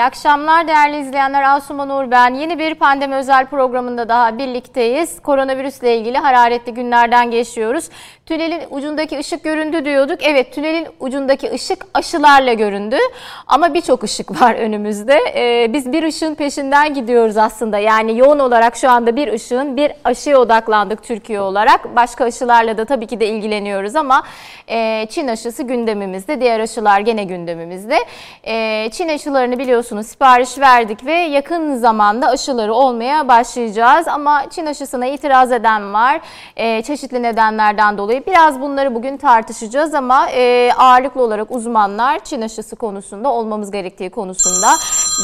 İyi akşamlar değerli izleyenler. Asuman Uğur ben. Yeni bir pandemi özel programında daha birlikteyiz. Koronavirüsle ilgili hararetli günlerden geçiyoruz. Tünelin ucundaki ışık göründü diyorduk. Evet tünelin ucundaki ışık aşılarla göründü. Ama birçok ışık var önümüzde. Ee, biz bir ışığın peşinden gidiyoruz aslında. Yani yoğun olarak şu anda bir ışığın bir aşıya odaklandık Türkiye olarak. Başka aşılarla da tabii ki de ilgileniyoruz ama e, Çin aşısı gündemimizde. Diğer aşılar gene gündemimizde. E, Çin aşılarını biliyorsunuz sipariş verdik ve yakın zamanda aşıları olmaya başlayacağız. Ama Çin aşısına itiraz eden var. E, çeşitli nedenlerden dolayı. Biraz bunları bugün tartışacağız ama e, ağırlıklı olarak uzmanlar Çin aşısı konusunda olmamız gerektiği konusunda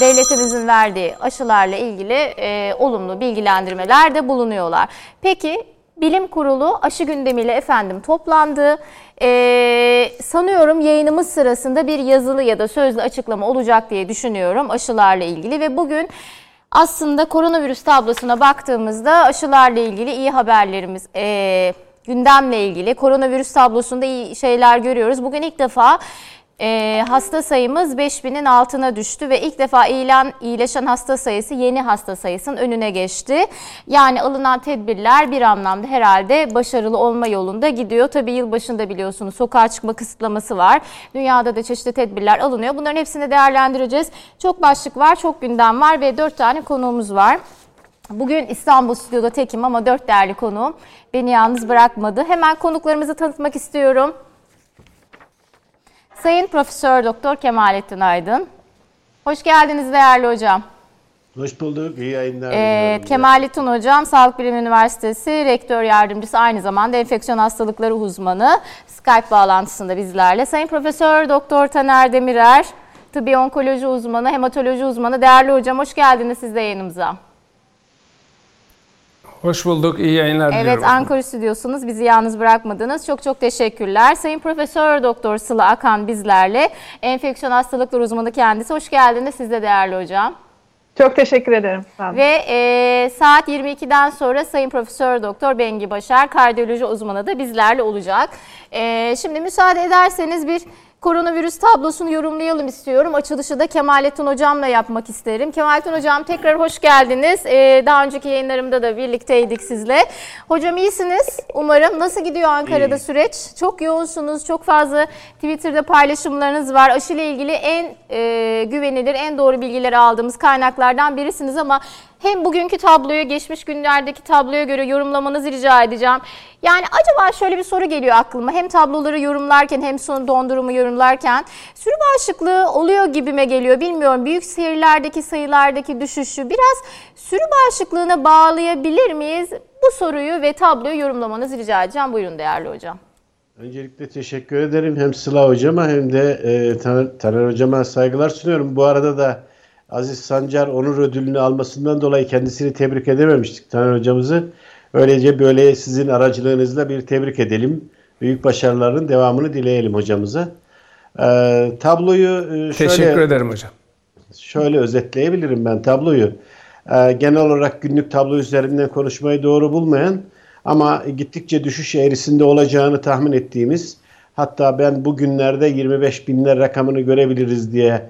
devletimizin verdiği aşılarla ilgili e, olumlu bilgilendirmeler de bulunuyorlar. Peki Bilim Kurulu aşı gündemiyle efendim toplandı. Ee, sanıyorum yayınımız sırasında bir yazılı ya da sözlü açıklama olacak diye düşünüyorum aşılarla ilgili ve bugün aslında koronavirüs tablosuna baktığımızda aşılarla ilgili iyi haberlerimiz, e, gündemle ilgili koronavirüs tablosunda iyi şeyler görüyoruz. Bugün ilk defa e, hasta sayımız 5000'in altına düştü ve ilk defa ilan iyileşen hasta sayısı yeni hasta sayısının önüne geçti. Yani alınan tedbirler bir anlamda herhalde başarılı olma yolunda gidiyor. Tabii yılbaşında biliyorsunuz sokağa çıkma kısıtlaması var. Dünyada da çeşitli tedbirler alınıyor. Bunların hepsini değerlendireceğiz. Çok başlık var, çok gündem var ve dört tane konuğumuz var. Bugün İstanbul Stüdyo'da tekim ama dört değerli konuğum beni yalnız bırakmadı. Hemen konuklarımızı tanıtmak istiyorum. Sayın Profesör Doktor Kemalettin Aydın. Hoş geldiniz değerli hocam. Hoş bulduk. İyi yayınlar. Ee, Kemalettin Hocam, Sağlık Bilimi Üniversitesi Rektör Yardımcısı, aynı zamanda enfeksiyon hastalıkları uzmanı. Skype bağlantısında bizlerle. Sayın Profesör Doktor Taner Demirer, tıbbi onkoloji uzmanı, hematoloji uzmanı. Değerli hocam, hoş geldiniz siz de yayınımıza. Hoş bulduk. İyi yayınlar evet, diliyorum. Evet Ankara stüdyosunuz. Bizi yalnız bırakmadınız. Çok çok teşekkürler. Sayın Profesör Doktor Sıla Akan bizlerle. Enfeksiyon hastalıkları uzmanı kendisi. Hoş geldiniz siz de değerli hocam. Çok teşekkür ederim. Ve e, saat 22'den sonra Sayın Profesör Doktor Bengi Başar kardiyoloji uzmanı da bizlerle olacak. E, şimdi müsaade ederseniz bir koronavirüs tablosunu yorumlayalım istiyorum. Açılışı da Kemalettin Hocam'la yapmak isterim. Kemalettin Hocam tekrar hoş geldiniz. Ee, daha önceki yayınlarımda da birlikteydik sizle. Hocam iyisiniz umarım. Nasıl gidiyor Ankara'da İyi. süreç? Çok yoğunsunuz, çok fazla Twitter'da paylaşımlarınız var. Aşı ile ilgili en e, güvenilir, en doğru bilgileri aldığımız kaynaklardan birisiniz ama hem bugünkü tabloyu, geçmiş günlerdeki tabloya göre yorumlamanızı rica edeceğim. Yani acaba şöyle bir soru geliyor aklıma. Hem tabloları yorumlarken hem son dondurumu yorumlarken sürü bağışıklığı oluyor gibime geliyor. Bilmiyorum büyük şehirlerdeki sayılardaki düşüşü biraz sürü bağışıklığına bağlayabilir miyiz? Bu soruyu ve tabloyu yorumlamanızı rica edeceğim. Buyurun değerli hocam. Öncelikle teşekkür ederim hem Sıla hocama hem de e, Taner, Taner hocama saygılar sunuyorum. Bu arada da Aziz Sancar onur ödülünü almasından dolayı kendisini tebrik edememiştik Taner hocamızı. Öylece böyle sizin aracılığınızla bir tebrik edelim. Büyük başarıların devamını dileyelim hocamıza. Ee, tabloyu e, şöyle... Teşekkür ederim hocam. Şöyle özetleyebilirim ben tabloyu. Ee, genel olarak günlük tablo üzerinden konuşmayı doğru bulmayan ama gittikçe düşüş eğrisinde olacağını tahmin ettiğimiz hatta ben bugünlerde 25 binler rakamını görebiliriz diye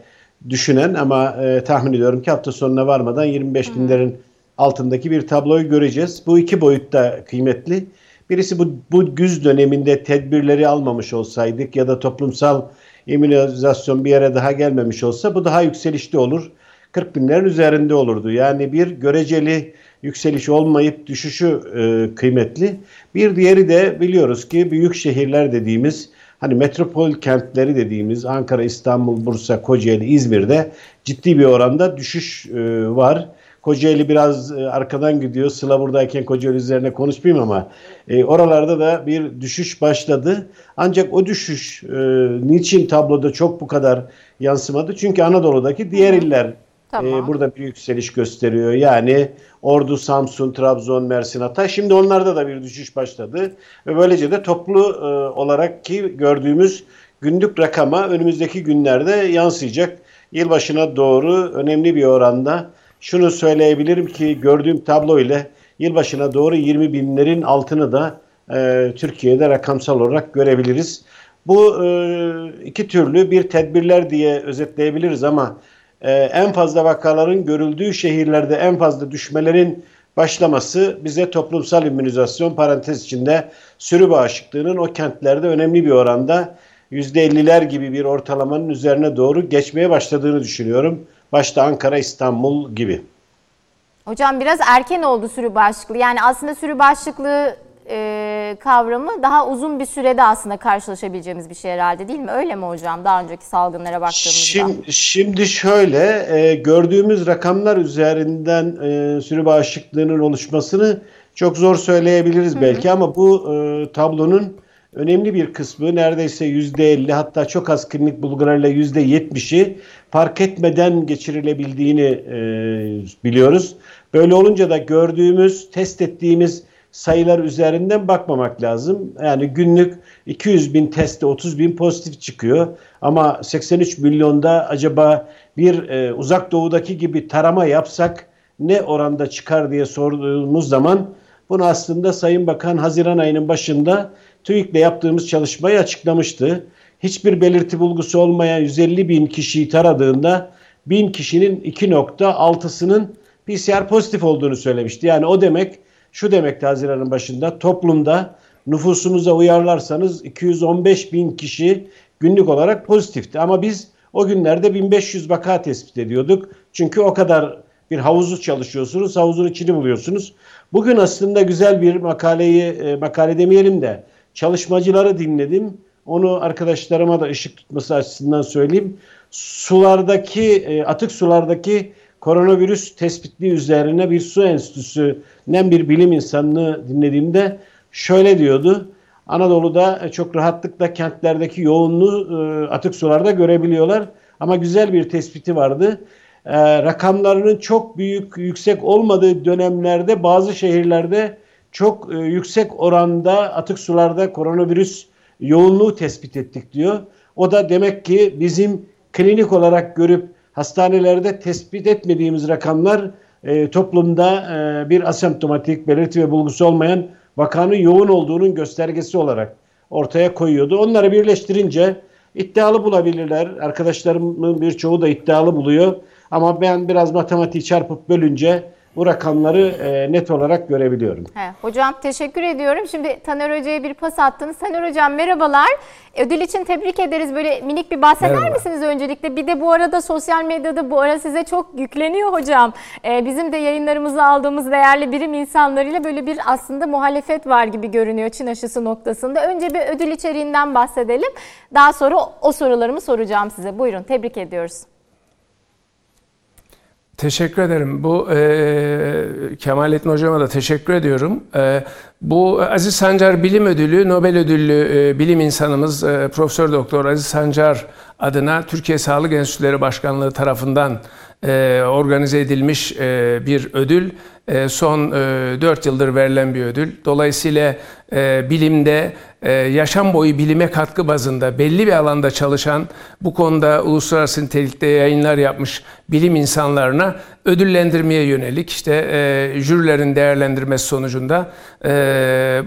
düşünen ama e, tahmin ediyorum ki hafta sonuna varmadan 25 binlerin altındaki bir tabloyu göreceğiz. Bu iki boyutta kıymetli. Birisi bu, bu güz döneminde tedbirleri almamış olsaydık ya da toplumsal immünizasyon bir yere daha gelmemiş olsa bu daha yükselişli olur. 40 binlerin üzerinde olurdu. Yani bir göreceli yükseliş olmayıp düşüşü e, kıymetli. Bir diğeri de biliyoruz ki büyük şehirler dediğimiz hani metropol kentleri dediğimiz Ankara, İstanbul, Bursa, Kocaeli, İzmir'de ciddi bir oranda düşüş e, var. Kocaeli biraz e, arkadan gidiyor. Sıla buradayken Kocaeli üzerine konuşmayayım ama e, oralarda da bir düşüş başladı. Ancak o düşüş e, niçin tabloda çok bu kadar yansımadı? Çünkü Anadolu'daki diğer iller Tamam. Ee, burada bir yükseliş gösteriyor. Yani Ordu, Samsun, Trabzon, Mersin, Hatay. Şimdi onlarda da bir düşüş başladı. Ve böylece de toplu e, olarak ki gördüğümüz günlük rakama önümüzdeki günlerde yansıyacak. Yılbaşına doğru önemli bir oranda şunu söyleyebilirim ki gördüğüm tablo ile yılbaşına doğru 20 binlerin altını da e, Türkiye'de rakamsal olarak görebiliriz. Bu e, iki türlü bir tedbirler diye özetleyebiliriz ama e, en fazla vakaların görüldüğü şehirlerde en fazla düşmelerin başlaması bize toplumsal immünizasyon parantez içinde sürü bağışıklığının o kentlerde önemli bir oranda %50'ler gibi bir ortalamanın üzerine doğru geçmeye başladığını düşünüyorum. Başta Ankara, İstanbul gibi. Hocam biraz erken oldu sürü bağışıklığı. Yani aslında sürü bağışıklığı e, kavramı daha uzun bir sürede aslında karşılaşabileceğimiz bir şey herhalde değil mi? Öyle mi hocam daha önceki salgınlara baktığımızda? Şimdi, şimdi şöyle e, gördüğümüz rakamlar üzerinden e, sürü bağışıklığının oluşmasını çok zor söyleyebiliriz Hı-hı. belki ama bu e, tablonun önemli bir kısmı neredeyse yüzde elli hatta çok az klinik bulgularla yüzde yetmişi fark etmeden geçirilebildiğini e, biliyoruz. Böyle olunca da gördüğümüz, test ettiğimiz sayılar üzerinden bakmamak lazım. Yani günlük 200 bin testte 30 bin pozitif çıkıyor. Ama 83 milyonda acaba bir e, uzak doğudaki gibi tarama yapsak ne oranda çıkar diye sorduğumuz zaman bunu aslında Sayın Bakan Haziran ayının başında TÜİK'le yaptığımız çalışmayı açıklamıştı. Hiçbir belirti bulgusu olmayan 150 bin kişiyi taradığında bin kişinin 2.6'sının PCR pozitif olduğunu söylemişti. Yani o demek şu demekti Haziran'ın başında toplumda nüfusumuza uyarlarsanız 215 bin kişi günlük olarak pozitifti. Ama biz o günlerde 1500 vaka tespit ediyorduk. Çünkü o kadar bir havuzu çalışıyorsunuz, havuzun içini buluyorsunuz. Bugün aslında güzel bir makaleyi, e, makale demeyelim de çalışmacıları dinledim. Onu arkadaşlarıma da ışık tutması açısından söyleyeyim. Sulardaki, e, atık sulardaki koronavirüs tespitli üzerine bir su enstitüsünden bir bilim insanını dinlediğimde şöyle diyordu. Anadolu'da çok rahatlıkla kentlerdeki yoğunluğu e, atık sularda görebiliyorlar. Ama güzel bir tespiti vardı. E, rakamlarının çok büyük, yüksek olmadığı dönemlerde bazı şehirlerde çok e, yüksek oranda atık sularda koronavirüs yoğunluğu tespit ettik diyor. O da demek ki bizim klinik olarak görüp hastanelerde tespit etmediğimiz rakamlar e, toplumda e, bir asemptomatik belirti ve bulgusu olmayan vakanın yoğun olduğunun göstergesi olarak ortaya koyuyordu. Onları birleştirince iddialı bulabilirler. Arkadaşlarımın birçoğu da iddialı buluyor. Ama ben biraz matematiği çarpıp bölünce bu rakamları e, net olarak görebiliyorum. He, hocam teşekkür ediyorum. Şimdi Taner Hoca'ya bir pas attınız. Taner Hocam merhabalar. Ödül için tebrik ederiz. Böyle minik bir bahseder Merhaba. misiniz öncelikle? Bir de bu arada sosyal medyada bu ara size çok yükleniyor hocam. Ee, bizim de yayınlarımızı aldığımız değerli birim insanlarıyla böyle bir aslında muhalefet var gibi görünüyor Çin aşısı noktasında. Önce bir ödül içeriğinden bahsedelim. Daha sonra o sorularımı soracağım size. Buyurun tebrik ediyoruz. Teşekkür ederim. Bu e, Kemalettin Hocama da teşekkür ediyorum. E, bu Aziz Sancar Bilim Ödülü, Nobel Ödüllü e, bilim insanımız e, Profesör Doktor Aziz Sancar adına Türkiye Sağlık Enstitüleri Başkanlığı tarafından e, organize edilmiş e, bir ödül. E, son e, 4 yıldır verilen bir ödül. Dolayısıyla e, bilimde e, yaşam boyu bilime katkı bazında belli bir alanda çalışan bu konuda uluslararası nitelikte yayınlar yapmış bilim insanlarına ödüllendirmeye yönelik işte e, jürilerin değerlendirmesi sonucunda e,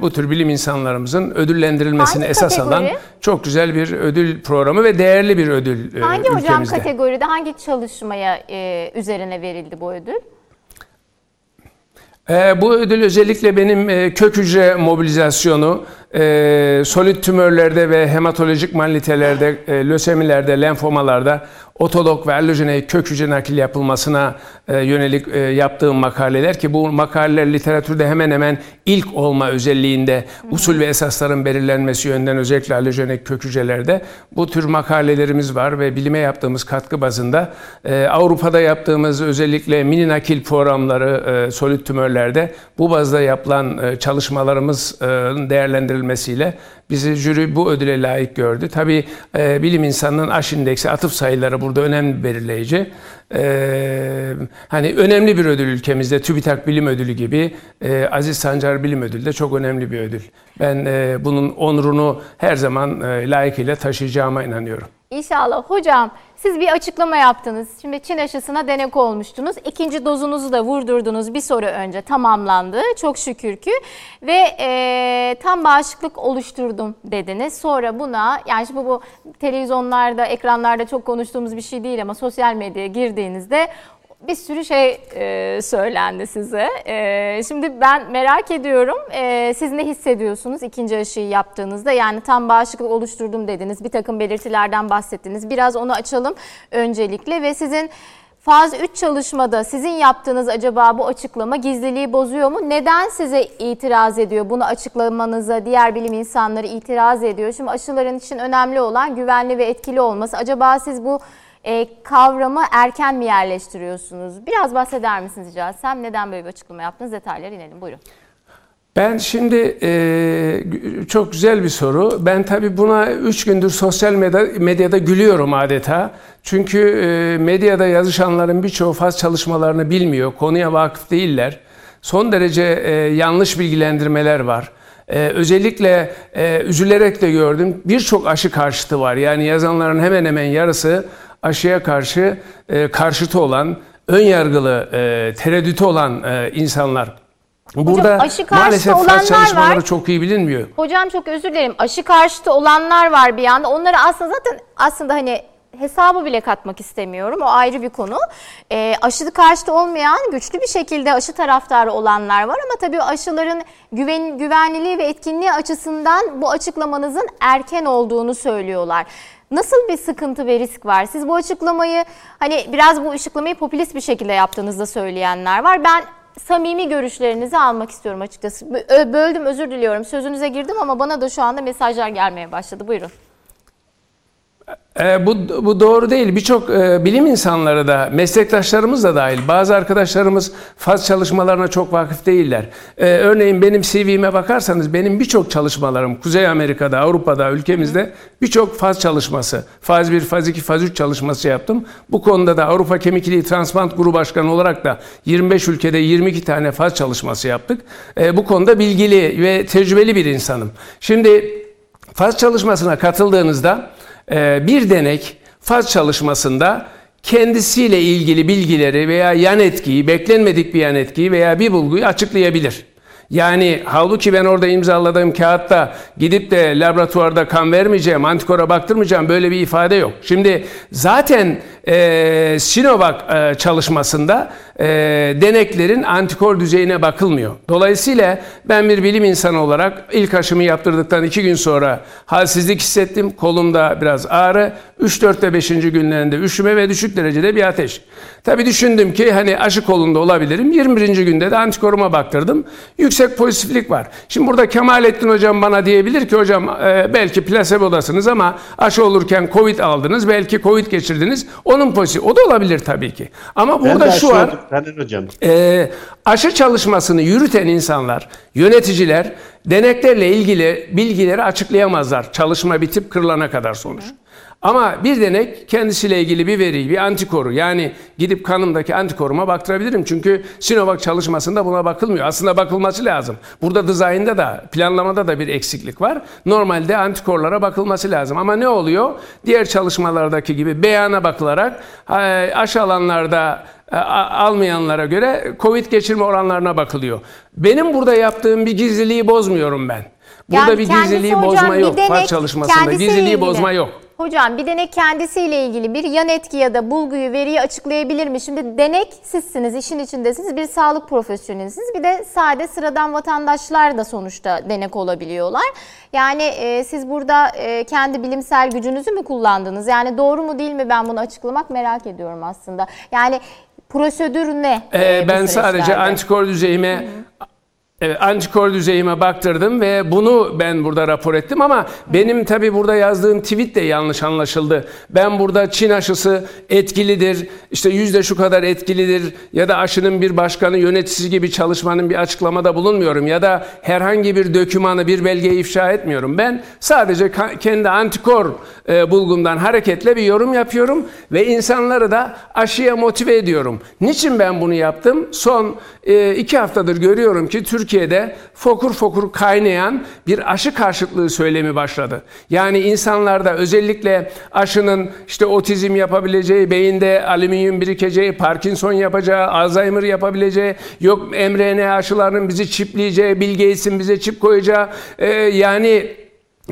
bu tür bilim insanlarımızın ödüllendirilmesini hangi esas kategori? alan çok güzel bir ödül programı ve değerli bir ödül e, Hangi ülkemizde. hocam kategoride hangi çalışmaya e, üzerine verildi bu ödül? E, bu ödül özellikle benim e, kök hücre mobilizasyonu, e, solid tümörlerde ve hematolojik mallitelerde, e, lösemilerde, lenfomalarda otolog ve allojenik kök hücre nakil yapılmasına e, yönelik e, yaptığım makaleler ki bu makaleler literatürde hemen hemen ilk olma özelliğinde usul ve esasların belirlenmesi yönden özellikle allojenik kök hücrelerde bu tür makalelerimiz var ve bilime yaptığımız katkı bazında e, Avrupa'da yaptığımız özellikle mini nakil programları e, solid tümörlerde bu bazda yapılan e, çalışmalarımızın değerlendirilmesiyle bizi jüri bu ödüle layık gördü. Tabii e, bilim insanının aş indeksi atıf sayıları burada önemli belirleyici. E, hani önemli bir ödül ülkemizde TÜBİTAK Bilim Ödülü gibi e, Aziz Sancar Bilim Ödülü de çok önemli bir ödül. Ben e, bunun onurunu her zaman e, layıkıyla taşıyacağıma inanıyorum. İnşallah. Hocam siz bir açıklama yaptınız. Şimdi Çin aşısına denek olmuştunuz. İkinci dozunuzu da vurdurdunuz bir soru önce tamamlandı. Çok şükür ki. Ve e, tam bağışıklık oluşturdum dediniz. Sonra buna yani şimdi bu televizyonlarda, ekranlarda çok konuştuğumuz bir şey değil ama sosyal medyaya girdiğinizde bir sürü şey e, söylendi size. E, şimdi ben merak ediyorum. E, siz ne hissediyorsunuz ikinci aşıyı yaptığınızda? Yani tam bağışıklık oluşturdum dediniz. Bir takım belirtilerden bahsettiniz. Biraz onu açalım öncelikle ve sizin Faz 3 çalışmada sizin yaptığınız acaba bu açıklama gizliliği bozuyor mu? Neden size itiraz ediyor? Bunu açıklamanıza diğer bilim insanları itiraz ediyor. Şimdi aşıların için önemli olan güvenli ve etkili olması. Acaba siz bu e, kavramı erken mi yerleştiriyorsunuz? Biraz bahseder misiniz rica? Neden böyle bir açıklama yaptınız? Detaylara inelim. Buyurun. Ben şimdi e, çok güzel bir soru. Ben tabii buna üç gündür sosyal medya, medyada gülüyorum adeta. Çünkü e, medyada yazışanların birçoğu faz çalışmalarını bilmiyor, konuya vakıf değiller. Son derece e, yanlış bilgilendirmeler var. Ee, özellikle e, üzülerek de gördüm birçok aşı karşıtı var. Yani yazanların hemen hemen yarısı aşıya karşı e, karşıtı olan, ön yargılı, e, tereddütü olan e, insanlar. Burada Hocam, aşı maalesef faz çalışmaları var. çok iyi bilinmiyor. Hocam çok özür dilerim. Aşı karşıtı olanlar var bir yanda. Onları aslında zaten aslında hani hesabı bile katmak istemiyorum. O ayrı bir konu. E, aşı karşıtı olmayan, güçlü bir şekilde aşı taraftarı olanlar var ama tabii aşıların güven, güvenliliği ve etkinliği açısından bu açıklamanızın erken olduğunu söylüyorlar. Nasıl bir sıkıntı ve risk var? Siz bu açıklamayı hani biraz bu açıklamayı popülist bir şekilde yaptığınızda söyleyenler var. Ben samimi görüşlerinizi almak istiyorum açıkçası. Böldüm özür diliyorum. Sözünüze girdim ama bana da şu anda mesajlar gelmeye başladı. Buyurun. E, bu, bu doğru değil. Birçok e, bilim insanları da, meslektaşlarımız da dahil, bazı arkadaşlarımız faz çalışmalarına çok vakıf değiller. E, örneğin benim CV'me bakarsanız benim birçok çalışmalarım Kuzey Amerika'da, Avrupa'da, ülkemizde birçok faz çalışması, faz 1, faz 2, faz 3 çalışması yaptım. Bu konuda da Avrupa Kemikliği Transplant Grubu Başkanı olarak da 25 ülkede 22 tane faz çalışması yaptık. E, bu konuda bilgili ve tecrübeli bir insanım. Şimdi faz çalışmasına katıldığınızda bir denek faz çalışmasında kendisiyle ilgili bilgileri veya yan etkiyi, beklenmedik bir yan etkiyi veya bir bulguyu açıklayabilir. Yani halbuki ben orada imzaladığım kağıtta gidip de laboratuvarda kan vermeyeceğim, antikora baktırmayacağım böyle bir ifade yok. Şimdi zaten e, Sinovac e, çalışmasında e, deneklerin antikor düzeyine bakılmıyor. Dolayısıyla ben bir bilim insanı olarak ilk aşımı yaptırdıktan iki gün sonra halsizlik hissettim. Kolumda biraz ağrı. 3 4 ve 5. günlerinde üşüme ve düşük derecede bir ateş. Tabii düşündüm ki hani aşı kolunda olabilirim. 21. günde de antikoruma baktırdım. Yüksek pozitiflik var. Şimdi burada Kemalettin hocam bana diyebilir ki hocam e, belki plasebodasınız ama aşı olurken Covid aldınız. Belki Covid geçirdiniz. Onun pozitif. O da olabilir tabii ki. Ama burada şu var. hocam. E, aşı çalışmasını yürüten insanlar, yöneticiler deneklerle ilgili bilgileri açıklayamazlar. Çalışma bitip kırılana kadar sonuç. Hı. Ama bir denek kendisiyle ilgili bir veriyi, bir antikoru yani gidip kanımdaki antikoruma baktırabilirim. Çünkü Sinovac çalışmasında buna bakılmıyor. Aslında bakılması lazım. Burada dizaynda da, planlamada da bir eksiklik var. Normalde antikorlara bakılması lazım. Ama ne oluyor? Diğer çalışmalardaki gibi beyana bakılarak aşı alanlarda e, almayanlara göre Covid geçirme oranlarına bakılıyor. Benim burada yaptığım bir gizliliği bozmuyorum ben. Burada yani bir gizliliği bozma yok. Far çalışmasında gizliliği ilgili. bozma yok. Hocam bir denek kendisiyle ilgili bir yan etki ya da bulguyu, veriyi açıklayabilir mi? Şimdi denek sizsiniz, işin içindesiniz, bir sağlık profesyonelisiniz. Bir de sade sıradan vatandaşlar da sonuçta denek olabiliyorlar. Yani e, siz burada e, kendi bilimsel gücünüzü mü kullandınız? Yani doğru mu değil mi ben bunu açıklamak merak ediyorum aslında. Yani prosedür ne? Ee, ben sadece antikor düzeyime Hı-hı Antikor düzeyime baktırdım ve bunu ben burada rapor ettim ama benim tabi burada yazdığım tweet de yanlış anlaşıldı. Ben burada Çin aşısı etkilidir, işte yüzde şu kadar etkilidir ya da aşının bir başkanı yöneticisi gibi çalışmanın bir açıklamada bulunmuyorum ya da herhangi bir dökümanı bir belgeyi ifşa etmiyorum. Ben sadece kendi antikor e, bulgumdan hareketle bir yorum yapıyorum ve insanları da aşıya motive ediyorum. Niçin ben bunu yaptım? Son e, iki haftadır görüyorum ki Türkiye Türkiye'de fokur fokur kaynayan bir aşı karşıtlığı söylemi başladı. Yani insanlarda özellikle aşının işte otizm yapabileceği, beyinde alüminyum birikeceği, Parkinson yapacağı, Alzheimer yapabileceği, yok mRNA aşılarının bizi çipleyeceği, Bill Gates'in bize çip koyacağı, e, yani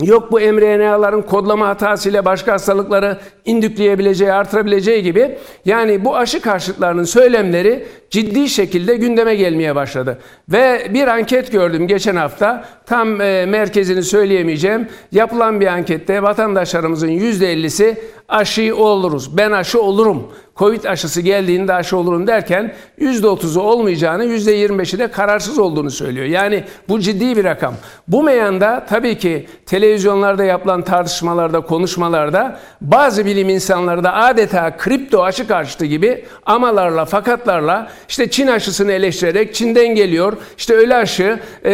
Yok bu mRNA'ların kodlama hatasıyla başka hastalıkları indükleyebileceği, artırabileceği gibi. Yani bu aşı karşıtlarının söylemleri ciddi şekilde gündeme gelmeye başladı. Ve bir anket gördüm geçen hafta. Tam e, merkezini söyleyemeyeceğim. Yapılan bir ankette vatandaşlarımızın %50'si aşı oluruz. Ben aşı olurum. Covid aşısı geldiğinde aşı olurum derken %30'u olmayacağını, %25'i de kararsız olduğunu söylüyor. Yani bu ciddi bir rakam. Bu meyanda tabii ki televizyonlarda yapılan tartışmalarda, konuşmalarda bazı bilim insanları da adeta kripto aşı karşıtı gibi amalarla, fakatlarla işte Çin aşısını eleştirerek Çin'den geliyor. İşte öyle aşı e,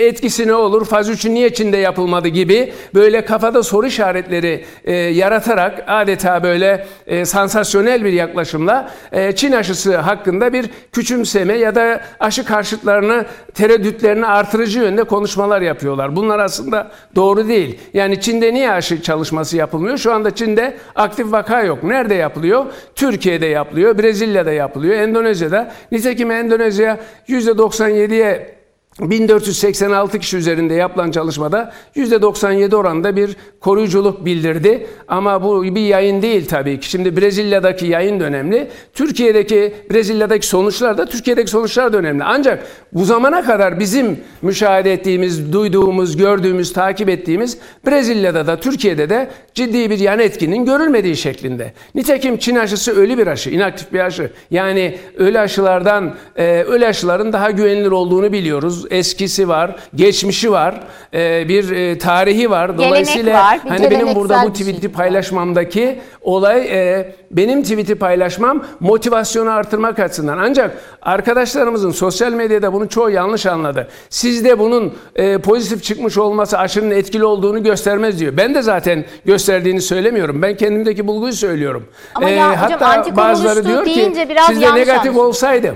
etkisi ne olur? Faz 3'ü niye Çin'de yapılmadı gibi böyle kafada soru işaretleri e, yaratarak adeta böyle e, sansasyonel bir yaklaşımla e, Çin aşısı hakkında bir küçümseme ya da aşı karşıtlarını tereddütlerini artırıcı yönde konuşmalar yapıyorlar. Bunlar aslında doğru değil. Yani Çin'de niye aşı çalışması yapılmıyor? Şu anda Çin'de aktif vaka yok. Nerede yapılıyor? Türkiye'de yapılıyor, Brezilya'da yapılıyor, Endonezya'da. Nitekim Endonezya %97'ye 1486 kişi üzerinde yapılan çalışmada %97 oranında bir koruyuculuk bildirdi. Ama bu bir yayın değil tabii ki. Şimdi Brezilya'daki yayın da önemli. Türkiye'deki, Brezilya'daki sonuçlar da Türkiye'deki sonuçlar da önemli. Ancak bu zamana kadar bizim müşahede ettiğimiz, duyduğumuz, gördüğümüz, takip ettiğimiz Brezilya'da da Türkiye'de de ciddi bir yan etkinin görülmediği şeklinde. Nitekim Çin aşısı ölü bir aşı, inaktif bir aşı. Yani ölü aşılardan, e, ölü aşıların daha güvenilir olduğunu biliyoruz eskisi var, geçmişi var, e, bir e, tarihi var. Dolayısıyla var, hani benim burada bu tweet'i şey paylaşmamdaki olay e, benim tweet'i paylaşmam motivasyonu artırmak açısından. Ancak arkadaşlarımızın sosyal medyada bunu çoğu yanlış anladı. Sizde bunun pozitif çıkmış olması aşının etkili olduğunu göstermez diyor. Ben de zaten gösterdiğini söylemiyorum. Ben kendimdeki bulguyu söylüyorum. Ama ya, hatta hocam, bazıları diyor ki sizde negatif olsaydı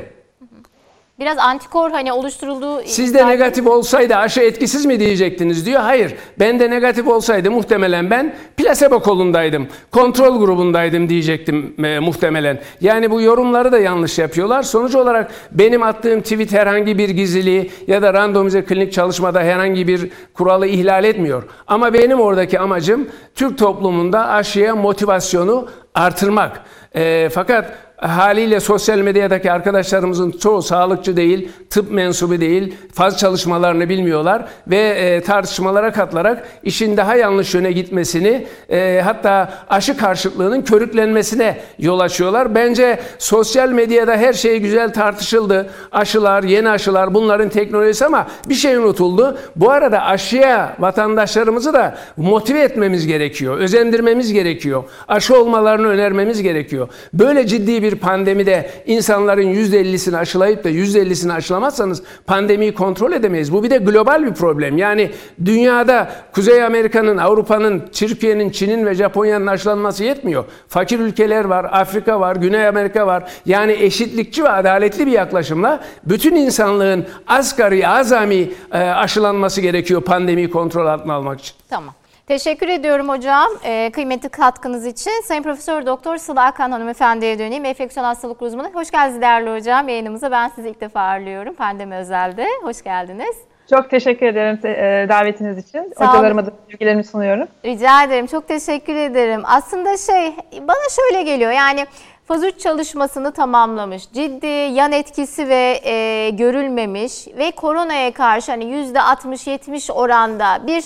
Biraz antikor hani oluşturulduğu... Sizde negatif olsaydı aşı etkisiz mi diyecektiniz diyor. Hayır. Ben de negatif olsaydı muhtemelen ben plasebo kolundaydım. Kontrol grubundaydım diyecektim e, muhtemelen. Yani bu yorumları da yanlış yapıyorlar. Sonuç olarak benim attığım tweet herhangi bir gizliliği ya da randomize klinik çalışmada herhangi bir kuralı ihlal etmiyor. Ama benim oradaki amacım Türk toplumunda aşıya motivasyonu artırmak. E, fakat haliyle sosyal medyadaki arkadaşlarımızın çoğu sağlıkçı değil, tıp mensubu değil, faz çalışmalarını bilmiyorlar ve e, tartışmalara katılarak işin daha yanlış yöne gitmesini e, hatta aşı karşıtlığının körüklenmesine yol açıyorlar. Bence sosyal medyada her şey güzel tartışıldı. Aşılar, yeni aşılar bunların teknolojisi ama bir şey unutuldu. Bu arada aşıya vatandaşlarımızı da motive etmemiz gerekiyor, özendirmemiz gerekiyor. Aşı olmalarını önermemiz gerekiyor. Böyle ciddi bir bir pandemide insanların %50'sini aşılayıp da %50'sini aşılamazsanız pandemiyi kontrol edemeyiz. Bu bir de global bir problem. Yani dünyada Kuzey Amerika'nın, Avrupa'nın, Türkiye'nin, Çin'in ve Japonya'nın aşılanması yetmiyor. Fakir ülkeler var, Afrika var, Güney Amerika var. Yani eşitlikçi ve adaletli bir yaklaşımla bütün insanlığın asgari, azami e, aşılanması gerekiyor pandemiyi kontrol altına almak için. Tamam. Teşekkür ediyorum hocam e, kıymetli katkınız için. Sayın Profesör Doktor Sıla Akan hanımefendiye döneyim. Enfeksiyon hastalık uzmanı. Hoş geldiniz değerli hocam yayınımıza. Ben sizi ilk defa ağırlıyorum pandemi özelde. Hoş geldiniz. Çok teşekkür ederim e, davetiniz için. Sağ Hocalarıma da bilgilerimi sunuyorum. Rica ederim. Çok teşekkür ederim. Aslında şey bana şöyle geliyor yani Faz 3 çalışmasını tamamlamış. Ciddi yan etkisi ve e, görülmemiş ve koronaya karşı hani %60-70 oranda bir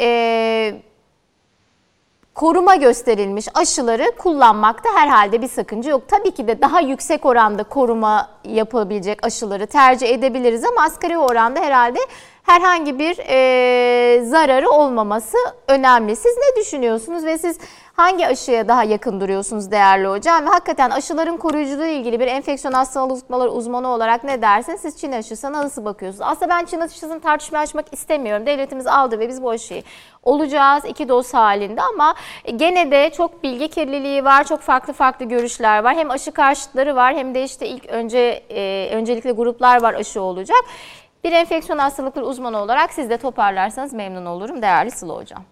e, koruma gösterilmiş aşıları kullanmakta herhalde bir sakınca yok. Tabii ki de daha yüksek oranda koruma yapabilecek aşıları tercih edebiliriz ama asgari oranda herhalde herhangi bir e, zararı olmaması önemli. Siz ne düşünüyorsunuz ve siz hangi aşıya daha yakın duruyorsunuz değerli hocam? Ve hakikaten aşıların koruyuculuğu ilgili bir enfeksiyon hastalıkları uzmanı olarak ne dersiniz? Siz Çin aşısına nasıl bakıyorsunuz? Aslında ben Çin aşısını tartışma açmak istemiyorum. Devletimiz aldı ve biz bu aşıyı olacağız iki doz halinde ama gene de çok bilgi kirliliği var. Çok farklı farklı görüşler var. Hem aşı karşıtları var hem de işte ilk önce e, öncelikle gruplar var aşı olacak. Bir enfeksiyon hastalıkları uzmanı olarak siz de toparlarsanız memnun olurum değerli Sıla Hocam.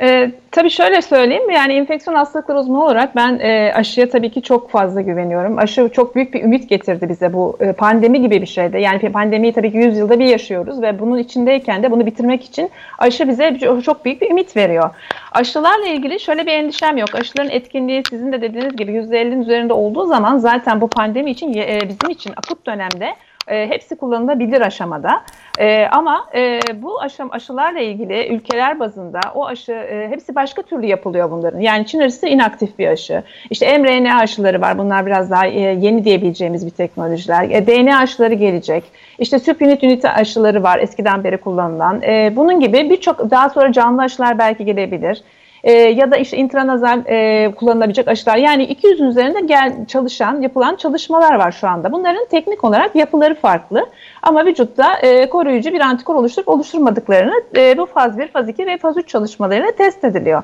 E, tabii şöyle söyleyeyim yani enfeksiyon hastalıkları uzmanı olarak ben e, aşıya tabii ki çok fazla güveniyorum. Aşı çok büyük bir ümit getirdi bize bu e, pandemi gibi bir şeyde. Yani pandemiyi tabii ki 100 yılda bir yaşıyoruz ve bunun içindeyken de bunu bitirmek için aşı bize çok büyük bir ümit veriyor. Aşılarla ilgili şöyle bir endişem yok. Aşıların etkinliği sizin de dediğiniz gibi %50'nin üzerinde olduğu zaman zaten bu pandemi için e, bizim için akut dönemde e, hepsi kullanılabilir aşamada. E, ama e, bu aşam, aşılarla ilgili ülkeler bazında o aşı e, hepsi başka türlü yapılıyor bunların. Yani Çin aşısı inaktif bir aşı. İşte mRNA aşıları var. Bunlar biraz daha e, yeni diyebileceğimiz bir teknolojiler. E, DNA aşıları gelecek. İşte süpünit ünite aşıları var eskiden beri kullanılan. E, bunun gibi birçok daha sonra canlı aşılar belki gelebilir e, ya da işte intranazal e, kullanılabilecek aşılar. Yani 200'ün üzerinde gel, çalışan, yapılan çalışmalar var şu anda. Bunların teknik olarak yapıları farklı ama vücutta e, koruyucu bir antikor oluşturup oluşturmadıklarını e, bu faz 1, faz 2 ve faz 3 çalışmalarıyla test ediliyor.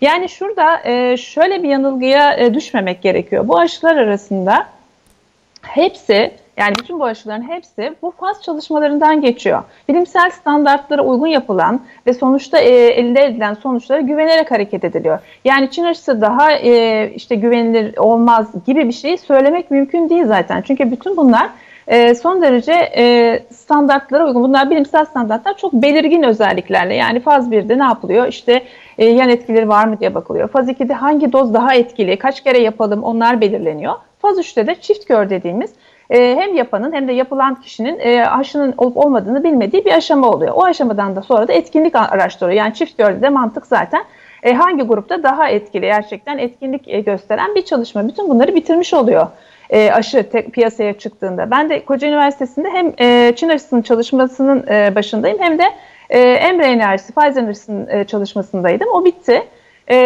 Yani şurada e, şöyle bir yanılgıya e, düşmemek gerekiyor. Bu aşılar arasında hepsi yani bütün bu aşıların hepsi bu faz çalışmalarından geçiyor. Bilimsel standartlara uygun yapılan ve sonuçta e, elde edilen sonuçlara güvenerek hareket ediliyor. Yani Çin aşısı daha e, işte güvenilir olmaz gibi bir şeyi söylemek mümkün değil zaten. Çünkü bütün bunlar e, son derece e, standartlara uygun. Bunlar bilimsel standartlar çok belirgin özelliklerle. Yani faz 1'de ne yapılıyor? İşte e, yan etkileri var mı diye bakılıyor. Faz 2'de hangi doz daha etkili, kaç kere yapalım onlar belirleniyor. Faz 3'te de çift kör dediğimiz e, hem yapanın hem de yapılan kişinin e, aşının olup olmadığını bilmediği bir aşama oluyor. O aşamadan da sonra da etkinlik araştırıyor. Yani çift de mantık zaten e, hangi grupta daha etkili gerçekten etkinlik e, gösteren bir çalışma. Bütün bunları bitirmiş oluyor e, aşı tek, piyasaya çıktığında. Ben de Koca Üniversitesi'nde hem e, Çin aşısının çalışmasının e, başındayım hem de e, mRNA aşısı Pfizer aşısının e, çalışmasındaydım. O bitti. E,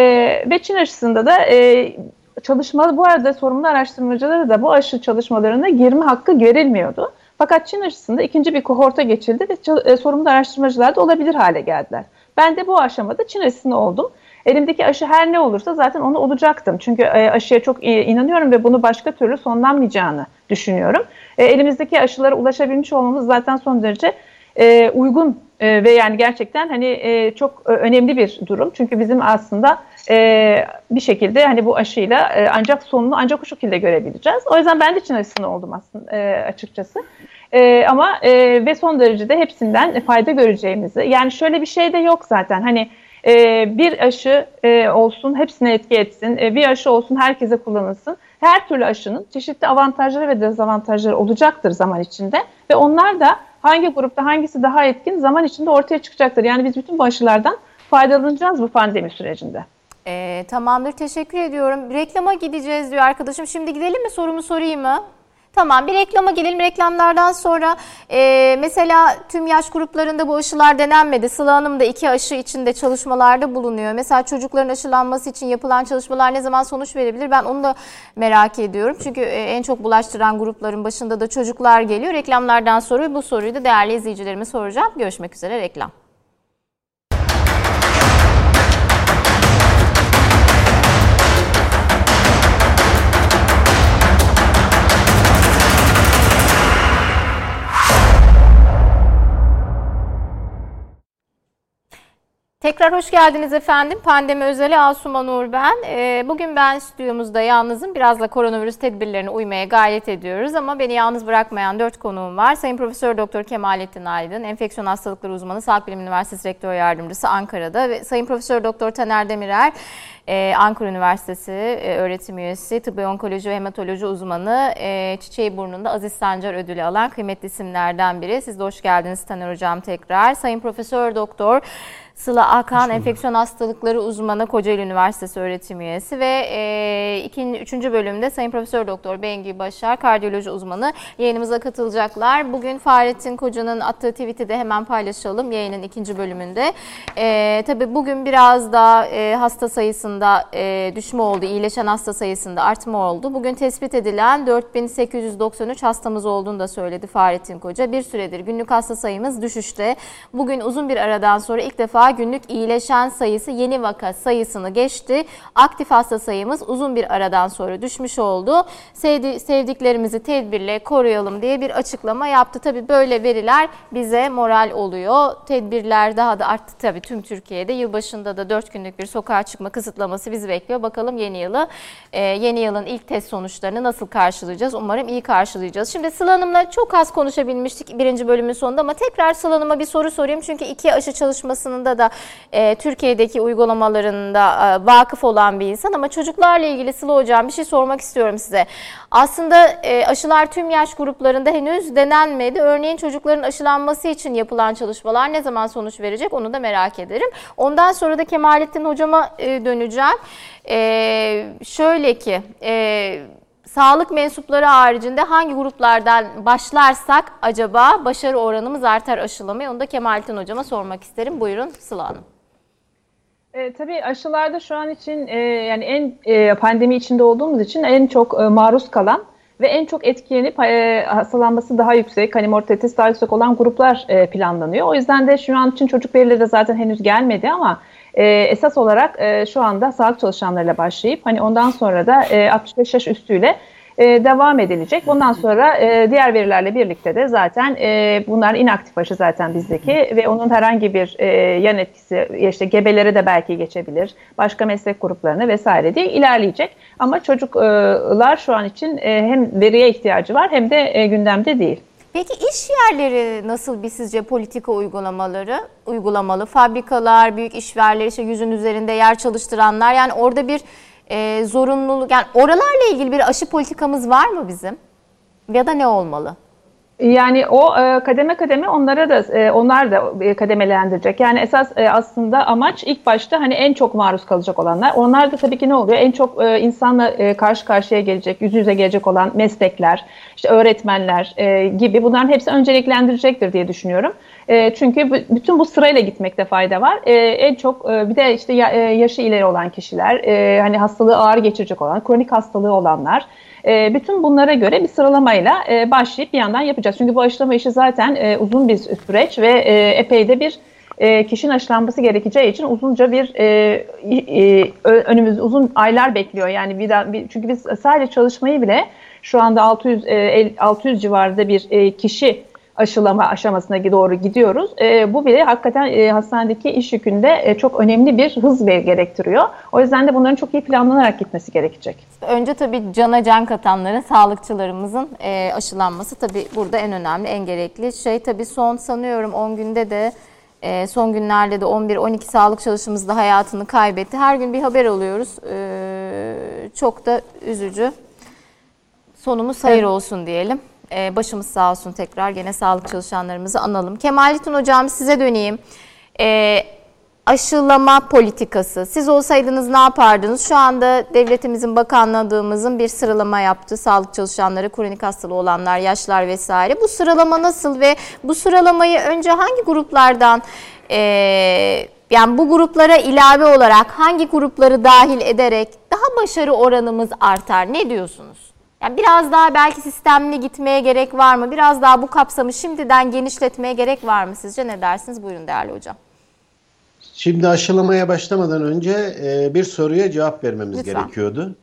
ve Çin aşısında da e, çalışma bu arada sorumlu araştırmacılara da bu aşı çalışmalarına girme hakkı verilmiyordu. Fakat Çin aşısında ikinci bir kohorta geçildi ve e, sorumlu araştırmacılar da olabilir hale geldiler. Ben de bu aşamada Çin aşısını oldum. Elimdeki aşı her ne olursa zaten onu olacaktım. Çünkü e, aşıya çok inanıyorum ve bunu başka türlü sonlanmayacağını düşünüyorum. E, elimizdeki aşılara ulaşabilmiş olmamız zaten son derece uygun ve yani gerçekten hani çok önemli bir durum. Çünkü bizim aslında e, bir şekilde hani bu aşıyla e, ancak sonunu ancak o şekilde görebileceğiz. O yüzden ben de Çin aşısını oldum aslında e, açıkçası. E, ama e, ve son derecede hepsinden fayda göreceğimizi yani şöyle bir şey de yok zaten hani e, bir aşı e, olsun hepsine etki etsin e, bir aşı olsun herkese kullanılsın her türlü aşının çeşitli avantajları ve dezavantajları olacaktır zaman içinde ve onlar da hangi grupta hangisi daha etkin zaman içinde ortaya çıkacaktır. Yani biz bütün bu aşılardan faydalanacağız bu pandemi sürecinde. Ee, tamamdır teşekkür ediyorum. Reklama gideceğiz diyor arkadaşım. Şimdi gidelim mi sorumu sorayım mı? Tamam bir reklama gelelim. Reklamlardan sonra e, mesela tüm yaş gruplarında bu aşılar denenmedi. Sıla Hanım da iki aşı içinde çalışmalarda bulunuyor. Mesela çocukların aşılanması için yapılan çalışmalar ne zaman sonuç verebilir? Ben onu da merak ediyorum. Çünkü e, en çok bulaştıran grupların başında da çocuklar geliyor. Reklamlardan sonra bu soruyu da değerli izleyicilerime soracağım. Görüşmek üzere reklam. Tekrar hoş geldiniz efendim. Pandemi özeli Asuman Uğur ben. Ee, bugün ben stüdyomuzda yalnızım. Biraz da koronavirüs tedbirlerine uymaya gayret ediyoruz ama beni yalnız bırakmayan dört konuğum var. Sayın Profesör Doktor Kemalettin Aydın, enfeksiyon hastalıkları uzmanı, Sağlık Bilim Üniversitesi Rektör Yardımcısı Ankara'da ve Sayın Profesör Doktor Taner Demirer, e, Ankara Üniversitesi e, öğretim üyesi, tıbbi onkoloji ve hematoloji uzmanı, e, Çiçeği Burnu'nda Aziz Sancar ödülü alan kıymetli isimlerden biri. Siz de hoş geldiniz Taner Hocam tekrar. Sayın Profesör Doktor Sıla Akan enfeksiyon hastalıkları uzmanı Kocaeli Üniversitesi öğretim üyesi ve e, ikinci, üçüncü bölümde Sayın Profesör Doktor Bengi Başar kardiyoloji uzmanı yayınımıza katılacaklar. Bugün Fahrettin Koca'nın attığı tweet'i de hemen paylaşalım yayının ikinci bölümünde. E, tabii bugün biraz da e, hasta sayısında e, düşme oldu, iyileşen hasta sayısında artma oldu. Bugün tespit edilen 4893 hastamız olduğunu da söyledi Fahrettin Koca. Bir süredir günlük hasta sayımız düşüşte. Bugün uzun bir aradan sonra ilk defa günlük iyileşen sayısı yeni vaka sayısını geçti. Aktif hasta sayımız uzun bir aradan sonra düşmüş oldu. Sevdi, sevdiklerimizi tedbirle koruyalım diye bir açıklama yaptı. Tabii böyle veriler bize moral oluyor. Tedbirler daha da arttı tabii tüm Türkiye'de. Yılbaşında da 4 günlük bir sokağa çıkma kısıtlaması bizi bekliyor. Bakalım yeni yılı, e, yeni yılın ilk test sonuçlarını nasıl karşılayacağız? Umarım iyi karşılayacağız. Şimdi Sıla Hanım'la çok az konuşabilmiştik birinci bölümün sonunda ama tekrar Sıla Hanım'a bir soru sorayım. Çünkü iki aşı çalışmasında da e, Türkiye'deki uygulamalarında e, vakıf olan bir insan ama çocuklarla ilgili Sıla Hocam bir şey sormak istiyorum size. Aslında e, aşılar tüm yaş gruplarında henüz denenmedi. Örneğin çocukların aşılanması için yapılan çalışmalar ne zaman sonuç verecek onu da merak ederim. Ondan sonra da Kemalettin Hocam'a e, döneceğim. E, şöyle ki... E, sağlık mensupları haricinde hangi gruplardan başlarsak acaba başarı oranımız artar aşılamaya? Onu da Kemalettin Hocam'a sormak isterim. Buyurun Sıla Hanım. E, tabii aşılarda şu an için e, yani en e, pandemi içinde olduğumuz için en çok e, maruz kalan ve en çok etkilenip e, hastalanması daha yüksek, hani mortalitesi daha yüksek olan gruplar e, planlanıyor. O yüzden de şu an için çocuk verileri de zaten henüz gelmedi ama e, esas olarak e, şu anda sağlık çalışanlarıyla başlayıp hani ondan sonra da e, 65 yaş üstüyle e, devam edilecek. Bundan sonra e, diğer verilerle birlikte de zaten e, bunlar inaktif aşı zaten bizdeki ve onun herhangi bir e, yan etkisi işte gebelere de belki geçebilir. Başka meslek gruplarına vesaire diye ilerleyecek. Ama çocuklar şu an için e, hem veriye ihtiyacı var hem de e, gündemde değil. Peki iş yerleri nasıl bir sizce politika uygulamaları uygulamalı? Fabrikalar, büyük işverleri, işte yüzün üzerinde yer çalıştıranlar yani orada bir e, zorunluluk yani oralarla ilgili bir aşı politikamız var mı bizim? Ya da ne olmalı? Yani o e, kademe kademe onlara da e, onlar da e, kademelendirecek. Yani esas e, aslında amaç ilk başta hani en çok maruz kalacak olanlar. Onlar da tabii ki ne oluyor? En çok e, insanla e, karşı karşıya gelecek, yüz yüze gelecek olan meslekler, işte öğretmenler e, gibi bunların hepsi önceliklendirecektir diye düşünüyorum. E, çünkü bütün bu sırayla gitmekte fayda var. E, en çok e, bir de işte ya, e, yaşı ileri olan kişiler, e, hani hastalığı ağır geçirecek olan, kronik hastalığı olanlar, e, bütün bunlara göre bir sıralamayla e, başlayıp bir yandan yapacağız. Çünkü bu aşılama işi zaten e, uzun bir süreç ve e, epey de bir e, kişinin aşılanması gerekeceği için uzunca bir e, e, önümüz uzun aylar bekliyor. Yani bir, bir çünkü biz sadece çalışmayı bile şu anda 600 e, 600 civarında bir e, kişi aşılama aşamasına doğru gidiyoruz. E, bu bile hakikaten e, hastanedeki iş yükünde e, çok önemli bir hız gerektiriyor. O yüzden de bunların çok iyi planlanarak gitmesi gerekecek. Önce tabii cana can katanların, sağlıkçılarımızın e, aşılanması tabii burada en önemli, en gerekli şey. Tabii son sanıyorum 10 günde de e, son günlerde de 11-12 sağlık çalışımız da hayatını kaybetti. Her gün bir haber alıyoruz. E, çok da üzücü. Sonumuz hayır evet. olsun diyelim. Ee, başımız sağ olsun tekrar gene sağlık çalışanlarımızı analım. Kemalettin Hocam size döneyim. Ee, aşılama politikası. Siz olsaydınız ne yapardınız? Şu anda devletimizin bakanladığımızın bir sıralama yaptı. Sağlık çalışanları, kronik hastalığı olanlar, yaşlar vesaire. Bu sıralama nasıl ve bu sıralamayı önce hangi gruplardan e, yani bu gruplara ilave olarak hangi grupları dahil ederek daha başarı oranımız artar? Ne diyorsunuz? Yani biraz daha belki sistemli gitmeye gerek var mı? Biraz daha bu kapsamı şimdiden genişletmeye gerek var mı sizce? Ne dersiniz? Buyurun değerli hocam. Şimdi aşılamaya başlamadan önce e, bir soruya cevap vermemiz Lütfen. gerekiyordu.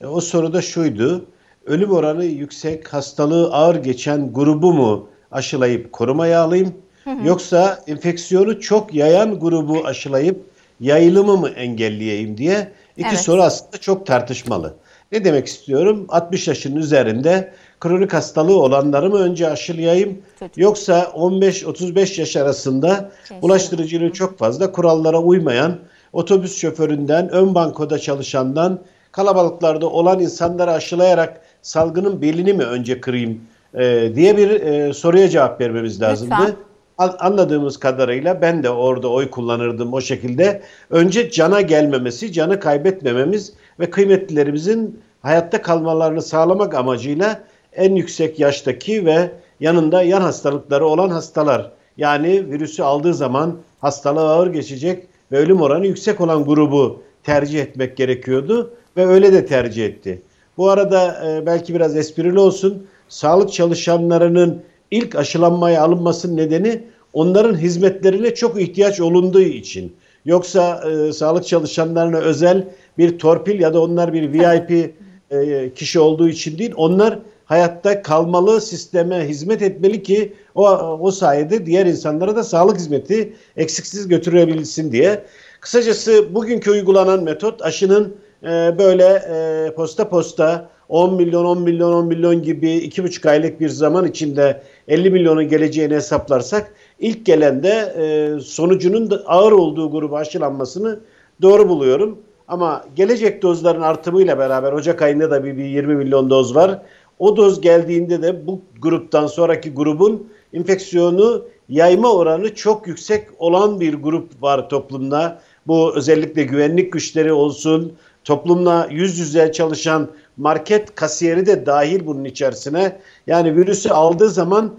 E, o soru da şuydu. Ölüm oranı yüksek, hastalığı ağır geçen grubu mu aşılayıp korumaya alayım? Hı hı. Yoksa enfeksiyonu çok yayan grubu aşılayıp yayılımı mı engelleyeyim diye iki evet. soru aslında çok tartışmalı. Ne demek istiyorum? 60 yaşın üzerinde kronik hastalığı olanları mı önce aşılayayım Çocuk. yoksa 15-35 yaş arasında bulaştırıcılığı çok fazla kurallara uymayan otobüs şoföründen, ön bankoda çalışandan kalabalıklarda olan insanları aşılayarak salgının belini mi önce kırayım e, diye bir e, soruya cevap vermemiz lazımdı. Lütfen. Anladığımız kadarıyla ben de orada oy kullanırdım o şekilde. Önce cana gelmemesi, canı kaybetmememiz ve kıymetlilerimizin hayatta kalmalarını sağlamak amacıyla en yüksek yaştaki ve yanında yan hastalıkları olan hastalar yani virüsü aldığı zaman hastalığı ağır geçecek ve ölüm oranı yüksek olan grubu tercih etmek gerekiyordu ve öyle de tercih etti. Bu arada e, belki biraz esprili olsun sağlık çalışanlarının ilk aşılanmaya alınmasının nedeni onların hizmetlerine çok ihtiyaç olunduğu için. Yoksa e, sağlık çalışanlarına özel bir torpil ya da onlar bir VIP e, kişi olduğu için değil. Onlar hayatta kalmalı, sisteme hizmet etmeli ki o, o sayede diğer insanlara da sağlık hizmeti eksiksiz götürebilsin diye. Kısacası bugünkü uygulanan metot aşının e, böyle e, posta posta 10 milyon 10 milyon 10 milyon gibi 2,5 aylık bir zaman içinde 50 milyonun geleceğini hesaplarsak ilk gelende e, sonucunun da ağır olduğu grubu aşılanmasını doğru buluyorum. Ama gelecek dozların artımıyla beraber Ocak ayında da bir, bir 20 milyon doz var. O doz geldiğinde de bu gruptan sonraki grubun enfeksiyonu yayma oranı çok yüksek olan bir grup var toplumda. Bu özellikle güvenlik güçleri olsun, toplumla yüz yüze çalışan market kasiyeri de dahil bunun içerisine. Yani virüsü aldığı zaman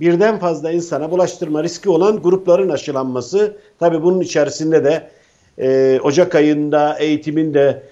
birden fazla insana bulaştırma riski olan grupların aşılanması. Tabii bunun içerisinde de e, Ocak ayında eğitimin de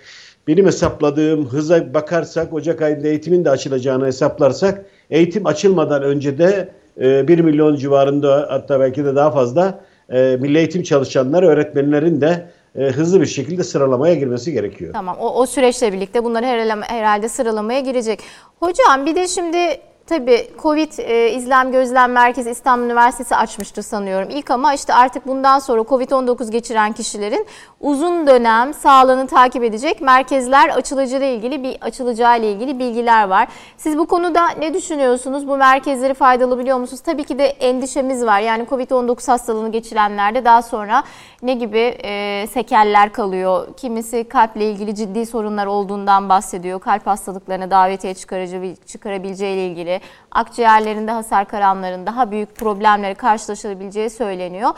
benim hesapladığım hıza bakarsak Ocak ayında eğitimin de açılacağını hesaplarsak eğitim açılmadan önce de e, 1 milyon civarında hatta belki de daha fazla e, milli eğitim çalışanlar, öğretmenlerin de e, hızlı bir şekilde sıralamaya girmesi gerekiyor. Tamam o, o süreçle birlikte bunları herhalde sıralamaya girecek. Hocam bir de şimdi Tabii Covid e, İzlem Gözlem Merkezi İstanbul Üniversitesi açmıştı sanıyorum. İlk ama işte artık bundan sonra Covid-19 geçiren kişilerin uzun dönem sağlığını takip edecek merkezler açılacağı ile ilgili bir açılacağı ile ilgili bilgiler var. Siz bu konuda ne düşünüyorsunuz? Bu merkezleri faydalı biliyor musunuz? Tabii ki de endişemiz var. Yani Covid-19 hastalığını geçirenlerde daha sonra ne gibi e, sekeller kalıyor? Kimisi kalple ilgili ciddi sorunlar olduğundan bahsediyor. Kalp hastalıklarına davetiye çıkarabileceği ile ilgili akciğerlerinde hasar karanların daha büyük problemleri karşılaşabileceği söyleniyor.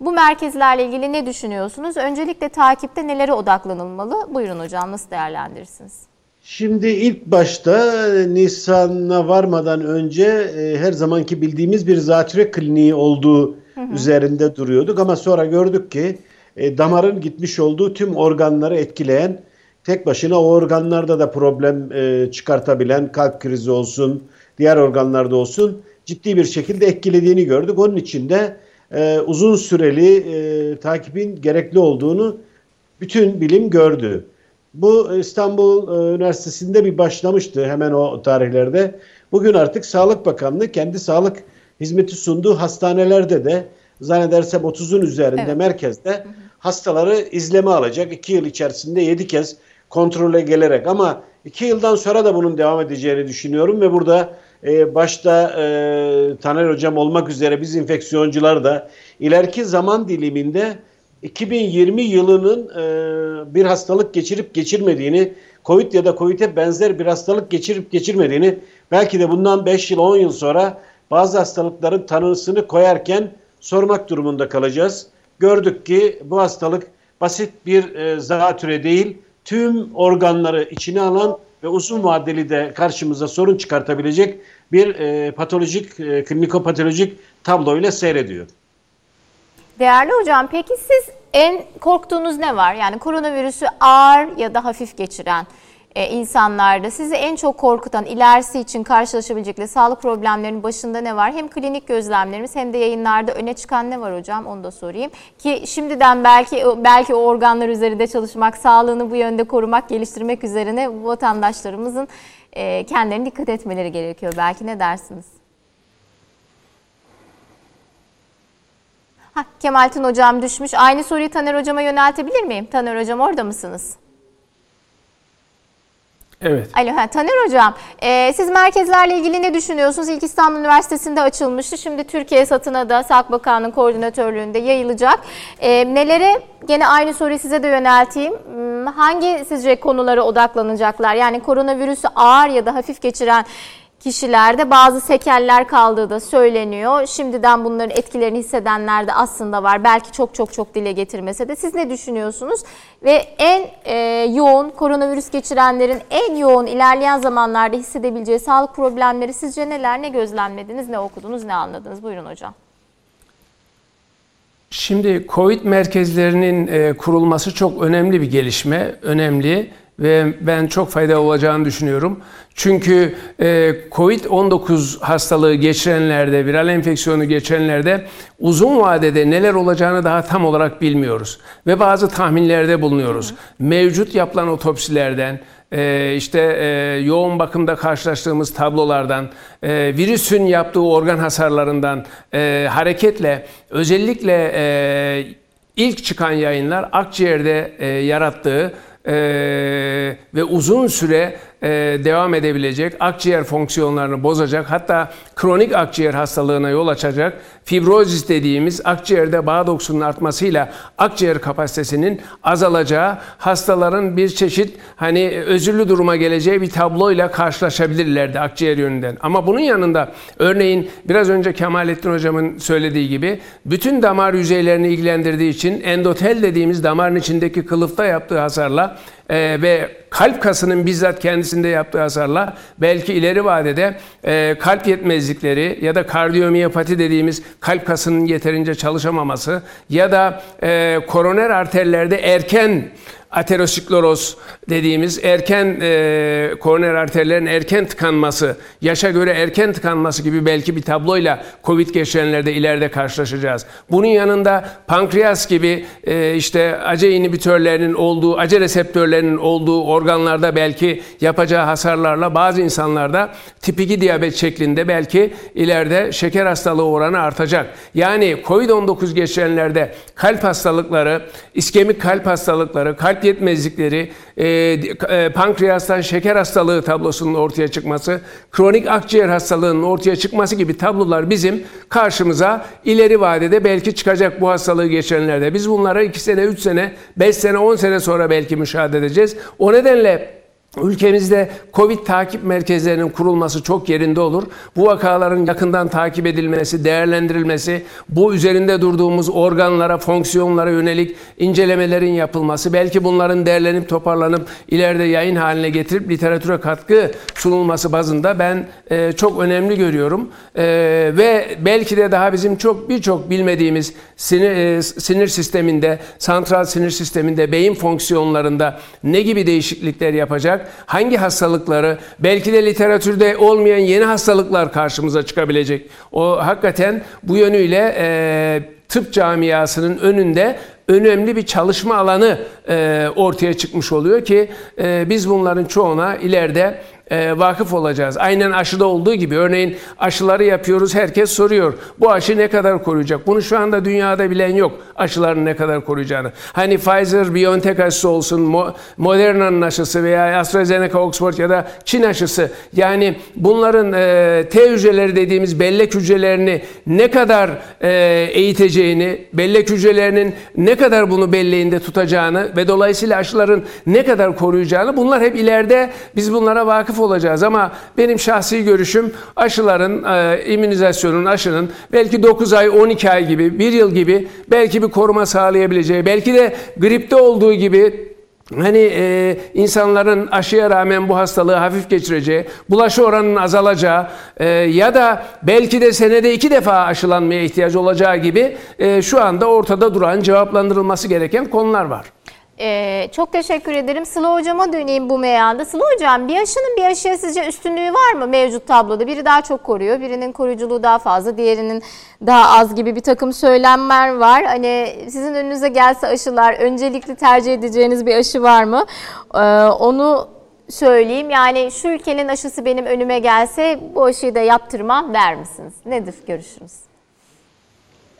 Bu merkezlerle ilgili ne düşünüyorsunuz? Öncelikle takipte nelere odaklanılmalı? Buyurun hocam nasıl değerlendirirsiniz? Şimdi ilk başta e, Nisan'a varmadan önce e, her zamanki bildiğimiz bir zatüre kliniği olduğu hı hı. üzerinde duruyorduk ama sonra gördük ki e, damarın gitmiş olduğu tüm organları etkileyen tek başına o organlarda da problem e, çıkartabilen kalp krizi olsun, diğer organlarda olsun ciddi bir şekilde etkilediğini gördük. Onun için de e, uzun süreli e, takibin gerekli olduğunu bütün bilim gördü. Bu İstanbul e, Üniversitesi'nde bir başlamıştı hemen o tarihlerde. Bugün artık Sağlık Bakanlığı kendi sağlık hizmeti sunduğu hastanelerde de zannedersem 30'un üzerinde evet. merkezde hastaları izleme alacak. 2 yıl içerisinde 7 kez kontrole gelerek ama 2 yıldan sonra da bunun devam edeceğini düşünüyorum ve burada e, başta e, Taner Hocam olmak üzere biz infeksiyoncular da ileriki zaman diliminde 2020 yılının e, bir hastalık geçirip geçirmediğini, Covid ya da Covid'e benzer bir hastalık geçirip geçirmediğini belki de bundan 5 yıl 10 yıl sonra bazı hastalıkların tanısını koyarken sormak durumunda kalacağız. Gördük ki bu hastalık basit bir e, zatüre değil, tüm organları içine alan ve uzun vadeli de karşımıza sorun çıkartabilecek bir e, patolojik, e, klinikopatolojik tabloyla seyrediyor. Değerli hocam peki siz en korktuğunuz ne var? Yani koronavirüsü ağır ya da hafif geçiren e, insanlarda sizi en çok korkutan ilerisi için karşılaşabilecekleri sağlık problemlerinin başında ne var? Hem klinik gözlemlerimiz hem de yayınlarda öne çıkan ne var hocam? Onu da sorayım. Ki şimdiden belki belki o organlar üzerinde çalışmak, sağlığını bu yönde korumak, geliştirmek üzerine vatandaşlarımızın e, kendilerine dikkat etmeleri gerekiyor. Belki ne dersiniz? Ha, Kemalettin hocam düşmüş. Aynı soruyu Taner hocama yöneltebilir miyim? Taner hocam orada mısınız? Evet. Alo, ha, Taner Hocam, e, siz merkezlerle ilgili ne düşünüyorsunuz? İlk İstanbul Üniversitesi'nde açılmıştı. Şimdi Türkiye satına da Sağlık Bakanlığı'nın koordinatörlüğünde yayılacak. E, nelere, gene aynı soruyu size de yönelteyim. Hmm, hangi sizce konulara odaklanacaklar? Yani koronavirüsü ağır ya da hafif geçiren kişilerde bazı sekeller kaldığı da söyleniyor. Şimdiden bunların etkilerini hissedenler de aslında var. Belki çok çok çok dile getirmese de. Siz ne düşünüyorsunuz? Ve en e, yoğun koronavirüs geçirenlerin en yoğun ilerleyen zamanlarda hissedebileceği sağlık problemleri sizce neler? Ne gözlemlediniz, ne okudunuz, ne anladınız? Buyurun hocam. Şimdi COVID merkezlerinin e, kurulması çok önemli bir gelişme. Önemli. Ve ben çok fayda olacağını düşünüyorum. Çünkü e, COVID-19 hastalığı geçirenlerde, viral enfeksiyonu geçirenlerde uzun vadede neler olacağını daha tam olarak bilmiyoruz. Ve bazı tahminlerde bulunuyoruz. Mevcut yapılan otopsilerden, e, işte e, yoğun bakımda karşılaştığımız tablolardan, e, virüsün yaptığı organ hasarlarından e, hareketle özellikle e, ilk çıkan yayınlar akciğerde e, yarattığı e, ve uzun süre e, devam edebilecek, akciğer fonksiyonlarını bozacak, hatta kronik akciğer hastalığına yol açacak fibrozis dediğimiz akciğerde bağ dokusunun artmasıyla akciğer kapasitesinin azalacağı hastaların bir çeşit hani özürlü duruma geleceği bir tabloyla karşılaşabilirlerdi akciğer yönünden. Ama bunun yanında örneğin biraz önce Kemalettin hocamın söylediği gibi bütün damar yüzeylerini ilgilendirdiği için endotel dediğimiz damarın içindeki kılıfta yaptığı hasarla e, ve kalp kasının bizzat kendisinde yaptığı hasarla belki ileri vadede e, kalp yetmezlikleri ya da kardiyomiyopati dediğimiz kalp kasının yeterince çalışamaması ya da e, koroner arterlerde erken ateroskleroz dediğimiz erken e, koroner arterlerin erken tıkanması, yaşa göre erken tıkanması gibi belki bir tabloyla COVID geçirenlerde ileride karşılaşacağız. Bunun yanında pankreas gibi e, işte ace inhibitörlerinin olduğu, ace reseptörlerinin olduğu organlarda belki yapacağı hasarlarla bazı insanlarda tip 2 diyabet şeklinde belki ileride şeker hastalığı oranı artacak. Yani COVID-19 geçirenlerde kalp hastalıkları, iskemik kalp hastalıkları, kalp yetmezlikleri, e, e, pankreastan şeker hastalığı tablosunun ortaya çıkması, kronik akciğer hastalığının ortaya çıkması gibi tablolar bizim karşımıza ileri vadede belki çıkacak bu hastalığı geçirenlerde. Biz bunlara 2 sene, 3 sene, 5 sene, 10 sene sonra belki müşahede edeceğiz. O nedenle Ülkemizde Covid takip merkezlerinin kurulması çok yerinde olur. Bu vakaların yakından takip edilmesi, değerlendirilmesi, bu üzerinde durduğumuz organlara, fonksiyonlara yönelik incelemelerin yapılması, belki bunların değerlenip toparlanıp ileride yayın haline getirip literatüre katkı sunulması bazında ben e, çok önemli görüyorum. E, ve belki de daha bizim çok birçok bilmediğimiz sinir, e, sinir sisteminde, santral sinir sisteminde, beyin fonksiyonlarında ne gibi değişiklikler yapacak? Hangi hastalıkları, belki de literatürde olmayan yeni hastalıklar karşımıza çıkabilecek. O hakikaten bu yönüyle e, tıp camiasının önünde önemli bir çalışma alanı e, ortaya çıkmış oluyor ki e, biz bunların çoğuna ileride e, vakıf olacağız. Aynen aşıda olduğu gibi. Örneğin aşıları yapıyoruz. Herkes soruyor. Bu aşı ne kadar koruyacak? Bunu şu anda dünyada bilen yok. Aşıların ne kadar koruyacağını. Hani Pfizer, BioNTech aşısı olsun, Moderna'nın aşısı veya AstraZeneca, Oxford ya da Çin aşısı. Yani bunların e, T hücreleri dediğimiz bellek hücrelerini ne kadar e, eğiteceğini, bellek hücrelerinin ne kadar bunu belleğinde tutacağını ve dolayısıyla aşıların ne kadar koruyacağını bunlar hep ileride biz bunlara vakıf vakıf olacağız ama benim şahsi görüşüm aşıların, e, immünizasyonun, aşının belki 9 ay, 12 ay gibi, 1 yıl gibi belki bir koruma sağlayabileceği, belki de gripte olduğu gibi Hani e, insanların aşıya rağmen bu hastalığı hafif geçireceği, bulaşı oranının azalacağı e, ya da belki de senede iki defa aşılanmaya ihtiyacı olacağı gibi e, şu anda ortada duran cevaplandırılması gereken konular var. Ee, çok teşekkür ederim. Sıla Hocam'a döneyim bu meyanda. Sıla Hocam bir aşının bir aşıya sizce üstünlüğü var mı mevcut tabloda? Biri daha çok koruyor, birinin koruyuculuğu daha fazla, diğerinin daha az gibi bir takım söylemler var. Hani sizin önünüze gelse aşılar öncelikli tercih edeceğiniz bir aşı var mı? Ee, onu söyleyeyim. Yani şu ülkenin aşısı benim önüme gelse bu aşıyı da yaptırmam der misiniz? Nedir görüşünüz?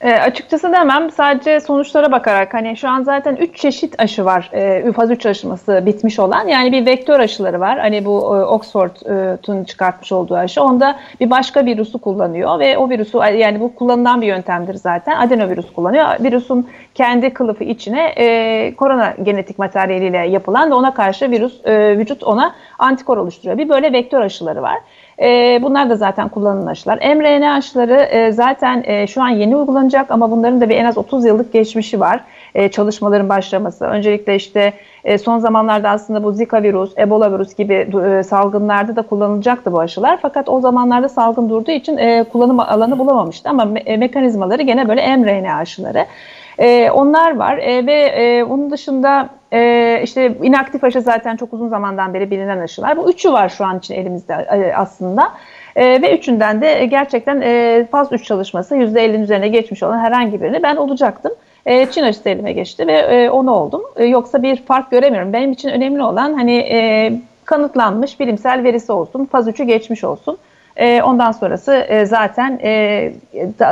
E, açıkçası demem. Sadece sonuçlara bakarak hani şu an zaten 3 çeşit aşı var. E, faz 3 aşıması bitmiş olan. Yani bir vektör aşıları var. Hani bu e, Oxford'un çıkartmış olduğu aşı. Onda bir başka virüsü kullanıyor ve o virüsü yani bu kullanılan bir yöntemdir zaten. Adenovirüs kullanıyor. Virüsün kendi kılıfı içine e, korona genetik materyaliyle yapılan ve ona karşı virüs e, vücut ona antikor oluşturuyor. Bir böyle vektör aşıları var. E, bunlar da zaten kullanılan aşılar. mRNA aşıları e, zaten e, şu an yeni uygulanacak ama bunların da bir en az 30 yıllık geçmişi var e, çalışmaların başlaması. Öncelikle işte e, son zamanlarda aslında bu Zika virüs, Ebola virüs gibi e, salgınlarda da kullanılacaktı bu aşılar. Fakat o zamanlarda salgın durduğu için e, kullanım alanı bulamamıştı ama me- e, mekanizmaları gene böyle mRNA aşıları. E, onlar var e, ve e, onun dışında e, işte inaktif aşı zaten çok uzun zamandan beri bilinen aşılar. Bu üçü var şu an için elimizde e, aslında. E, ve üçünden de gerçekten e, faz 3 çalışması %50'nin üzerine geçmiş olan herhangi birini ben olacaktım. E, Çin aşısı elime geçti ve e, onu oldum. E, yoksa bir fark göremiyorum. Benim için önemli olan hani e, kanıtlanmış bilimsel verisi olsun, faz 3'ü geçmiş olsun. E, ondan sonrası e, zaten e,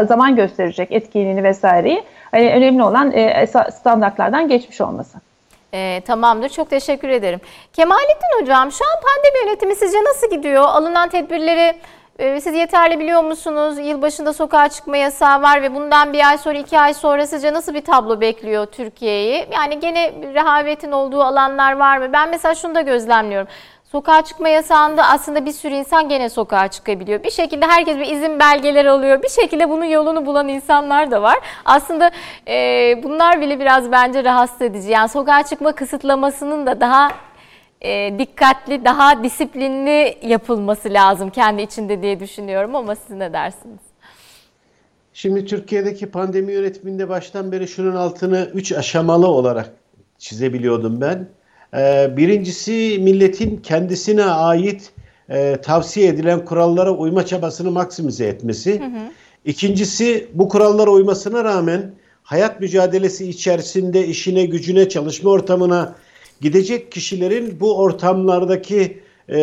zaman gösterecek etkinliğini vesaireyi. Hani önemli olan e, standartlardan geçmiş olması. E, tamamdır. Çok teşekkür ederim. Kemalettin Hocam şu an pandemi yönetimi sizce nasıl gidiyor? Alınan tedbirleri e, siz yeterli biliyor musunuz? Yılbaşında sokağa çıkma yasağı var ve bundan bir ay sonra iki ay sonra sizce nasıl bir tablo bekliyor Türkiye'yi? Yani gene rehavetin olduğu alanlar var mı? Ben mesela şunu da gözlemliyorum. Sokağa çıkma yasağında aslında bir sürü insan gene sokağa çıkabiliyor. Bir şekilde herkes bir izin belgeleri alıyor. Bir şekilde bunun yolunu bulan insanlar da var. Aslında e, bunlar bile biraz bence rahatsız edici. Yani sokağa çıkma kısıtlamasının da daha e, dikkatli, daha disiplinli yapılması lazım kendi içinde diye düşünüyorum ama siz ne dersiniz? Şimdi Türkiye'deki pandemi yönetiminde baştan beri şunun altını üç aşamalı olarak çizebiliyordum ben. Ee, birincisi milletin kendisine ait e, tavsiye edilen kurallara uyma çabasını maksimize etmesi. Hı hı. İkincisi bu kurallara uymasına rağmen hayat mücadelesi içerisinde işine, gücüne, çalışma ortamına gidecek kişilerin bu ortamlardaki e,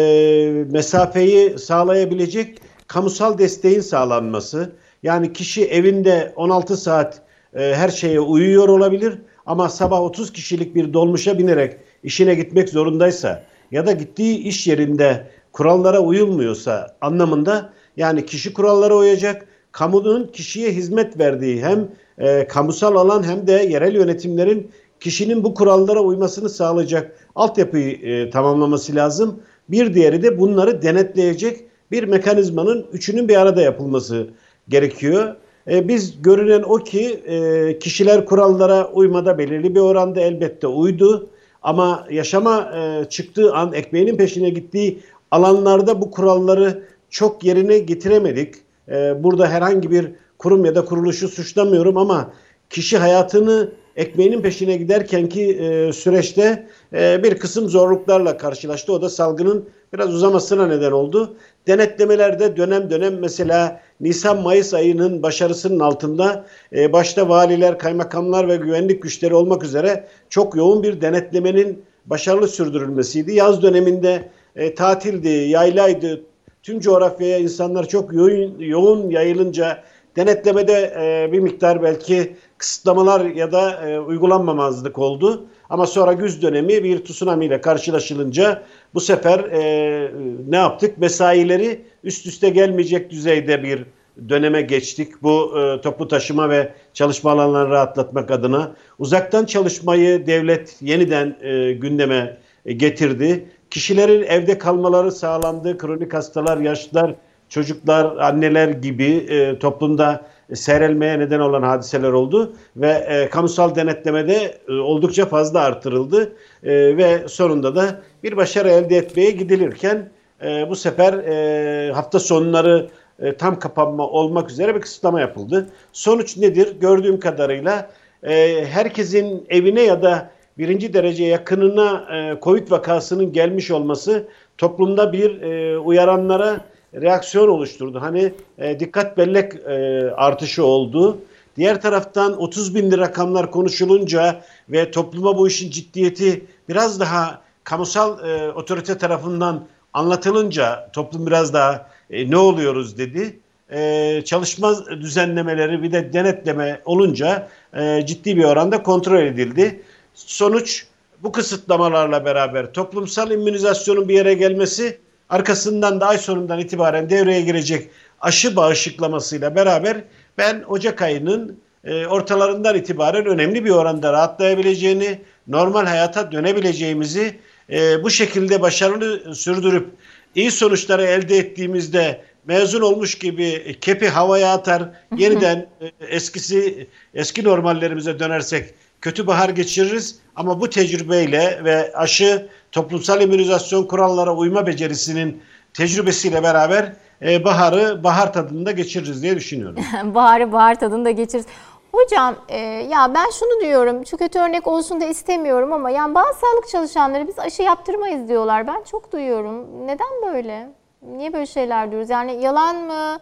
mesafeyi sağlayabilecek kamusal desteğin sağlanması. Yani kişi evinde 16 saat e, her şeye uyuyor olabilir ama sabah 30 kişilik bir dolmuşa binerek işine gitmek zorundaysa ya da gittiği iş yerinde kurallara uyulmuyorsa anlamında yani kişi kurallara uyacak, kamunun kişiye hizmet verdiği hem e, kamusal alan hem de yerel yönetimlerin kişinin bu kurallara uymasını sağlayacak altyapıyı e, tamamlaması lazım. Bir diğeri de bunları denetleyecek bir mekanizmanın üçünün bir arada yapılması gerekiyor. E, biz görünen o ki e, kişiler kurallara uymada belirli bir oranda elbette uydu. Ama yaşama e, çıktığı an ekmeğinin peşine gittiği alanlarda bu kuralları çok yerine getiremedik. E, burada herhangi bir kurum ya da kuruluşu suçlamıyorum ama kişi hayatını ekmeğinin peşine giderken ki e, süreçte e, bir kısım zorluklarla karşılaştı. O da salgının biraz uzamasına neden oldu. Denetlemelerde dönem dönem mesela Nisan-Mayıs ayının başarısının altında e, başta valiler, kaymakamlar ve güvenlik güçleri olmak üzere çok yoğun bir denetlemenin başarılı sürdürülmesiydi. Yaz döneminde e, tatildi, yaylaydı, tüm coğrafyaya insanlar çok yoğun, yoğun yayılınca denetlemede e, bir miktar belki kısıtlamalar ya da e, uygulanmamazlık oldu. Ama sonra güz dönemi bir tsunami ile karşılaşılınca bu sefer e, ne yaptık? Mesaileri üst üste gelmeyecek düzeyde bir döneme geçtik. Bu e, toplu taşıma ve çalışma alanlarını rahatlatmak adına uzaktan çalışmayı devlet yeniden e, gündeme e, getirdi. Kişilerin evde kalmaları sağlandı. Kronik hastalar, yaşlılar, çocuklar, anneler gibi e, toplumda seyrelmeye neden olan hadiseler oldu ve e, kamusal denetlemede e, oldukça fazla artırıldı e, ve sonunda da bir başarı elde etmeye gidilirken e, bu sefer e, hafta sonları e, tam kapanma olmak üzere bir kısıtlama yapıldı. Sonuç nedir? Gördüğüm kadarıyla e, herkesin evine ya da birinci derece yakınına e, COVID vakasının gelmiş olması toplumda bir e, uyaranlara reaksiyon oluşturdu. Hani e, dikkat bellek e, artışı oldu. Diğer taraftan 30 binli rakamlar konuşulunca ve topluma bu işin ciddiyeti biraz daha kamusal e, otorite tarafından anlatılınca toplum biraz daha e, ne oluyoruz dedi. E, çalışma düzenlemeleri bir de denetleme olunca e, ciddi bir oranda kontrol edildi. Sonuç bu kısıtlamalarla beraber toplumsal immünizasyonun bir yere gelmesi arkasından da ay sonundan itibaren devreye girecek aşı bağışıklamasıyla beraber ben Ocak ayının e, ortalarından itibaren önemli bir oranda rahatlayabileceğini, normal hayata dönebileceğimizi e, bu şekilde başarılı sürdürüp iyi sonuçları elde ettiğimizde mezun olmuş gibi kepi havaya atar, yeniden e, eskisi eski normallerimize dönersek kötü bahar geçiririz ama bu tecrübeyle ve aşı toplumsal immünizasyon kurallara uyma becerisinin tecrübesiyle beraber e, baharı bahar tadında geçiririz diye düşünüyorum. baharı bahar tadında geçiririz. Hocam e, ya ben şunu diyorum, şu kötü örnek olsun da istemiyorum ama yani bazı sağlık çalışanları biz aşı yaptırmayız diyorlar. Ben çok duyuyorum. Neden böyle? Niye böyle şeyler diyoruz? Yani yalan mı?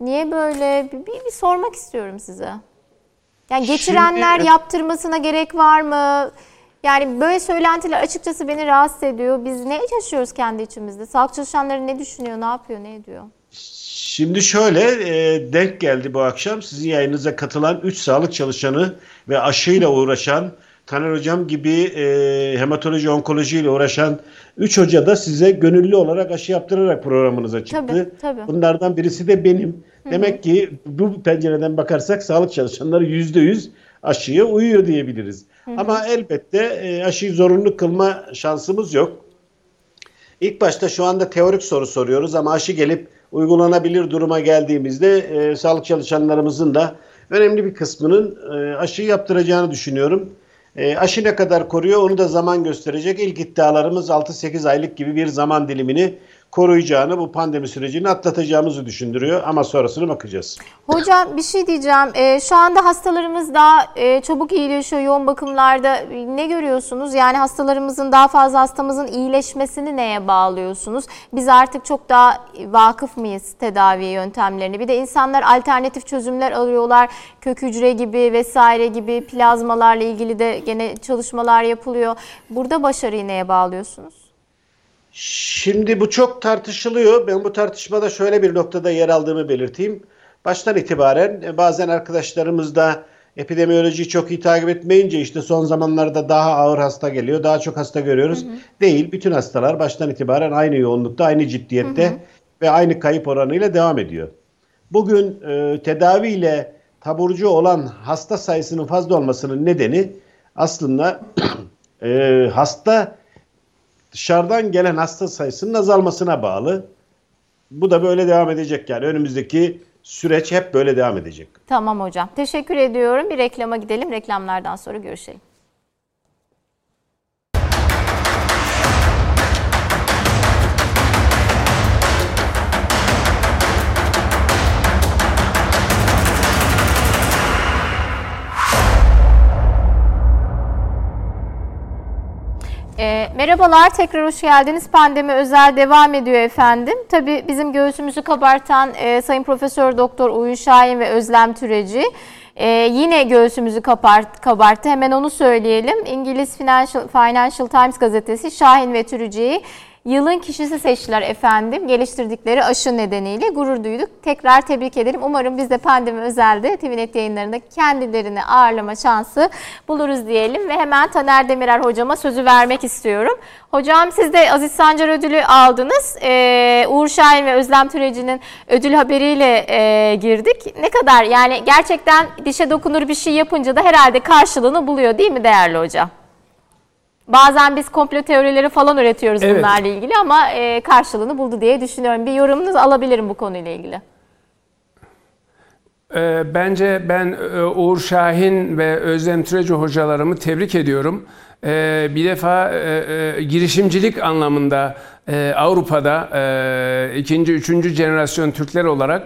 Niye böyle? Bir, bir, bir sormak istiyorum size. Yani geçirenler Şimdi, yaptırmasına gerek var mı? Yani böyle söylentiler açıkçası beni rahatsız ediyor. Biz ne yaşıyoruz kendi içimizde? Sağlık çalışanları ne düşünüyor, ne yapıyor, ne ediyor? Şimdi şöyle e, denk geldi bu akşam sizin yayınınıza katılan 3 sağlık çalışanı ve aşıyla uğraşan Taner Hocam gibi e, hematoloji, onkoloji ile uğraşan 3 hoca da size gönüllü olarak aşı yaptırarak programınıza çıktı. Tabii, tabii. Bunlardan birisi de benim. Hı-hı. Demek ki bu pencereden bakarsak sağlık çalışanları %100 aşıya uyuyor diyebiliriz. Hı-hı. Ama elbette e, aşıyı zorunlu kılma şansımız yok. İlk başta şu anda teorik soru soruyoruz ama aşı gelip uygulanabilir duruma geldiğimizde e, sağlık çalışanlarımızın da önemli bir kısmının e, aşı yaptıracağını düşünüyorum. E, aşı ne kadar koruyor onu da zaman gösterecek. İlk iddialarımız 6-8 aylık gibi bir zaman dilimini koruyacağını, bu pandemi sürecini atlatacağımızı düşündürüyor ama sonrasını bakacağız. Hocam bir şey diyeceğim. E, şu anda hastalarımız daha e, çabuk iyileşiyor yoğun bakımlarda. Ne görüyorsunuz? Yani hastalarımızın daha fazla hastamızın iyileşmesini neye bağlıyorsunuz? Biz artık çok daha vakıf mıyız tedavi yöntemlerini? Bir de insanlar alternatif çözümler alıyorlar. Kök hücre gibi vesaire gibi plazmalarla ilgili de gene çalışmalar yapılıyor. Burada başarıyı neye bağlıyorsunuz? Şimdi bu çok tartışılıyor. Ben bu tartışmada şöyle bir noktada yer aldığımı belirteyim. Baştan itibaren e, bazen arkadaşlarımız da epidemiyolojiyi çok iyi takip etmeyince işte son zamanlarda daha ağır hasta geliyor. Daha çok hasta görüyoruz. Hı hı. Değil. Bütün hastalar baştan itibaren aynı yoğunlukta, aynı ciddiyette hı hı. ve aynı kayıp oranıyla devam ediyor. Bugün e, tedaviyle taburcu olan hasta sayısının fazla olmasının nedeni aslında e, hasta dışarıdan gelen hasta sayısının azalmasına bağlı. Bu da böyle devam edecek yani önümüzdeki süreç hep böyle devam edecek. Tamam hocam. Teşekkür ediyorum. Bir reklama gidelim. Reklamlardan sonra görüşelim. E, merhabalar, tekrar hoş geldiniz. Pandemi özel devam ediyor efendim. Tabii bizim göğsümüzü kabartan e, Sayın Profesör Doktor Uyun Şahin ve Özlem Türeci e, yine göğsümüzü kabart, kabarttı. Hemen onu söyleyelim. İngiliz Financial, Financial Times gazetesi Şahin ve Türeci'yi Yılın kişisi seçtiler efendim. Geliştirdikleri aşı nedeniyle gurur duyduk. Tekrar tebrik ederim. Umarım biz de pandemi özelde TVNet yayınlarında kendilerini ağırlama şansı buluruz diyelim. Ve hemen Taner Demirer hocama sözü vermek istiyorum. Hocam siz de Aziz Sancar ödülü aldınız. Ee, Uğur Şahin ve Özlem Türeci'nin ödül haberiyle e, girdik. Ne kadar yani gerçekten dişe dokunur bir şey yapınca da herhalde karşılığını buluyor değil mi değerli hocam? Bazen biz komplo teorileri falan üretiyoruz evet. bunlarla ilgili ama e, karşılığını buldu diye düşünüyorum. Bir yorumunuz alabilirim bu konuyla ilgili. E, bence ben e, Uğur Şahin ve Özlem Türeci hocalarımı tebrik ediyorum. E, bir defa girişimcilik anlamında Avrupa'da ikinci, üçüncü jenerasyon Türkler olarak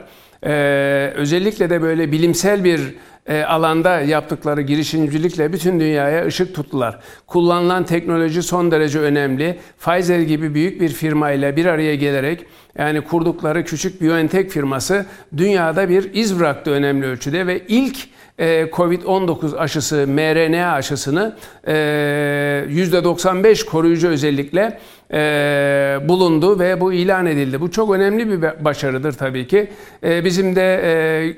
özellikle de böyle bilimsel bir e, alanda yaptıkları girişimcilikle bütün dünyaya ışık tuttular. Kullanılan teknoloji son derece önemli. Pfizer gibi büyük bir firma ile bir araya gelerek yani kurdukları küçük BioNTech firması dünyada bir iz bıraktı önemli ölçüde ve ilk e, Covid-19 aşısı mRNA aşısını %95 e, koruyucu özellikle e, bulundu ve bu ilan edildi. Bu çok önemli bir başarıdır tabii ki. E, bizim de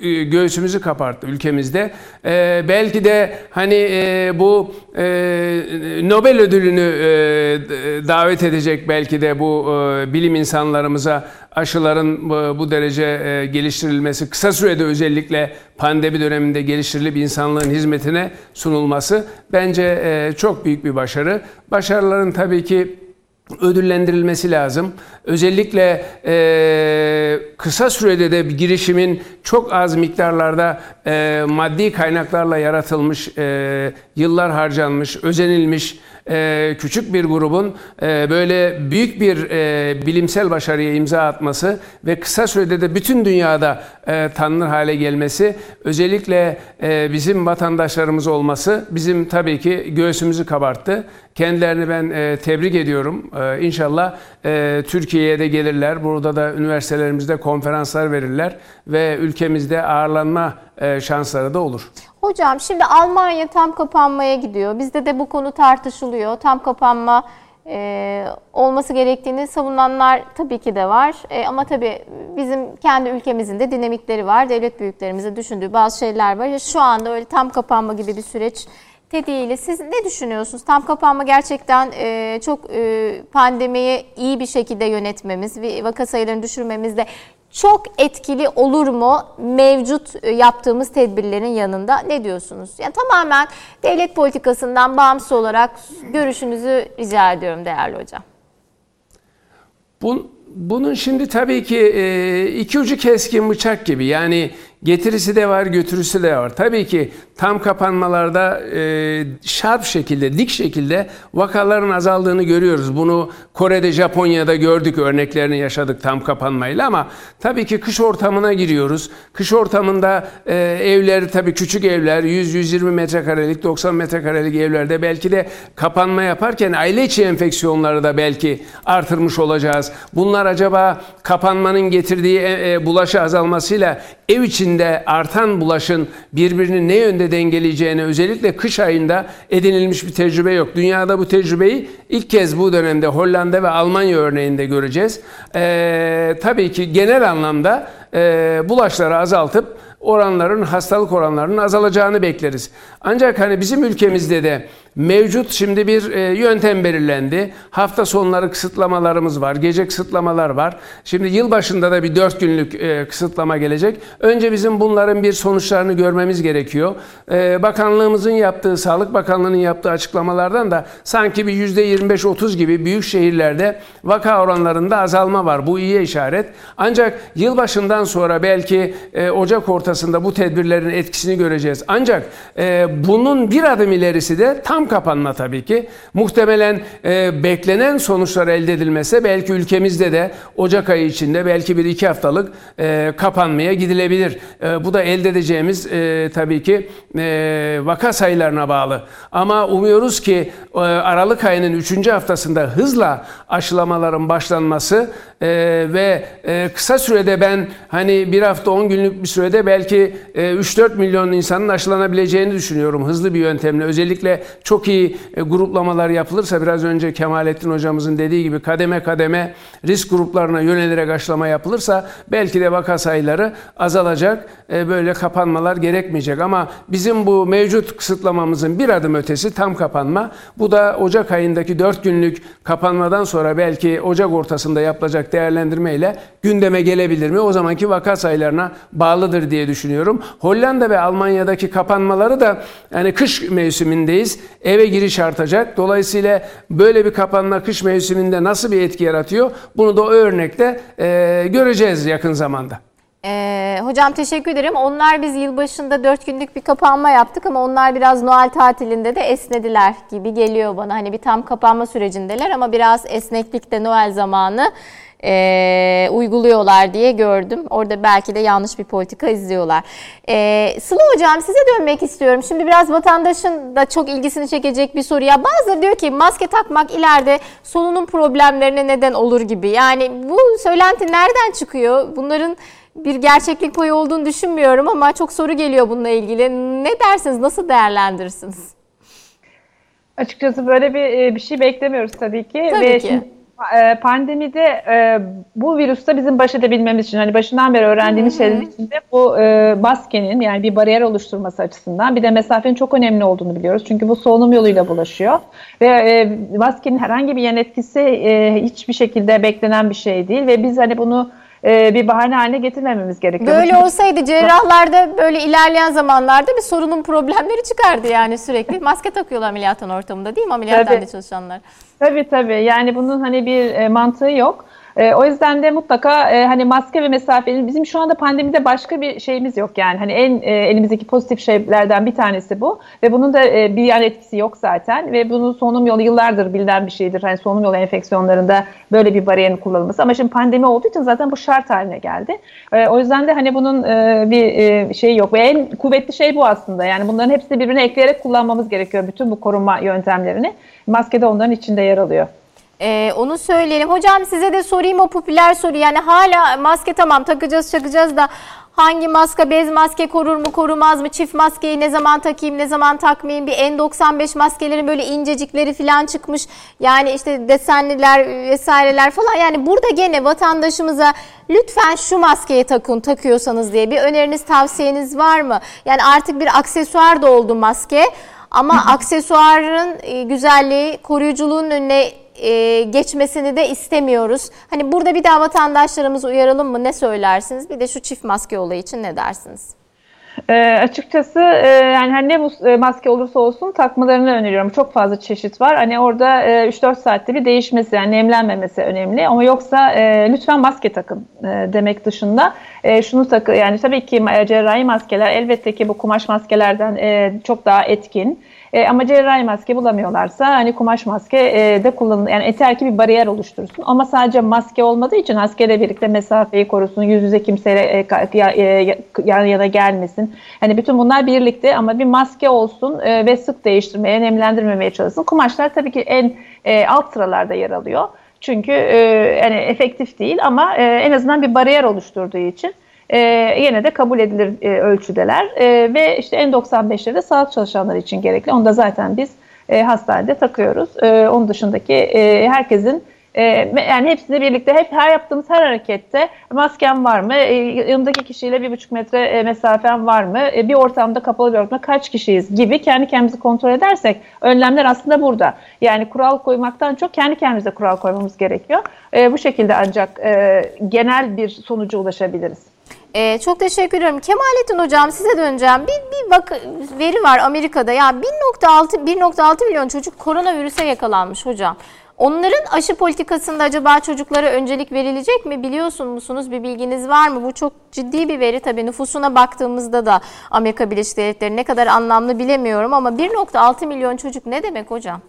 e, göğsümüzü kaparttı ülkemizde. E, belki de hani e, bu e, Nobel ödülünü e, davet edecek belki de bu e, bilim insanlarımıza aşıların bu, bu derece e, geliştirilmesi, kısa sürede özellikle pandemi döneminde geliştirilip insanlığın hizmetine sunulması bence e, çok büyük bir başarı. Başarıların tabii ki ödüllendirilmesi lazım. Özellikle e, kısa sürede de bir girişimin çok az miktarlarda e, maddi kaynaklarla yaratılmış, e, yıllar harcanmış, özenilmiş e, küçük bir grubun e, böyle büyük bir e, bilimsel başarıya imza atması ve kısa sürede de bütün dünyada e, tanınır hale gelmesi özellikle e, bizim vatandaşlarımız olması bizim tabii ki göğsümüzü kabarttı. Kendilerini ben tebrik ediyorum. E, inşallah e, Türkiye'ye de gelirler. Burada da üniversitelerimizde konferanslar verirler ve ülkemizde ağırlanma şansları da olur. Hocam şimdi Almanya tam kapanmaya gidiyor. Bizde de bu konu tartışılıyor. Tam kapanma e, olması gerektiğini savunanlar tabii ki de var. E, ama tabii bizim kendi ülkemizin de dinamikleri var. Devlet büyüklerimizin düşündüğü bazı şeyler var. Şu anda öyle tam kapanma gibi bir süreç de değil. Siz ne düşünüyorsunuz? Tam kapanma gerçekten e, çok e, pandemiyi iyi bir şekilde yönetmemiz vaka sayılarını düşürmemizde çok etkili olur mu mevcut e, yaptığımız tedbirlerin yanında ne diyorsunuz? Yani tamamen devlet politikasından bağımsız olarak görüşünüzü rica ediyorum değerli hocam. Bun, bunun şimdi tabii ki e, iki ucu keskin bıçak gibi yani Getirisi de var, götürüsü de var. Tabii ki tam kapanmalarda e, şarp şekilde, dik şekilde vakaların azaldığını görüyoruz. Bunu Kore'de, Japonya'da gördük, örneklerini yaşadık tam kapanmayla ama tabii ki kış ortamına giriyoruz. Kış ortamında e, evler tabii küçük evler, 100-120 metrekarelik, 90 metrekarelik evlerde belki de kapanma yaparken aile içi enfeksiyonları da belki artırmış olacağız. Bunlar acaba kapanmanın getirdiği e, e, bulaşı azalmasıyla ev içinde artan bulaşın birbirini ne yönde dengeleyeceğine özellikle kış ayında edinilmiş bir tecrübe yok. Dünyada bu tecrübeyi ilk kez bu dönemde Hollanda ve Almanya örneğinde göreceğiz. Ee, tabii ki genel anlamda e, bulaşları azaltıp oranların hastalık oranlarının azalacağını bekleriz. Ancak hani bizim ülkemizde de Mevcut şimdi bir e, yöntem belirlendi. Hafta sonları kısıtlamalarımız var, gece kısıtlamalar var. Şimdi yılbaşında da bir dört günlük e, kısıtlama gelecek. Önce bizim bunların bir sonuçlarını görmemiz gerekiyor. E, bakanlığımızın yaptığı, Sağlık Bakanlığı'nın yaptığı açıklamalardan da sanki bir yüzde 25-30 gibi büyük şehirlerde vaka oranlarında azalma var. Bu iyi işaret. Ancak yılbaşından sonra belki Ocak ortasında bu tedbirlerin etkisini göreceğiz. Ancak bunun bir adım ilerisi de tam kapanma tabii ki. Muhtemelen e, beklenen sonuçlar elde edilmese belki ülkemizde de Ocak ayı içinde belki bir iki haftalık e, kapanmaya gidilebilir. E, bu da elde edeceğimiz e, tabii ki e, vaka sayılarına bağlı. Ama umuyoruz ki e, Aralık ayının üçüncü haftasında hızla aşılamaların başlanması e, ve e, kısa sürede ben hani bir hafta 10 günlük bir sürede belki e, 3-4 milyon insanın aşılanabileceğini düşünüyorum hızlı bir yöntemle. Özellikle çok iyi e, gruplamalar yapılırsa biraz önce Kemalettin hocamızın dediği gibi kademe kademe risk gruplarına yönelerek aşılama yapılırsa belki de vaka sayıları azalacak. E, böyle kapanmalar gerekmeyecek ama bizim bu mevcut kısıtlamamızın bir adım ötesi tam kapanma. Bu da Ocak ayındaki 4 günlük kapanmadan sonra belki Ocak ortasında yapılacak olarak değerlendirmeyle gündeme gelebilir mi? O zamanki vaka sayılarına bağlıdır diye düşünüyorum. Hollanda ve Almanya'daki kapanmaları da yani kış mevsimindeyiz. Eve giriş artacak. Dolayısıyla böyle bir kapanma kış mevsiminde nasıl bir etki yaratıyor? Bunu da o örnekte e, göreceğiz yakın zamanda. Ee, hocam teşekkür ederim. Onlar biz yılbaşında dört günlük bir kapanma yaptık ama onlar biraz Noel tatilinde de esnediler gibi geliyor bana. Hani bir tam kapanma sürecindeler ama biraz esneklik de Noel zamanı e, uyguluyorlar diye gördüm. Orada belki de yanlış bir politika izliyorlar. E, Sıla Hocam size dönmek istiyorum. Şimdi biraz vatandaşın da çok ilgisini çekecek bir soru. Ya bazıları diyor ki maske takmak ileride solunum problemlerine neden olur gibi. Yani bu söylenti nereden çıkıyor? Bunların bir gerçeklik payı olduğunu düşünmüyorum ama çok soru geliyor bununla ilgili. Ne dersiniz? Nasıl değerlendirirsiniz? Açıkçası böyle bir bir şey beklemiyoruz tabii ki. Tabii Ve ki. Şimdi e, pandemide e, bu virüste bizim baş edebilmemiz için hani başından beri öğrendiğimiz şeylerin içinde bu e, maskenin yani bir bariyer oluşturması açısından bir de mesafenin çok önemli olduğunu biliyoruz. Çünkü bu solunum yoluyla bulaşıyor ve e, maskenin herhangi bir yan etkisi e, hiçbir şekilde beklenen bir şey değil ve biz hani bunu e, bir bahane haline getirmememiz gerekiyor. Böyle Çünkü... olsaydı cerrahlarda böyle ilerleyen zamanlarda bir sorunun problemleri çıkardı yani sürekli. Maske takıyorlar ameliyathane ortamında değil mi ameliyathanede çalışanlar? Tabii tabii yani bunun hani bir e, mantığı yok. E, o yüzden de mutlaka e, hani maske ve mesafenin bizim şu anda pandemide başka bir şeyimiz yok yani hani en e, elimizdeki pozitif şeylerden bir tanesi bu ve bunun da e, bir yan etkisi yok zaten ve bunun solunum yolu yıllardır bilinen bir şeydir. Hani solunum yolu enfeksiyonlarında böyle bir bariyerin kullanılması ama şimdi pandemi olduğu için zaten bu şart haline geldi. E, o yüzden de hani bunun e, bir e, şey yok ve en kuvvetli şey bu aslında yani bunların hepsini birbirine ekleyerek kullanmamız gerekiyor bütün bu korunma yöntemlerini. Maske de onların içinde yer alıyor. Ee, onu söyleyelim. Hocam size de sorayım o popüler soru. Yani hala maske tamam takacağız çakacağız da hangi maske bez maske korur mu korumaz mı? Çift maskeyi ne zaman takayım ne zaman takmayayım? Bir N95 maskelerin böyle incecikleri falan çıkmış. Yani işte desenliler vesaireler falan. Yani burada gene vatandaşımıza lütfen şu maskeyi takın takıyorsanız diye bir öneriniz tavsiyeniz var mı? Yani artık bir aksesuar da oldu maske. Ama aksesuarın e, güzelliği koruyuculuğun önüne e, geçmesini de istemiyoruz. Hani burada bir daha vatandaşlarımızı uyaralım mı? Ne söylersiniz? Bir de şu çift maske olayı için ne dersiniz? E, açıkçası e, yani her ne bu e, maske olursa olsun takmalarını öneriyorum. Çok fazla çeşit var. Hani orada e, 3-4 saatte bir değişmesi yani nemlenmemesi önemli. Ama yoksa e, lütfen maske takın e, demek dışında e, şunu takın. Yani tabii ki cerrahi maskeler elbette ki bu kumaş maskelerden e, çok daha etkin. E, ama cerrahi maske bulamıyorlarsa hani kumaş maske e, de kullanılır. Yani eter ki bir bariyer oluştursun. Ama sadece maske olmadığı için maskeyle birlikte mesafeyi korusun. Yüz yüze kimseyle e, e, yan yana gelmesin. Hani bütün bunlar birlikte ama bir maske olsun e, ve sık değiştirmeye, nemlendirmemeye çalışsın. Kumaşlar tabii ki en e, alt sıralarda yer alıyor. Çünkü e, yani efektif değil ama e, en azından bir bariyer oluşturduğu için e, yine de kabul edilir e, ölçüdeler e, ve işte N95'leri de sağlık çalışanları için gerekli. Onu da zaten biz e, hastanede takıyoruz. E, onun dışındaki e, herkesin e, yani hepsini birlikte hep her yaptığımız her harekette maskem var mı? E, yanımdaki kişiyle bir buçuk metre e, var mı? E, bir ortamda kapalı bir ortamda kaç kişiyiz gibi kendi kendimizi kontrol edersek önlemler aslında burada. Yani kural koymaktan çok kendi kendimize kural koymamız gerekiyor. E, bu şekilde ancak genel bir sonuca ulaşabiliriz. Ee, çok teşekkür ederim. Kemalettin Hocam size döneceğim. Bir, bir bak veri var Amerika'da. Ya 1.6 1.6 milyon çocuk koronavirüse yakalanmış hocam. Onların aşı politikasında acaba çocuklara öncelik verilecek mi? Biliyorsun musunuz? Bir bilginiz var mı? Bu çok ciddi bir veri tabii. Nüfusuna baktığımızda da Amerika Birleşik Devletleri ne kadar anlamlı bilemiyorum ama 1.6 milyon çocuk ne demek hocam?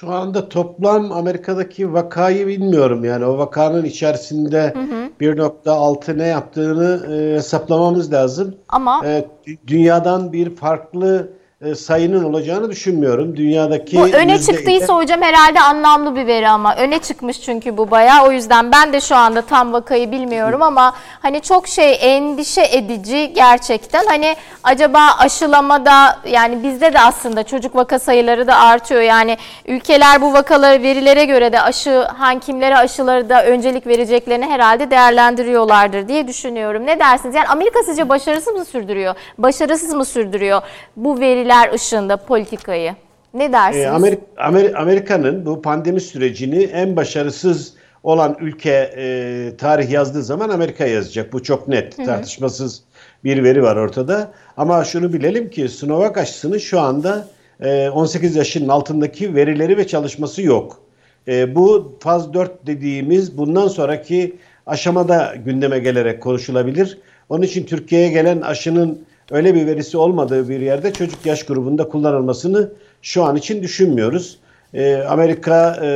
Şu anda toplam Amerika'daki vakayı bilmiyorum. Yani o vakanın içerisinde 1.6 ne yaptığını e, hesaplamamız lazım. Ama e, dünyadan bir farklı e, sayının olacağını düşünmüyorum. Dünyadaki Bu öne çıktıysa hocam herhalde anlamlı bir veri ama öne çıkmış çünkü bu bayağı. O yüzden ben de şu anda tam vakayı bilmiyorum ama hani çok şey endişe edici gerçekten. Hani acaba aşılamada yani bizde de aslında çocuk vaka sayıları da artıyor. Yani ülkeler bu vakaları verilere göre de aşı hangi kimlere aşıları da öncelik vereceklerini herhalde değerlendiriyorlardır diye düşünüyorum. Ne dersiniz? Yani Amerika sizce başarısız mı sürdürüyor? Başarısız mı sürdürüyor bu verileri? Veriler ışığında politikayı? Ne dersiniz? Ee, Amerika, Amer, Amerika'nın bu pandemi sürecini en başarısız olan ülke e, tarih yazdığı zaman Amerika yazacak. Bu çok net, Hı-hı. tartışmasız bir veri var ortada. Ama şunu bilelim ki Sinovac aşısının şu anda e, 18 yaşının altındaki verileri ve çalışması yok. E, bu faz 4 dediğimiz bundan sonraki aşamada gündeme gelerek konuşulabilir. Onun için Türkiye'ye gelen aşının öyle bir verisi olmadığı bir yerde çocuk yaş grubunda kullanılmasını şu an için düşünmüyoruz. E, Amerika e,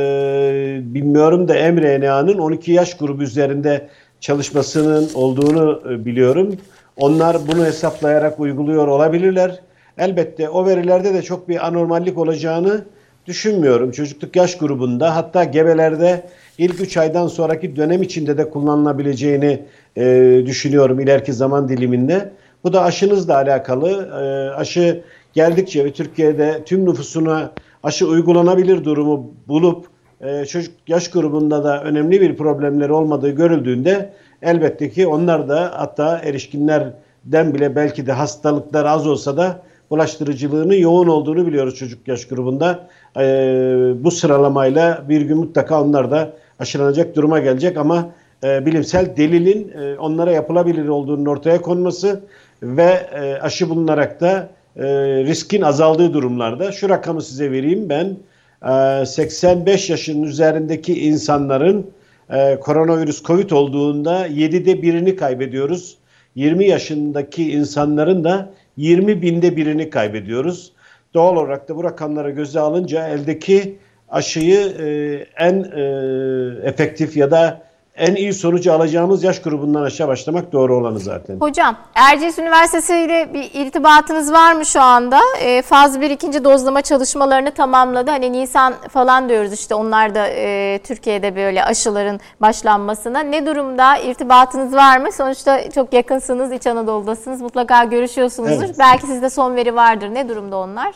bilmiyorum da mRNA'nın 12 yaş grubu üzerinde çalışmasının olduğunu e, biliyorum. Onlar bunu hesaplayarak uyguluyor olabilirler. Elbette o verilerde de çok bir anormallik olacağını düşünmüyorum. Çocukluk yaş grubunda hatta gebelerde ilk 3 aydan sonraki dönem içinde de kullanılabileceğini e, düşünüyorum ileriki zaman diliminde. Bu da aşınızla alakalı. E, aşı geldikçe ve Türkiye'de tüm nüfusuna aşı uygulanabilir durumu bulup e, çocuk yaş grubunda da önemli bir problemleri olmadığı görüldüğünde elbette ki onlar da hatta erişkinlerden bile belki de hastalıklar az olsa da bulaştırıcılığının yoğun olduğunu biliyoruz çocuk yaş grubunda. E, bu sıralamayla bir gün mutlaka onlar da aşılanacak duruma gelecek ama e, bilimsel delilin e, onlara yapılabilir olduğunun ortaya konması ve e, aşı bulunarak da e, riskin azaldığı durumlarda şu rakamı size vereyim ben e, 85 yaşın üzerindeki insanların e, koronavirüs COVID olduğunda 7'de birini kaybediyoruz. 20 yaşındaki insanların da 20 binde birini kaybediyoruz. Doğal olarak da bu rakamları göze alınca eldeki aşıyı e, en e, efektif ya da en iyi sonucu alacağımız yaş grubundan aşağı başlamak doğru olanı zaten. Hocam Erciyes Üniversitesi ile bir irtibatınız var mı şu anda? E, faz 1 ikinci dozlama çalışmalarını tamamladı. Hani Nisan falan diyoruz işte onlar da e, Türkiye'de böyle aşıların başlanmasına. Ne durumda? İrtibatınız var mı? Sonuçta çok yakınsınız, İç Anadolu'dasınız. Mutlaka görüşüyorsunuzdur. Evet. Belki sizde son veri vardır. Ne durumda onlar?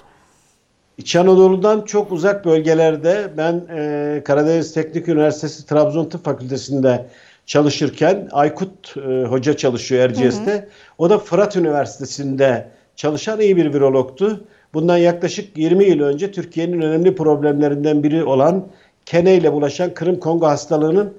İç Anadolu'dan çok uzak bölgelerde ben e, Karadeniz Teknik Üniversitesi Trabzon Tıp Fakültesi'nde çalışırken Aykut e, Hoca çalışıyor Erciyes'te. O da Fırat Üniversitesi'nde çalışan iyi bir virologtu. Bundan yaklaşık 20 yıl önce Türkiye'nin önemli problemlerinden biri olan kene ile bulaşan Kırım Kongo hastalığının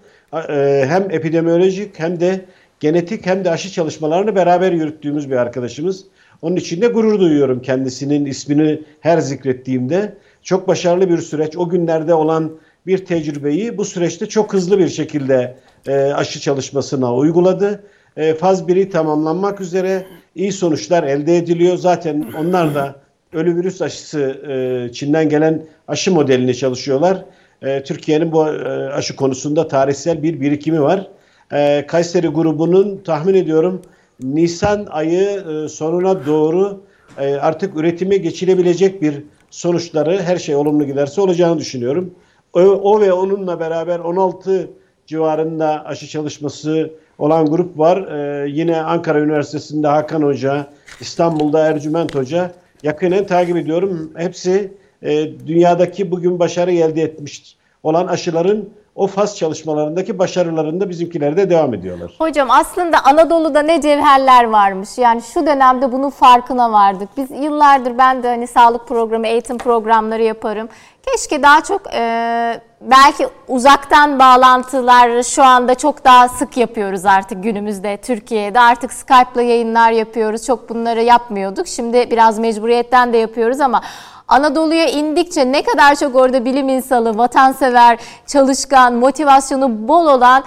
e, hem epidemiolojik hem de genetik hem de aşı çalışmalarını beraber yürüttüğümüz bir arkadaşımız. Onun için de gurur duyuyorum kendisinin ismini her zikrettiğimde. Çok başarılı bir süreç. O günlerde olan bir tecrübeyi bu süreçte çok hızlı bir şekilde e, aşı çalışmasına uyguladı. E, faz 1'i tamamlanmak üzere iyi sonuçlar elde ediliyor. Zaten onlar da ölü virüs aşısı e, Çin'den gelen aşı modelini çalışıyorlar. E, Türkiye'nin bu e, aşı konusunda tarihsel bir birikimi var. E, Kayseri grubunun tahmin ediyorum Nisan ayı e, sonuna doğru e, artık üretime geçilebilecek bir sonuçları her şey olumlu giderse olacağını düşünüyorum. O, o ve onunla beraber 16 civarında aşı çalışması olan grup var. Ee, yine Ankara Üniversitesi'nde Hakan Hoca, İstanbul'da Ercüment Hoca yakinen takip ediyorum. Hepsi e, dünyadaki bugün başarı elde etmiş olan aşıların o faz çalışmalarındaki başarılarında bizimkiler de devam ediyorlar. Hocam aslında Anadolu'da ne cevherler varmış. Yani şu dönemde bunun farkına vardık. Biz yıllardır ben de hani sağlık programı, eğitim programları yaparım. Keşke daha çok e, belki uzaktan bağlantılar şu anda çok daha sık yapıyoruz artık günümüzde Türkiye'de. Artık Skype'la yayınlar yapıyoruz. Çok bunları yapmıyorduk. Şimdi biraz mecburiyetten de yapıyoruz ama Anadolu'ya indikçe ne kadar çok orada bilim insanı, vatansever, çalışkan, motivasyonu bol olan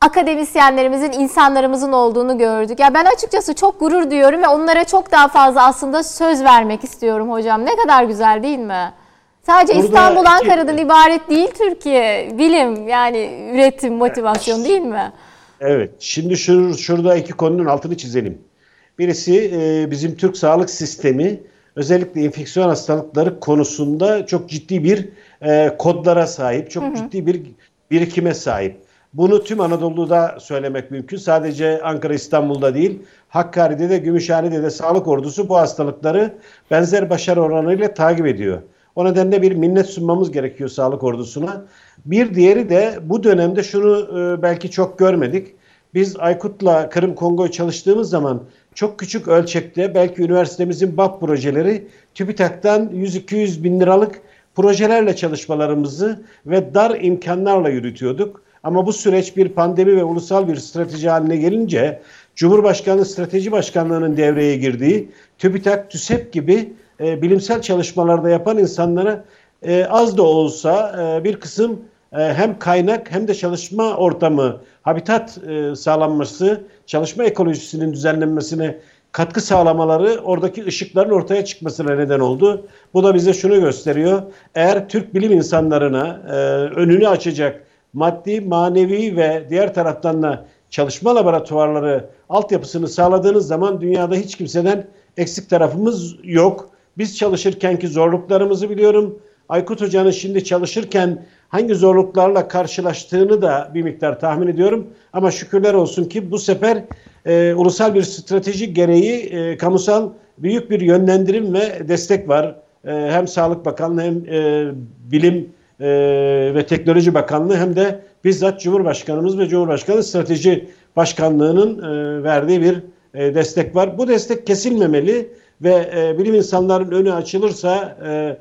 akademisyenlerimizin, insanlarımızın olduğunu gördük. Ya ben açıkçası çok gurur duyuyorum ve onlara çok daha fazla aslında söz vermek istiyorum hocam. Ne kadar güzel değil mi? Sadece Burada İstanbul, Ankara'dan iki... ibaret değil Türkiye. Bilim yani üretim, motivasyon değil mi? Evet. Şimdi şur, şurada iki konunun altını çizelim. Birisi e, bizim Türk sağlık sistemi özellikle enfeksiyon hastalıkları konusunda çok ciddi bir e, kodlara sahip, çok hı hı. ciddi bir birikime sahip. Bunu tüm Anadolu'da söylemek mümkün. Sadece Ankara, İstanbul'da değil, Hakkari'de de, Gümüşhane'de de sağlık ordusu bu hastalıkları benzer başarı oranıyla takip ediyor. O nedenle bir minnet sunmamız gerekiyor sağlık ordusuna. Bir diğeri de bu dönemde şunu e, belki çok görmedik. Biz Aykut'la Kırım Kongo'yu çalıştığımız zaman çok küçük ölçekte belki üniversitemizin BAP projeleri TÜBİTAK'tan 100-200 bin liralık projelerle çalışmalarımızı ve dar imkanlarla yürütüyorduk. Ama bu süreç bir pandemi ve ulusal bir strateji haline gelince Cumhurbaşkanlığı Strateji Başkanlığı'nın devreye girdiği TÜBİTAK, TÜSEP gibi e, bilimsel çalışmalarda yapan insanlara e, az da olsa e, bir kısım hem kaynak hem de çalışma ortamı, habitat e, sağlanması, çalışma ekolojisinin düzenlenmesine katkı sağlamaları oradaki ışıkların ortaya çıkmasına neden oldu. Bu da bize şunu gösteriyor. Eğer Türk bilim insanlarına e, önünü açacak maddi, manevi ve diğer taraftan da çalışma laboratuvarları altyapısını sağladığınız zaman dünyada hiç kimseden eksik tarafımız yok. Biz çalışırkenki zorluklarımızı biliyorum. Aykut Hoca'nın şimdi çalışırken hangi zorluklarla karşılaştığını da bir miktar tahmin ediyorum. Ama şükürler olsun ki bu sefer e, ulusal bir strateji gereği e, kamusal büyük bir yönlendirim ve destek var. E, hem Sağlık Bakanlığı hem e, Bilim e, ve Teknoloji Bakanlığı hem de bizzat Cumhurbaşkanımız ve Cumhurbaşkanı Strateji Başkanlığı'nın e, verdiği bir e, destek var. Bu destek kesilmemeli ve e, bilim insanların önü açılırsa e,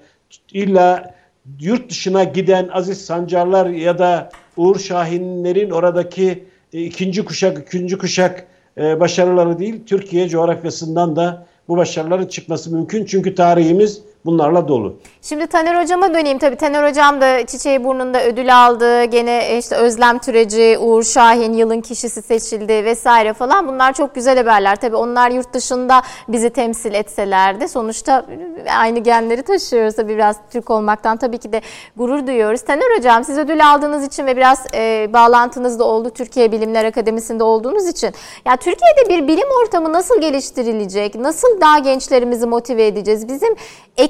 illa yurt dışına giden Aziz Sancarlar ya da Uğur Şahinlerin oradaki e, ikinci kuşak, üçüncü kuşak e, başarıları değil, Türkiye coğrafyasından da bu başarıların çıkması mümkün. Çünkü tarihimiz bunlarla dolu. Şimdi Taner Hocam'a döneyim. Tabii Taner Hocam da Çiçeği Burnu'nda ödül aldı. Gene işte Özlem Türeci, Uğur Şahin yılın kişisi seçildi vesaire falan. Bunlar çok güzel haberler. Tabii onlar yurt dışında bizi temsil etselerdi. Sonuçta aynı genleri taşıyoruz. Tabii biraz Türk olmaktan tabii ki de gurur duyuyoruz. Taner Hocam siz ödül aldığınız için ve biraz e, bağlantınız da oldu Türkiye Bilimler Akademisi'nde olduğunuz için. Ya Türkiye'de bir bilim ortamı nasıl geliştirilecek? Nasıl daha gençlerimizi motive edeceğiz? Bizim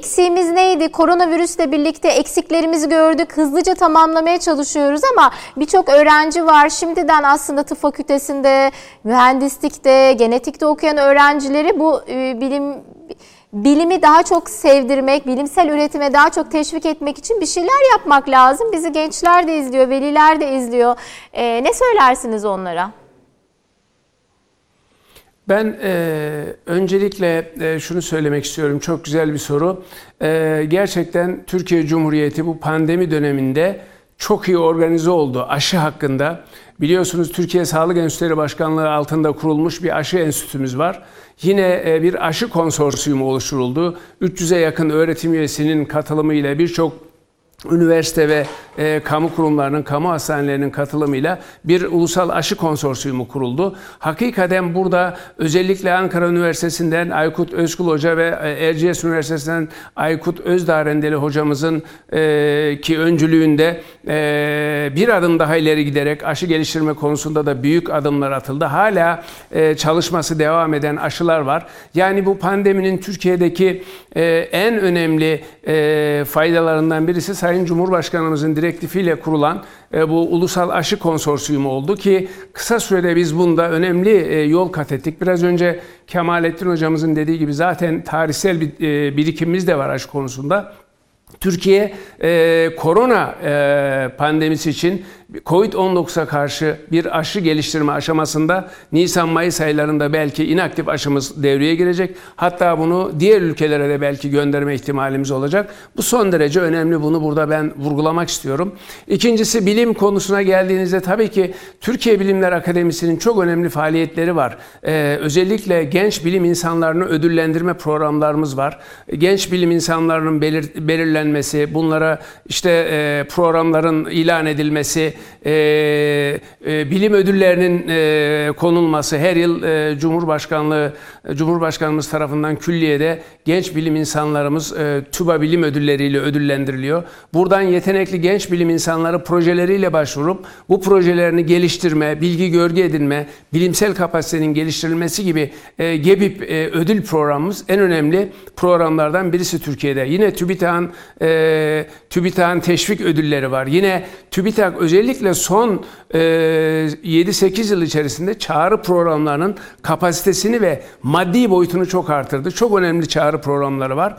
eksiğimiz neydi? Koronavirüsle birlikte eksiklerimizi gördük. Hızlıca tamamlamaya çalışıyoruz ama birçok öğrenci var. Şimdiden aslında tıp fakültesinde, mühendislikte, genetikte okuyan öğrencileri bu e, bilim bilimi daha çok sevdirmek, bilimsel üretime daha çok teşvik etmek için bir şeyler yapmak lazım. Bizi gençler de izliyor, veliler de izliyor. E, ne söylersiniz onlara? Ben e, öncelikle e, şunu söylemek istiyorum. Çok güzel bir soru. E, gerçekten Türkiye Cumhuriyeti bu pandemi döneminde çok iyi organize oldu aşı hakkında. Biliyorsunuz Türkiye Sağlık Enstitüleri Başkanlığı altında kurulmuş bir aşı enstitümüz var. Yine e, bir aşı konsorsiyumu oluşturuldu. 300'e yakın öğretim üyesinin katılımıyla birçok üniversite ve e, kamu kurumlarının, kamu hastanelerinin katılımıyla bir ulusal aşı konsorsiyumu kuruldu. Hakikaten burada özellikle Ankara Üniversitesi'nden Aykut Özkul Hoca ve e, Erciyes Üniversitesi'nden Aykut Özdarendeli hocamızın e, ki öncülüğünde e, bir adım daha ileri giderek aşı geliştirme konusunda da büyük adımlar atıldı. Hala e, çalışması devam eden aşılar var. Yani bu pandeminin Türkiye'deki e, en önemli e, faydalarından birisi Sayın Cumhurbaşkanımızın direktifiyle kurulan e, bu ulusal aşı konsorsiyumu oldu ki kısa sürede biz bunda önemli e, yol kat ettik. Biraz önce Kemalettin hocamızın dediği gibi zaten tarihsel bir e, birikimimiz de var aşı konusunda. Türkiye korona pandemisi için Covid-19'a karşı bir aşı geliştirme aşamasında Nisan-Mayıs aylarında belki inaktif aşımız devreye girecek. Hatta bunu diğer ülkelere de belki gönderme ihtimalimiz olacak. Bu son derece önemli. Bunu burada ben vurgulamak istiyorum. İkincisi bilim konusuna geldiğinizde tabii ki Türkiye Bilimler Akademisi'nin çok önemli faaliyetleri var. Ee, özellikle genç bilim insanlarını ödüllendirme programlarımız var. Genç bilim insanlarının belir, belirlenmesi, bunlara işte e, programların ilan edilmesi, e, e, bilim ödüllerinin e, konulması her yıl e, Cumhurbaşkanlığı Cumhurbaşkanımız tarafından külliyede genç bilim insanlarımız e, TÜBA bilim ödülleriyle ödüllendiriliyor. Buradan yetenekli genç bilim insanları projeleriyle başvurup bu projelerini geliştirme, bilgi görgü edinme, bilimsel kapasitenin geliştirilmesi gibi e, GEBİP e, ödül programımız en önemli programlardan birisi Türkiye'de. Yine TÜBİTAK'ın e, TÜBİTAK'ın teşvik ödülleri var. Yine TÜBİTAK özellikle son e, 7-8 yıl içerisinde çağrı programlarının kapasitesini ve maddi boyutunu çok artırdı. Çok önemli çağrı programları var.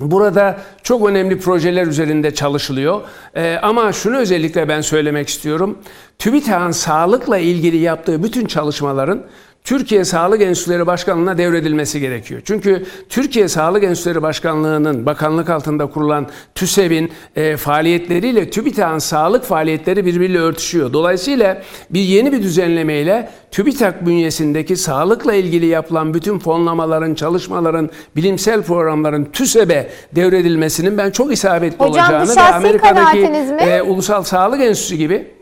Burada çok önemli projeler üzerinde çalışılıyor. Ee, ama şunu özellikle ben söylemek istiyorum. TÜBİTAK'ın sağlıkla ilgili yaptığı bütün çalışmaların Türkiye Sağlık Enstitüleri Başkanlığı'na devredilmesi gerekiyor. Çünkü Türkiye Sağlık Enstitüleri Başkanlığı'nın bakanlık altında kurulan TÜSEV'in e, faaliyetleriyle TÜBİTAK'ın sağlık faaliyetleri birbiriyle örtüşüyor. Dolayısıyla bir yeni bir düzenlemeyle TÜBİTAK bünyesindeki sağlıkla ilgili yapılan bütün fonlamaların, çalışmaların, bilimsel programların TÜSEB'e devredilmesinin ben çok isabetli Hocam, olacağını ve Amerika'daki e, Ulusal Sağlık Enstitüsü gibi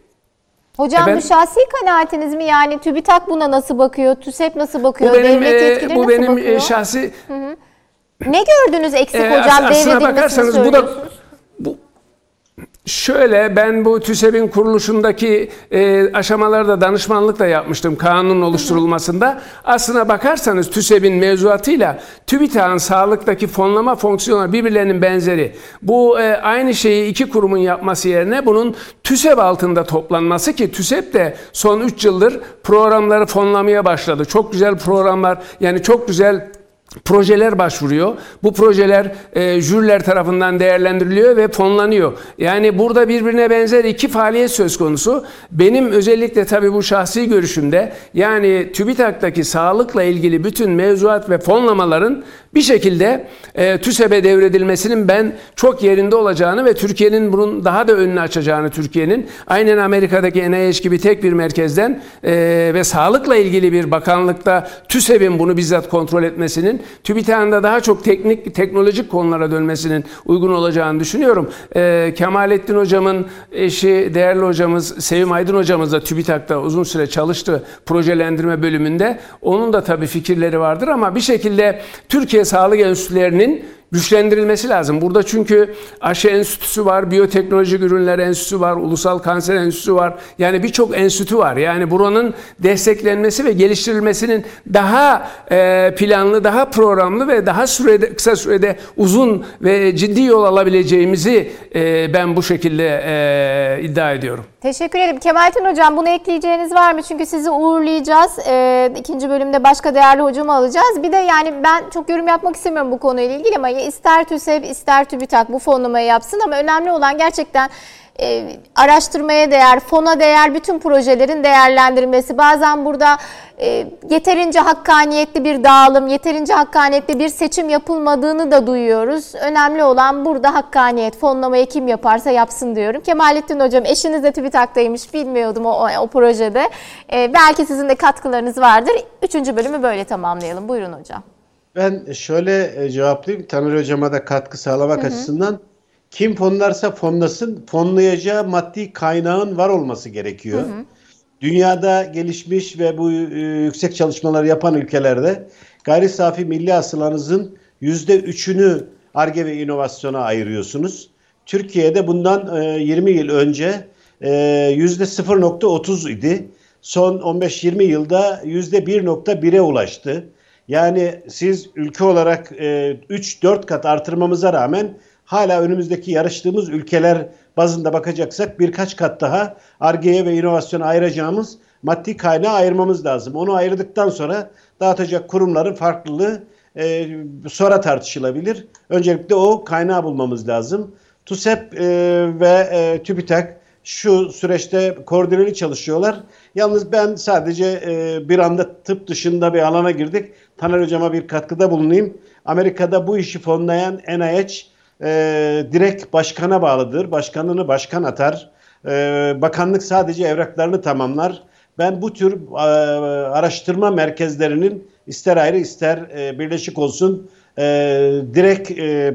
Hocam Efendim? bu şahsi kanaatiniz mi? Yani TÜBİTAK buna nasıl bakıyor? TÜSEP nasıl bakıyor? Bu benim, Devlet yetkilileri bu nasıl benim e, bakıyor? şahsi... Hı hı. Ne gördünüz eksik e, hocam? Aslına bakarsanız bu da bu, Şöyle ben bu TÜSEB'in kuruluşundaki e, aşamalarda danışmanlık da yapmıştım kanun oluşturulmasında. Aslına bakarsanız TÜSEB'in mevzuatıyla TÜBİTAK'ın sağlıktaki fonlama fonksiyonu birbirlerinin benzeri. Bu e, aynı şeyi iki kurumun yapması yerine bunun TÜSEB altında toplanması ki TÜSEB de son 3 yıldır programları fonlamaya başladı. Çok güzel programlar yani çok güzel projeler başvuruyor. Bu projeler e, jüriler tarafından değerlendiriliyor ve fonlanıyor. Yani burada birbirine benzer iki faaliyet söz konusu. Benim özellikle tabii bu şahsi görüşümde yani TÜBİTAK'taki sağlıkla ilgili bütün mevzuat ve fonlamaların bir şekilde e, TÜSEB'e devredilmesinin ben çok yerinde olacağını ve Türkiye'nin bunun daha da önünü açacağını Türkiye'nin aynen Amerika'daki NIH gibi tek bir merkezden e, ve sağlıkla ilgili bir bakanlıkta TÜSEB'in bunu bizzat kontrol etmesinin TÜBİTAK'ın daha çok teknik teknolojik konulara dönmesinin uygun olacağını düşünüyorum. E, Kemalettin hocamın eşi değerli hocamız Sevim Aydın hocamız da TÜBİTAK'ta uzun süre çalıştı projelendirme bölümünde. Onun da tabii fikirleri vardır ama bir şekilde Türkiye Sağlık Enstitülerinin güçlendirilmesi lazım. Burada çünkü aşı enstitüsü var, biyoteknolojik ürünler enstitüsü var, ulusal kanser enstitüsü var. Yani birçok enstitü var. Yani buranın desteklenmesi ve geliştirilmesinin daha e, planlı, daha programlı ve daha sürede kısa sürede uzun ve ciddi yol alabileceğimizi e, ben bu şekilde e, iddia ediyorum. Teşekkür ederim. Kemalettin Hocam bunu ekleyeceğiniz var mı? Çünkü sizi uğurlayacağız. İkinci bölümde başka değerli hocamı alacağız. Bir de yani ben çok yorum yapmak istemiyorum bu konuyla ilgili ama ister TÜSEV ister TÜBİTAK bu fonlamayı yapsın ama önemli olan gerçekten e, araştırmaya değer, fona değer bütün projelerin değerlendirilmesi. Bazen burada e, yeterince hakkaniyetli bir dağılım, yeterince hakkaniyetli bir seçim yapılmadığını da duyuyoruz. Önemli olan burada hakkaniyet, fonlamayı kim yaparsa yapsın diyorum. Kemalettin Hocam eşiniz de TÜBİTAK'taymış bilmiyordum o, o projede. E, belki sizin de katkılarınız vardır. Üçüncü bölümü böyle tamamlayalım. Buyurun hocam. Ben şöyle e, cevaplayayım. Taner Hocam'a da katkı sağlamak hı hı. açısından. Kim fonlarsa fonlasın, fonlayacağı maddi kaynağın var olması gerekiyor. Hı hı. Dünyada gelişmiş ve bu e, yüksek çalışmaları yapan ülkelerde gayri safi milli hasılanızın yüzde üçünü ARGE ve inovasyona ayırıyorsunuz. Türkiye'de bundan e, 20 yıl önce e, yüzde 0.30 idi. Son 15-20 yılda yüzde 1.1'e ulaştı. Yani siz ülke olarak e, 3-4 kat artırmamıza rağmen hala önümüzdeki yarıştığımız ülkeler bazında bakacaksak birkaç kat daha ARGE'ye ve inovasyona ayıracağımız maddi kaynağı ayırmamız lazım. Onu ayırdıktan sonra dağıtacak kurumların farklılığı e, sonra tartışılabilir. Öncelikle o kaynağı bulmamız lazım. TUSEP e, ve e, TÜBİTAK şu süreçte koordineli çalışıyorlar. Yalnız ben sadece e, bir anda tıp dışında bir alana girdik. Taner Hocam'a bir katkıda bulunayım. Amerika'da bu işi fonlayan NIH e, direkt başkana bağlıdır. Başkanını başkan atar. E, bakanlık sadece evraklarını tamamlar. Ben bu tür e, araştırma merkezlerinin ister ayrı ister e, birleşik olsun e, direkt e,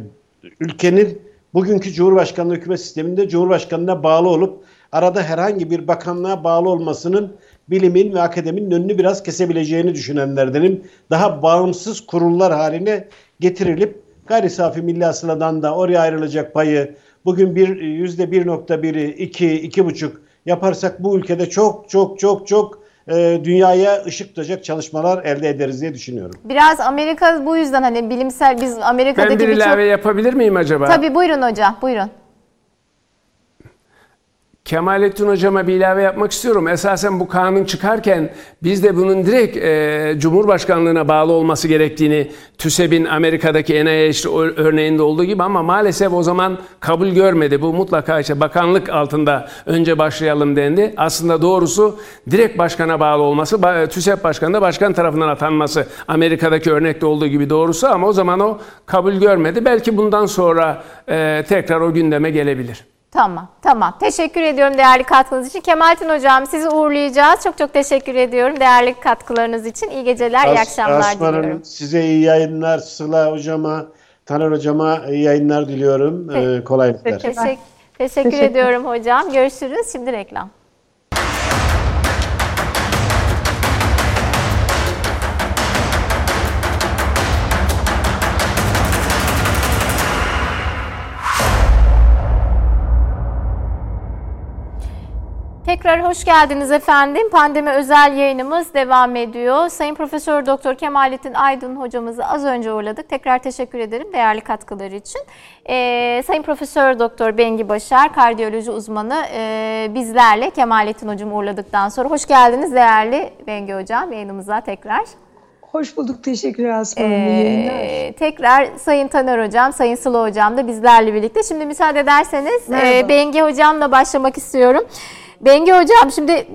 ülkenin bugünkü Cumhurbaşkanlığı hükümet sisteminde Cumhurbaşkanına bağlı olup arada herhangi bir bakanlığa bağlı olmasının bilimin ve akademinin önünü biraz kesebileceğini düşünenlerdenim. Daha bağımsız kurullar haline getirilip gayri safi milli hasıladan da oraya ayrılacak payı bugün bir yüzde bir nokta biri, iki, iki buçuk yaparsak bu ülkede çok çok çok çok e, dünyaya ışık tutacak çalışmalar elde ederiz diye düşünüyorum. Biraz Amerika bu yüzden hani bilimsel biz Amerika'daki Ben bir ilave çok... yapabilir miyim acaba? Tabii buyurun hocam buyurun. Kemalettin Hocam'a bir ilave yapmak istiyorum. Esasen bu kanun çıkarken biz de bunun direkt e, Cumhurbaşkanlığına bağlı olması gerektiğini TÜSEB'in Amerika'daki NIH örneğinde olduğu gibi ama maalesef o zaman kabul görmedi. Bu mutlaka işte bakanlık altında önce başlayalım dendi. Aslında doğrusu direkt başkana bağlı olması, TÜSEB başkanı da başkan tarafından atanması Amerika'daki örnekte olduğu gibi doğrusu ama o zaman o kabul görmedi. Belki bundan sonra e, tekrar o gündeme gelebilir. Tamam, tamam. Teşekkür ediyorum değerli katkınız için. Kemalettin Hocam sizi uğurlayacağız. Çok çok teşekkür ediyorum değerli katkılarınız için. İyi geceler, As, iyi akşamlar Asman diliyorum. size iyi yayınlar. Sıla Hocama, Taner Hocama iyi yayınlar diliyorum. Ee, kolaylıklar. Teşekkür, teşekkür, teşekkür ediyorum hocam. Görüşürüz. Şimdi reklam. Tekrar hoş geldiniz efendim. Pandemi özel yayınımız devam ediyor. Sayın Profesör Doktor Kemalettin Aydın hocamızı az önce uğurladık. Tekrar teşekkür ederim değerli katkıları için. Ee, Sayın Profesör Doktor Bengi Başar, kardiyoloji uzmanı e, bizlerle Kemalettin hocamı uğurladıktan sonra hoş geldiniz değerli Bengi hocam yayınımıza tekrar. Hoş bulduk. Teşekkürler Asma ee, Tekrar Sayın Taner Hocam, Sayın Sıla Hocam da bizlerle birlikte. Şimdi müsaade ederseniz e, Bengi Hocam'la başlamak istiyorum. Bengi Hocam şimdi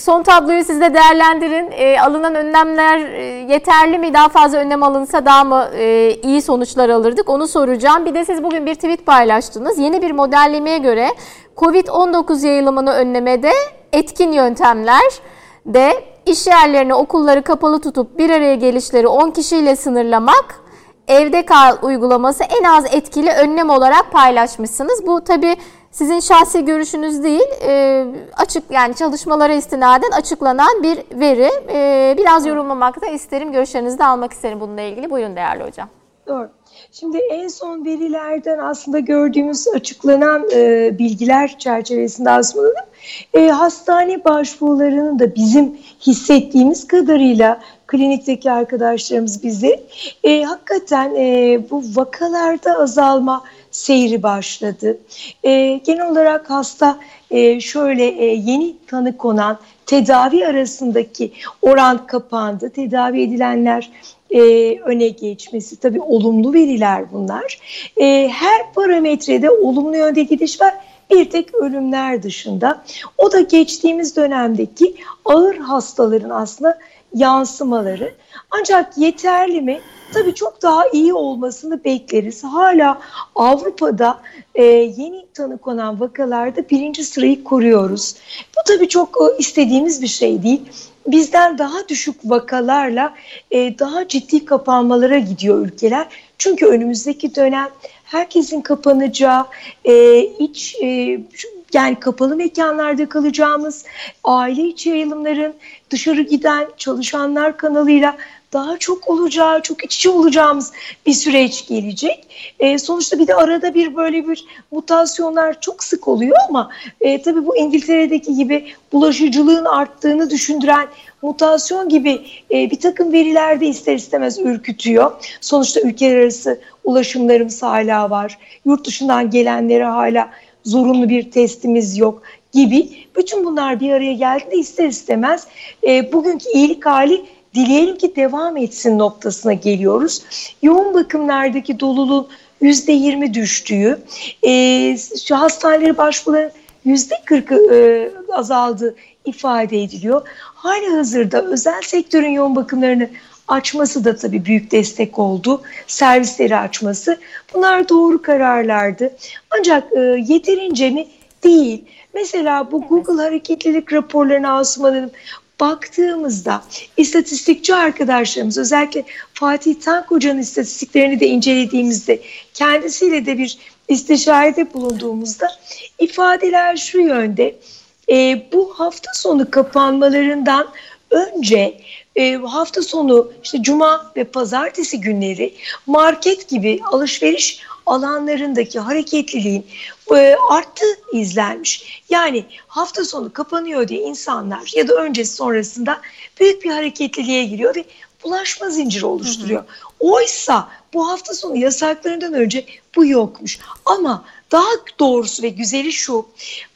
son tabloyu siz de değerlendirin. E, alınan önlemler e, yeterli mi? Daha fazla önlem alınsa daha mı e, iyi sonuçlar alırdık? Onu soracağım. Bir de siz bugün bir tweet paylaştınız. Yeni bir modellemeye göre COVID-19 yayılımını önlemede etkin yöntemler de iş yerlerini, okulları kapalı tutup bir araya gelişleri 10 kişiyle sınırlamak, evde kal uygulaması en az etkili önlem olarak paylaşmışsınız. Bu tabii sizin şahsi görüşünüz değil, e, açık yani çalışmalara istinaden açıklanan bir veri. E, biraz yorumlamak da isterim, görüşlerinizi de almak isterim bununla ilgili. Buyurun değerli hocam. Doğru. Şimdi en son verilerden aslında gördüğümüz açıklanan e, bilgiler çerçevesinde aslında e, hastane başvurularının da bizim hissettiğimiz kadarıyla klinikteki arkadaşlarımız bize e, hakikaten e, bu vakalarda azalma seyri başladı. E, genel olarak hasta e, şöyle e, yeni tanı konan tedavi arasındaki oran kapandı. Tedavi edilenler e, öne geçmesi tabii olumlu veriler bunlar. E, her parametrede olumlu yönde gidiş var. Bir tek ölümler dışında. O da geçtiğimiz dönemdeki ağır hastaların aslında yansımaları. Ancak yeterli mi? Tabii çok daha iyi olmasını bekleriz. Hala Avrupa'da e, yeni tanı konan vakalarda birinci sırayı koruyoruz. Bu tabii çok e, istediğimiz bir şey değil. Bizden daha düşük vakalarla e, daha ciddi kapanmalara gidiyor ülkeler. Çünkü önümüzdeki dönem herkesin kapanacağı, e, iç e, yani kapalı mekanlarda kalacağımız, aile içi yayılımların dışarı giden çalışanlar kanalıyla daha çok olacağı, çok iç içe olacağımız bir süreç gelecek. E, sonuçta bir de arada bir böyle bir mutasyonlar çok sık oluyor ama e, tabii bu İngiltere'deki gibi bulaşıcılığın arttığını düşündüren mutasyon gibi e, bir takım verilerde ister istemez ürkütüyor. Sonuçta ülkeler arası ulaşımlarımız hala var. Yurt dışından gelenlere hala zorunlu bir testimiz yok gibi. Bütün bunlar bir araya geldiğinde ister istemez e, bugünkü iyilik hali dileyelim ki devam etsin noktasına geliyoruz. Yoğun bakımlardaki doluluğun %20 düştüğü, e, şu hastanelere başvuruların %40'ı e, azaldığı ifade ediliyor. Hali hazırda özel sektörün yoğun bakımlarını açması da tabii büyük destek oldu. Servisleri açması. Bunlar doğru kararlardı. Ancak e, yeterince mi? Değil. Mesela bu Google hareketlilik raporlarına Asuman baktığımızda istatistikçi arkadaşlarımız özellikle Fatih Tank Hoca'nın istatistiklerini de incelediğimizde kendisiyle de bir istişarede bulunduğumuzda ifadeler şu yönde. E, bu hafta sonu kapanmalarından önce e, hafta sonu işte cuma ve pazartesi günleri market gibi alışveriş alanlarındaki hareketliliğin e, arttı izlenmiş. Yani hafta sonu kapanıyor diye insanlar ya da öncesi sonrasında büyük bir hareketliliğe giriyor ve bulaşma zinciri oluşturuyor. Hı hı. Oysa bu hafta sonu yasaklarından önce bu yokmuş. Ama daha doğrusu ve güzeli şu.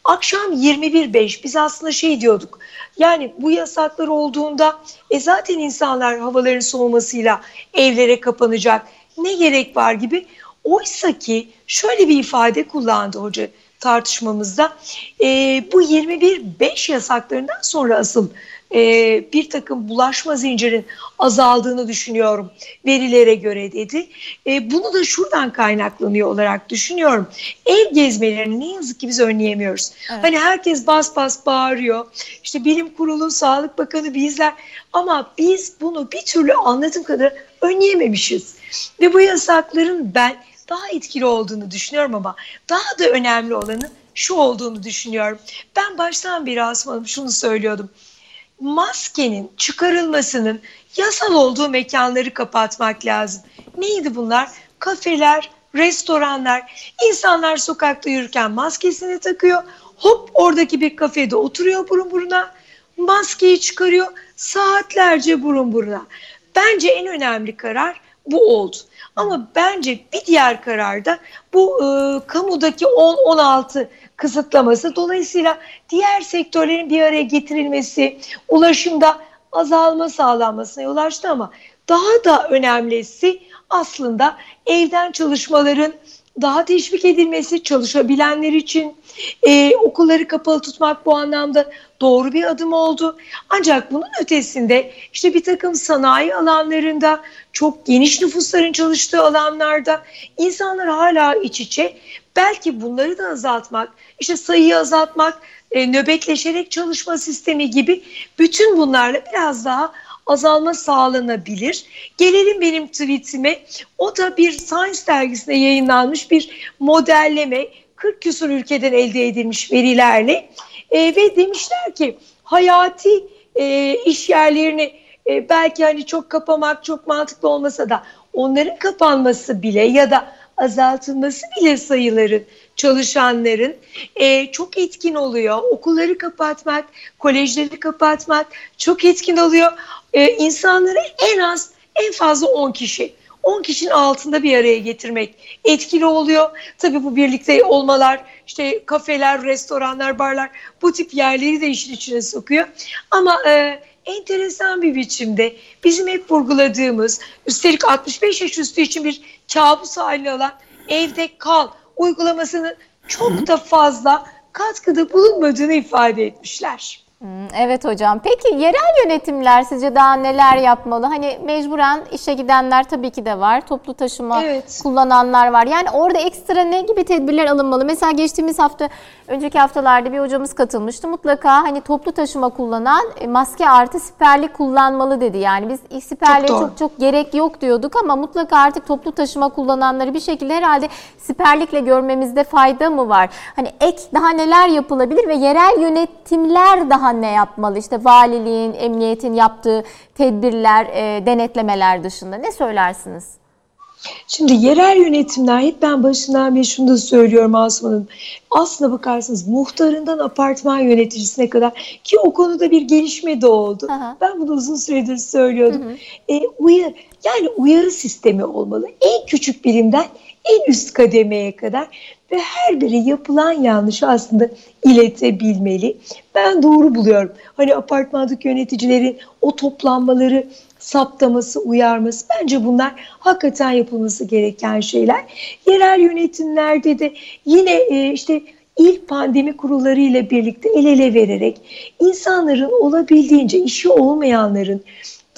Akşam 21.05 biz aslında şey diyorduk. Yani bu yasaklar olduğunda e zaten insanlar havaların soğumasıyla evlere kapanacak. Ne gerek var gibi. Oysa ki şöyle bir ifade kullandı hoca tartışmamızda. E, bu 21.5 yasaklarından sonra asıl e, bir takım bulaşma zincirin azaldığını düşünüyorum verilere göre dedi. E, bunu da şuradan kaynaklanıyor olarak düşünüyorum. Ev gezmelerini ne yazık ki biz önleyemiyoruz. Evet. Hani herkes bas bas bağırıyor. İşte bilim kurulu, sağlık bakanı bizler ama biz bunu bir türlü anladığım kadar önleyememişiz. Ve bu yasakların ben daha etkili olduğunu düşünüyorum ama daha da önemli olanı şu olduğunu düşünüyorum. Ben baştan beri Asım şunu söylüyordum maskenin çıkarılmasının yasal olduğu mekanları kapatmak lazım. Neydi bunlar? Kafeler, restoranlar. İnsanlar sokakta yürürken maskesini takıyor. Hop oradaki bir kafede oturuyor burun buruna. Maskeyi çıkarıyor. Saatlerce burun buruna. Bence en önemli karar bu oldu. Ama bence bir diğer karar da bu e, kamudaki 10-16 kısıtlaması. Dolayısıyla diğer sektörlerin bir araya getirilmesi, ulaşımda azalma sağlanmasına yol açtı ama daha da önemlisi aslında evden çalışmaların daha teşvik edilmesi çalışabilenler için e, okulları kapalı tutmak bu anlamda doğru bir adım oldu. Ancak bunun ötesinde işte bir takım sanayi alanlarında çok geniş nüfusların çalıştığı alanlarda insanlar hala iç içe belki bunları da azaltmak işte sayıyı azaltmak e, nöbetleşerek çalışma sistemi gibi bütün bunlarla biraz daha azalma sağlanabilir. Gelelim benim tweetime. O da bir Science dergisinde yayınlanmış bir modelleme. 40 küsur ülkeden elde edilmiş verilerle e, ve demişler ki hayati e, iş yerlerini e, belki hani çok kapamak çok mantıklı olmasa da onların kapanması bile ya da azaltılması bile sayıların çalışanların e, çok etkin oluyor. Okulları kapatmak, kolejleri kapatmak çok etkin oluyor. E, insanları en az en fazla 10 kişi 10 kişinin altında bir araya getirmek etkili oluyor. Tabii bu birlikte olmalar, işte kafeler, restoranlar, barlar bu tip yerleri de işin içine sokuyor. Ama e, enteresan bir biçimde bizim hep vurguladığımız, üstelik 65 yaş üstü için bir kabus haline alan evde kal uygulamasının çok da fazla katkıda bulunmadığını ifade etmişler. Hmm, evet hocam. Peki yerel yönetimler sizce daha neler yapmalı? Hani mecburen işe gidenler tabii ki de var. Toplu taşıma evet. kullananlar var. Yani orada ekstra ne gibi tedbirler alınmalı? Mesela geçtiğimiz hafta, önceki haftalarda bir hocamız katılmıştı. Mutlaka hani toplu taşıma kullanan e, maske artı siperlik kullanmalı dedi. Yani biz siperliğe çok, çok çok gerek yok diyorduk ama mutlaka artık toplu taşıma kullananları bir şekilde herhalde siperlikle görmemizde fayda mı var? Hani ek daha neler yapılabilir ve yerel yönetimler daha ne yapmalı? İşte valiliğin, emniyetin yaptığı tedbirler, e, denetlemeler dışında ne söylersiniz? Şimdi yerel yönetimler hep ben başından beri şunu da söylüyorum Asım Hanım. Aslına bakarsanız muhtarından apartman yöneticisine kadar ki o konuda bir gelişme de oldu. Aha. Ben bunu uzun süredir söylüyordum. Hı hı. E, uyar, yani uyarı sistemi olmalı. En küçük birimden en üst kademeye kadar ve her biri yapılan yanlışı aslında iletebilmeli. Ben doğru buluyorum. Hani apartmandaki yöneticilerin o toplanmaları saptaması, uyarması bence bunlar hakikaten yapılması gereken şeyler. Yerel yönetimlerde de yine e, işte il pandemi kurulları ile birlikte el ele vererek insanların olabildiğince işi olmayanların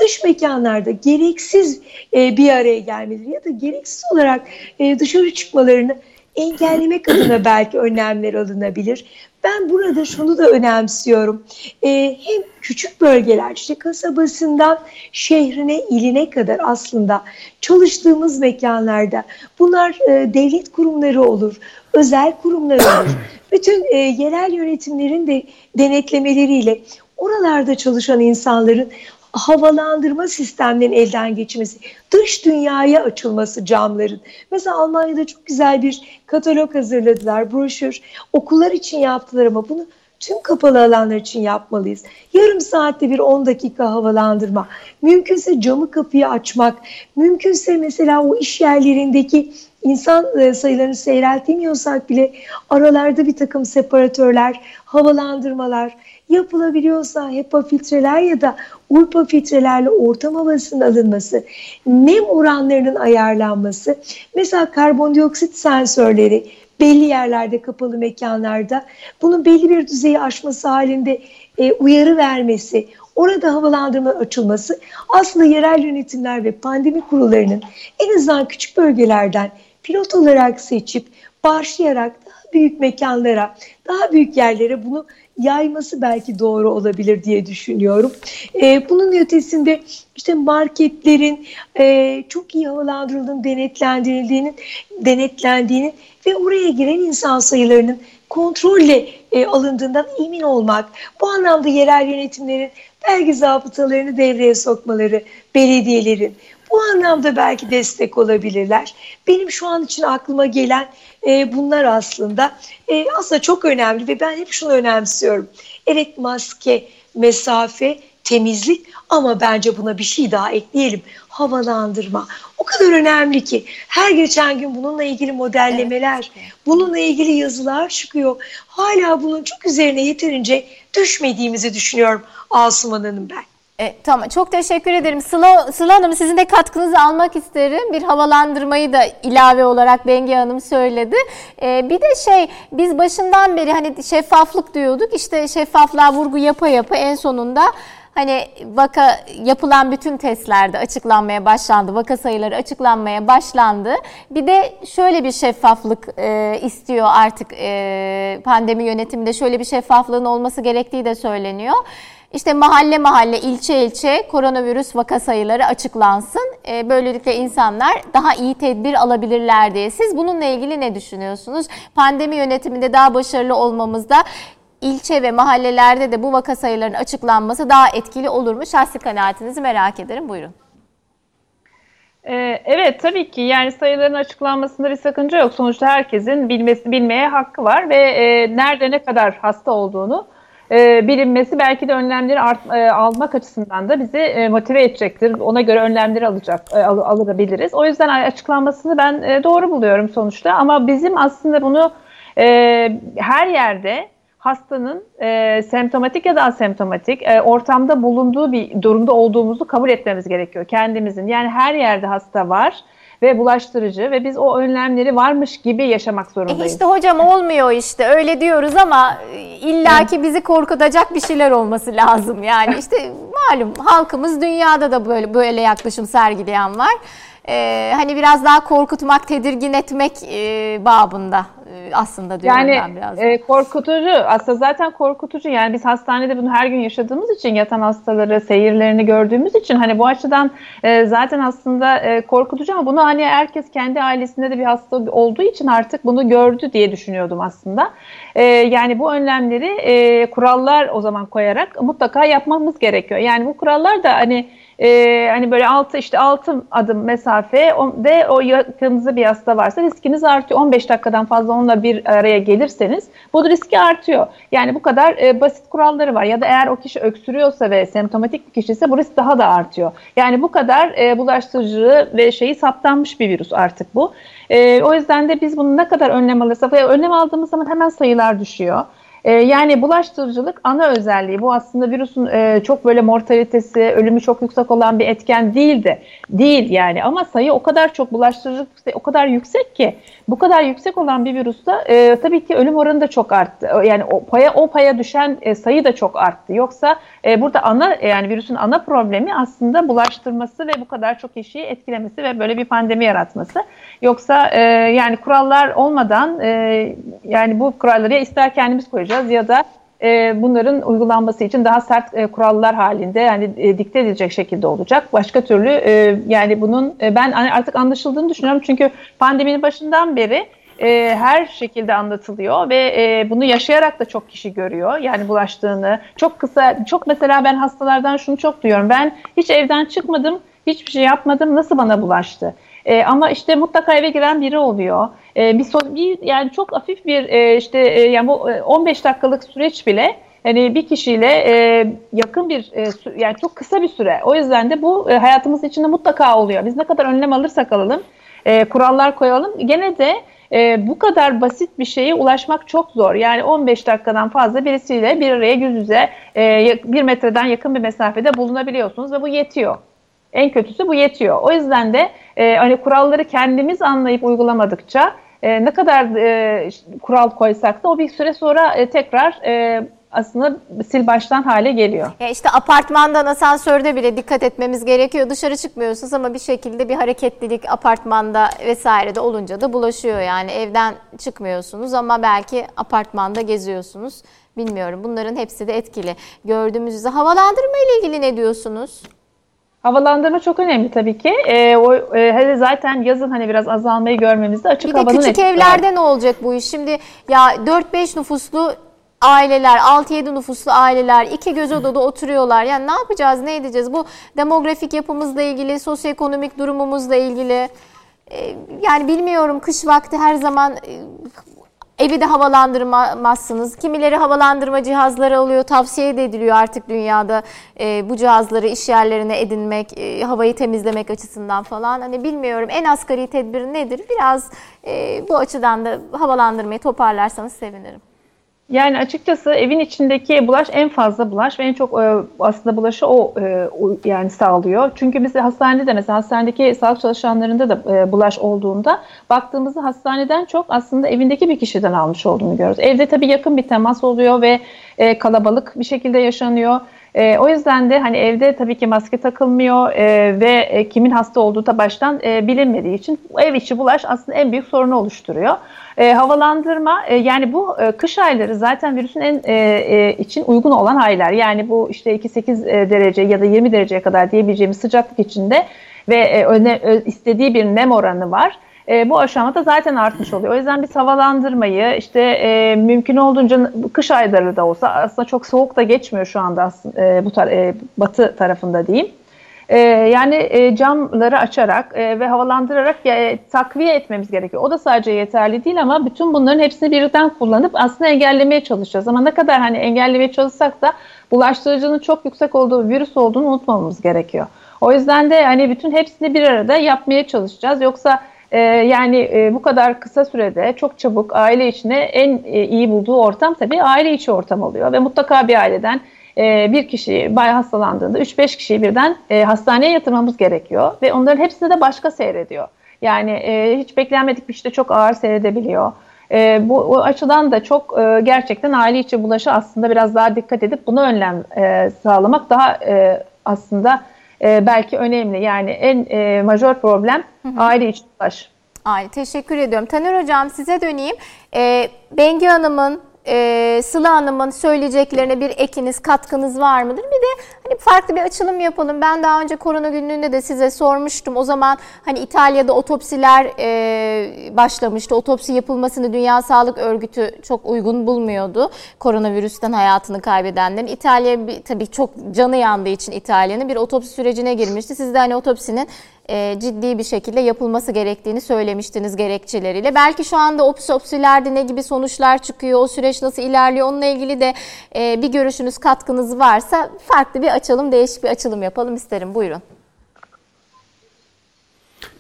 dış mekanlarda gereksiz e, bir araya gelmeleri ya da gereksiz olarak e, dışarı çıkmalarını engellemek adına belki önlemler alınabilir. Ben burada şunu da önemsiyorum. E, hem küçük bölgeler işte kasabasından şehrine, iline kadar aslında çalıştığımız mekanlarda bunlar e, devlet kurumları olur, özel kurumlar olur. Bütün e, yerel yönetimlerin de denetlemeleriyle oralarda çalışan insanların havalandırma sistemlerinin elden geçmesi, dış dünyaya açılması camların. Mesela Almanya'da çok güzel bir katalog hazırladılar, broşür. Okullar için yaptılar ama bunu tüm kapalı alanlar için yapmalıyız. Yarım saatte bir 10 dakika havalandırma. Mümkünse camı kapıyı açmak. Mümkünse mesela o iş yerlerindeki insan e, sayılarını seyreltemiyorsak bile aralarda bir takım separatörler, havalandırmalar yapılabiliyorsa HEPA filtreler ya da ULPA filtrelerle ortam havasının alınması, nem oranlarının ayarlanması, mesela karbondioksit sensörleri belli yerlerde, kapalı mekanlarda bunun belli bir düzeyi aşması halinde e, uyarı vermesi, orada havalandırma açılması aslında yerel yönetimler ve pandemi kurullarının en azından küçük bölgelerden pilot olarak seçip başlayarak daha büyük mekanlara, daha büyük yerlere bunu yayması belki doğru olabilir diye düşünüyorum. E, bunun ötesinde işte marketlerin e, çok iyi havalandırıldığını, denetlendirildiğinin, denetlendiğini ve oraya giren insan sayılarının kontrolle e, alındığından emin olmak, bu anlamda yerel yönetimlerin vergi zabıtalarını devreye sokmaları, belediyelerin, bu anlamda belki destek olabilirler. Benim şu an için aklıma gelen e, bunlar aslında e, aslında çok önemli ve ben hep şunu önemsiyorum. Evet maske, mesafe, temizlik ama bence buna bir şey daha ekleyelim. Havalandırma. O kadar önemli ki her geçen gün bununla ilgili modellemeler, evet. bununla ilgili yazılar çıkıyor. Hala bunun çok üzerine yeterince düşmediğimizi düşünüyorum Asuman Hanım ben. E, tamam çok teşekkür ederim. Sıla, Sıla Hanım sizin de katkınızı almak isterim. Bir havalandırmayı da ilave olarak Bengi Hanım söyledi. E, bir de şey biz başından beri hani şeffaflık diyorduk. İşte şeffaflığa vurgu yapa yapa en sonunda hani vaka yapılan bütün testlerde açıklanmaya başlandı. Vaka sayıları açıklanmaya başlandı. Bir de şöyle bir şeffaflık e, istiyor artık e, pandemi yönetiminde şöyle bir şeffaflığın olması gerektiği de söyleniyor. İşte mahalle mahalle, ilçe ilçe koronavirüs vaka sayıları açıklansın. E, böylelikle insanlar daha iyi tedbir alabilirler diye. Siz bununla ilgili ne düşünüyorsunuz? Pandemi yönetiminde daha başarılı olmamızda ilçe ve mahallelerde de bu vaka sayılarının açıklanması daha etkili olur mu? Şahsi kanaatinizi merak ederim. Buyurun. Ee, evet tabii ki yani sayıların açıklanmasında bir sakınca yok. Sonuçta herkesin bilmesi bilmeye hakkı var ve e, nerede ne kadar hasta olduğunu e, bilinmesi belki de önlemleri art, e, almak açısından da bizi e, motive edecektir. Ona göre önlemleri alacak e, al, alabiliriz. O yüzden açıklanmasını ben e, doğru buluyorum sonuçta. Ama bizim aslında bunu e, her yerde hastanın e, semptomatik ya da asemptomatik e, ortamda bulunduğu bir durumda olduğumuzu kabul etmemiz gerekiyor kendimizin. Yani her yerde hasta var ve bulaştırıcı ve biz o önlemleri varmış gibi yaşamak zorundayız. E işte hocam olmuyor işte öyle diyoruz ama illaki bizi korkutacak bir şeyler olması lazım. Yani işte malum halkımız dünyada da böyle böyle yaklaşım sergileyen var. Ee, hani biraz daha korkutmak, tedirgin etmek e, babında e, aslında diyorum yani, ben biraz. Yani e, korkutucu aslında zaten korkutucu yani biz hastanede bunu her gün yaşadığımız için yatan hastaları seyirlerini gördüğümüz için hani bu açıdan e, zaten aslında e, korkutucu ama bunu hani herkes kendi ailesinde de bir hasta olduğu için artık bunu gördü diye düşünüyordum aslında. E, yani bu önlemleri e, kurallar o zaman koyarak mutlaka yapmamız gerekiyor. Yani bu kurallar da hani e, hani böyle altı işte altı adım mesafe de o yakınınızda bir hasta varsa riskiniz artıyor. 15 dakikadan fazla onunla bir araya gelirseniz bu riski artıyor. Yani bu kadar e, basit kuralları var. Ya da eğer o kişi öksürüyorsa ve semptomatik bir kişi ise bu risk daha da artıyor. Yani bu kadar e, bulaştırıcı ve şeyi saptanmış bir virüs artık bu. E, o yüzden de biz bunu ne kadar önlem alırsak önlem aldığımız zaman hemen sayılar düşüyor. E, yani bulaştırıcılık ana özelliği. Bu aslında virüsün e, çok böyle mortalitesi, ölümü çok yüksek olan bir etken değildi. Değil yani ama sayı o kadar çok bulaştırıcılık o kadar yüksek ki bu kadar yüksek olan bir virüste e, tabii ki ölüm oranı da çok arttı. Yani o paya o paya düşen e, sayı da çok arttı. Yoksa e, burada ana yani virüsün ana problemi aslında bulaştırması ve bu kadar çok kişiyi etkilemesi ve böyle bir pandemi yaratması. Yoksa e, yani kurallar olmadan e, yani bu kuralları ister kendimiz koyacağız ya da e, bunların uygulanması için daha sert e, kurallar halinde yani e, dikte edilecek şekilde olacak. Başka türlü e, yani bunun e, ben artık anlaşıldığını düşünüyorum çünkü pandeminin başından beri e, her şekilde anlatılıyor ve e, bunu yaşayarak da çok kişi görüyor. Yani bulaştığını çok kısa çok mesela ben hastalardan şunu çok duyuyorum. Ben hiç evden çıkmadım, hiçbir şey yapmadım. Nasıl bana bulaştı? E, ama işte mutlaka eve giren biri oluyor. E, bir, so bir yani çok hafif bir e, işte e, yani bu 15 dakikalık süreç bile hani bir kişiyle e, yakın bir e, yani çok kısa bir süre. O yüzden de bu e, hayatımız içinde mutlaka oluyor. Biz ne kadar önlem alırsak alalım, e, kurallar koyalım gene de e, bu kadar basit bir şeye ulaşmak çok zor. Yani 15 dakikadan fazla birisiyle bir araya yüz yüze e, bir metreden yakın bir mesafede bulunabiliyorsunuz ve bu yetiyor. En kötüsü bu yetiyor. O yüzden de e, hani kuralları kendimiz anlayıp uygulamadıkça e, ne kadar e, kural koysak da o bir süre sonra e, tekrar e, aslında sil baştan hale geliyor. Ya işte apartmandan asansörde bile dikkat etmemiz gerekiyor. Dışarı çıkmıyorsunuz ama bir şekilde bir hareketlilik apartmanda vesairede olunca da bulaşıyor. Yani evden çıkmıyorsunuz ama belki apartmanda geziyorsunuz. Bilmiyorum. Bunların hepsi de etkili. Gördüğümüz havalandırma ile ilgili ne diyorsunuz? Havalandırma çok önemli tabii ki. E, o e, zaten yazın hani biraz azalmayı görmemizde açık bir havanın de küçük evlerde ne olacak bu iş? Şimdi ya 4-5 nüfuslu aileler, 6-7 nüfuslu aileler iki göz odada oturuyorlar. Yani ne yapacağız, ne edeceğiz? Bu demografik yapımızla ilgili, sosyoekonomik durumumuzla ilgili. E, yani bilmiyorum kış vakti her zaman e, Evi de havalandırmazsınız. Kimileri havalandırma cihazları alıyor. Tavsiye de ediliyor artık dünyada e, bu cihazları iş yerlerine edinmek, e, havayı temizlemek açısından falan. Hani bilmiyorum en asgari tedbir nedir? Biraz e, bu açıdan da havalandırmayı toparlarsanız sevinirim. Yani açıkçası evin içindeki bulaş en fazla bulaş ve en çok e, aslında bulaşı o, e, yani sağlıyor. Çünkü biz hastanede de mesela hastanedeki sağlık çalışanlarında da e, bulaş olduğunda baktığımızda hastaneden çok aslında evindeki bir kişiden almış olduğunu görüyoruz. Evde tabii yakın bir temas oluyor ve kalabalık bir şekilde yaşanıyor. E, o yüzden de hani evde tabii ki maske takılmıyor e, ve e, kimin hasta olduğu da baştan e, bilinmediği için ev içi bulaş aslında en büyük sorunu oluşturuyor. E, havalandırma e, yani bu e, kış ayları zaten virüsün en e, e, için uygun olan aylar. Yani bu işte 2-8 e, derece ya da 20 dereceye kadar diyebileceğimiz sıcaklık içinde ve e, öne, istediği bir nem oranı var e, bu aşamada zaten artmış oluyor. O yüzden biz havalandırmayı işte e, mümkün olduğunca kış ayları da olsa aslında çok soğuk da geçmiyor şu anda e, bu tar e, batı tarafında diyeyim. E, yani e, camları açarak e, ve havalandırarak e, takviye etmemiz gerekiyor. O da sadece yeterli değil ama bütün bunların hepsini birden kullanıp aslında engellemeye çalışacağız. Ama ne kadar hani engellemeye çalışsak da bulaştırıcının çok yüksek olduğu virüs olduğunu unutmamamız gerekiyor. O yüzden de hani bütün hepsini bir arada yapmaya çalışacağız. Yoksa e, yani e, bu kadar kısa sürede çok çabuk aile içine en e, iyi bulduğu ortam tabii aile içi ortam oluyor ve mutlaka bir aileden e, bir kişi bay hastalandığında 3-5 kişiyi birden e, hastaneye yatırmamız gerekiyor ve onların hepsini de başka seyrediyor. Yani e, hiç beklenmedik bir işte çok ağır seyredebiliyor. E, bu açıdan da çok e, gerçekten aile içi bulaşı aslında biraz daha dikkat edip buna önlem e, sağlamak daha e, aslında e, belki önemli. Yani en e, majör problem. Aile içi bulaş. Ay, teşekkür ediyorum. Taner Hocam size döneyim. E, Bengi Hanım'ın e, Sıla Hanım'ın söyleyeceklerine bir ekiniz, katkınız var mıdır? Bir de hani farklı bir açılım yapalım. Ben daha önce korona günlüğünde de size sormuştum. O zaman hani İtalya'da otopsiler e, başlamıştı. Otopsi yapılmasını Dünya Sağlık Örgütü çok uygun bulmuyordu. Koronavirüsten hayatını kaybedenlerin. İtalya bir, tabii çok canı yandığı için İtalya'nın bir otopsi sürecine girmişti. Siz de hani otopsinin e, ciddi bir şekilde yapılması gerektiğini söylemiştiniz gerekçeleriyle. Belki şu anda opsopsilerde ne gibi sonuçlar çıkıyor, o süreç nasıl ilerliyor onunla ilgili de e, bir görüşünüz, katkınız varsa farklı bir açalım, değişik bir açılım yapalım isterim. Buyurun.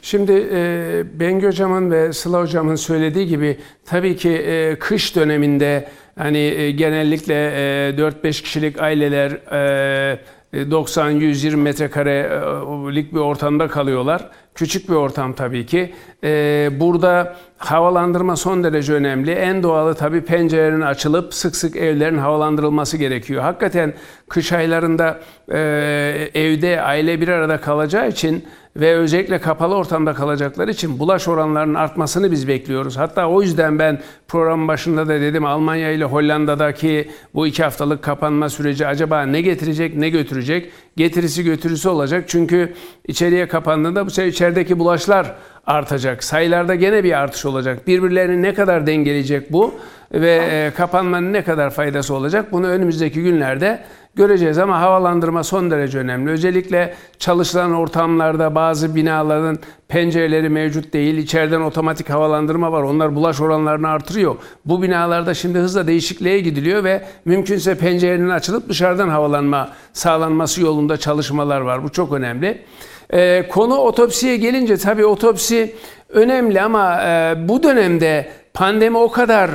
Şimdi e, Bengü Hocam'ın ve Sıla Hocam'ın söylediği gibi tabii ki e, kış döneminde hani e, genellikle e, 4-5 kişilik aileler e, 90-120 e, metrekarelik bir ortamda kalıyorlar. Küçük bir ortam tabii ki. E, burada havalandırma son derece önemli. En doğalı tabii pencerelerin açılıp sık sık evlerin havalandırılması gerekiyor. Hakikaten kış aylarında e, evde aile bir arada kalacağı için ve özellikle kapalı ortamda kalacaklar için bulaş oranlarının artmasını biz bekliyoruz. Hatta o yüzden ben program başında da dedim Almanya ile Hollanda'daki bu iki haftalık kapanma süreci acaba ne getirecek ne götürecek? Getirisi götürüsü olacak. Çünkü içeriye kapandığında bu sefer içerideki bulaşlar artacak. Sayılarda gene bir artış olacak. Birbirlerini ne kadar dengeleyecek bu ve e, kapanmanın ne kadar faydası olacak? Bunu önümüzdeki günlerde göreceğiz ama havalandırma son derece önemli. Özellikle çalışılan ortamlarda bazı binaların pencereleri mevcut değil. İçeriden otomatik havalandırma var. Onlar bulaş oranlarını artırıyor. Bu binalarda şimdi hızla değişikliğe gidiliyor ve mümkünse pencerenin açılıp dışarıdan havalanma sağlanması yolunda çalışmalar var. Bu çok önemli. Ee, konu otopsiye gelince tabii otopsi önemli ama e, bu dönemde pandemi o kadar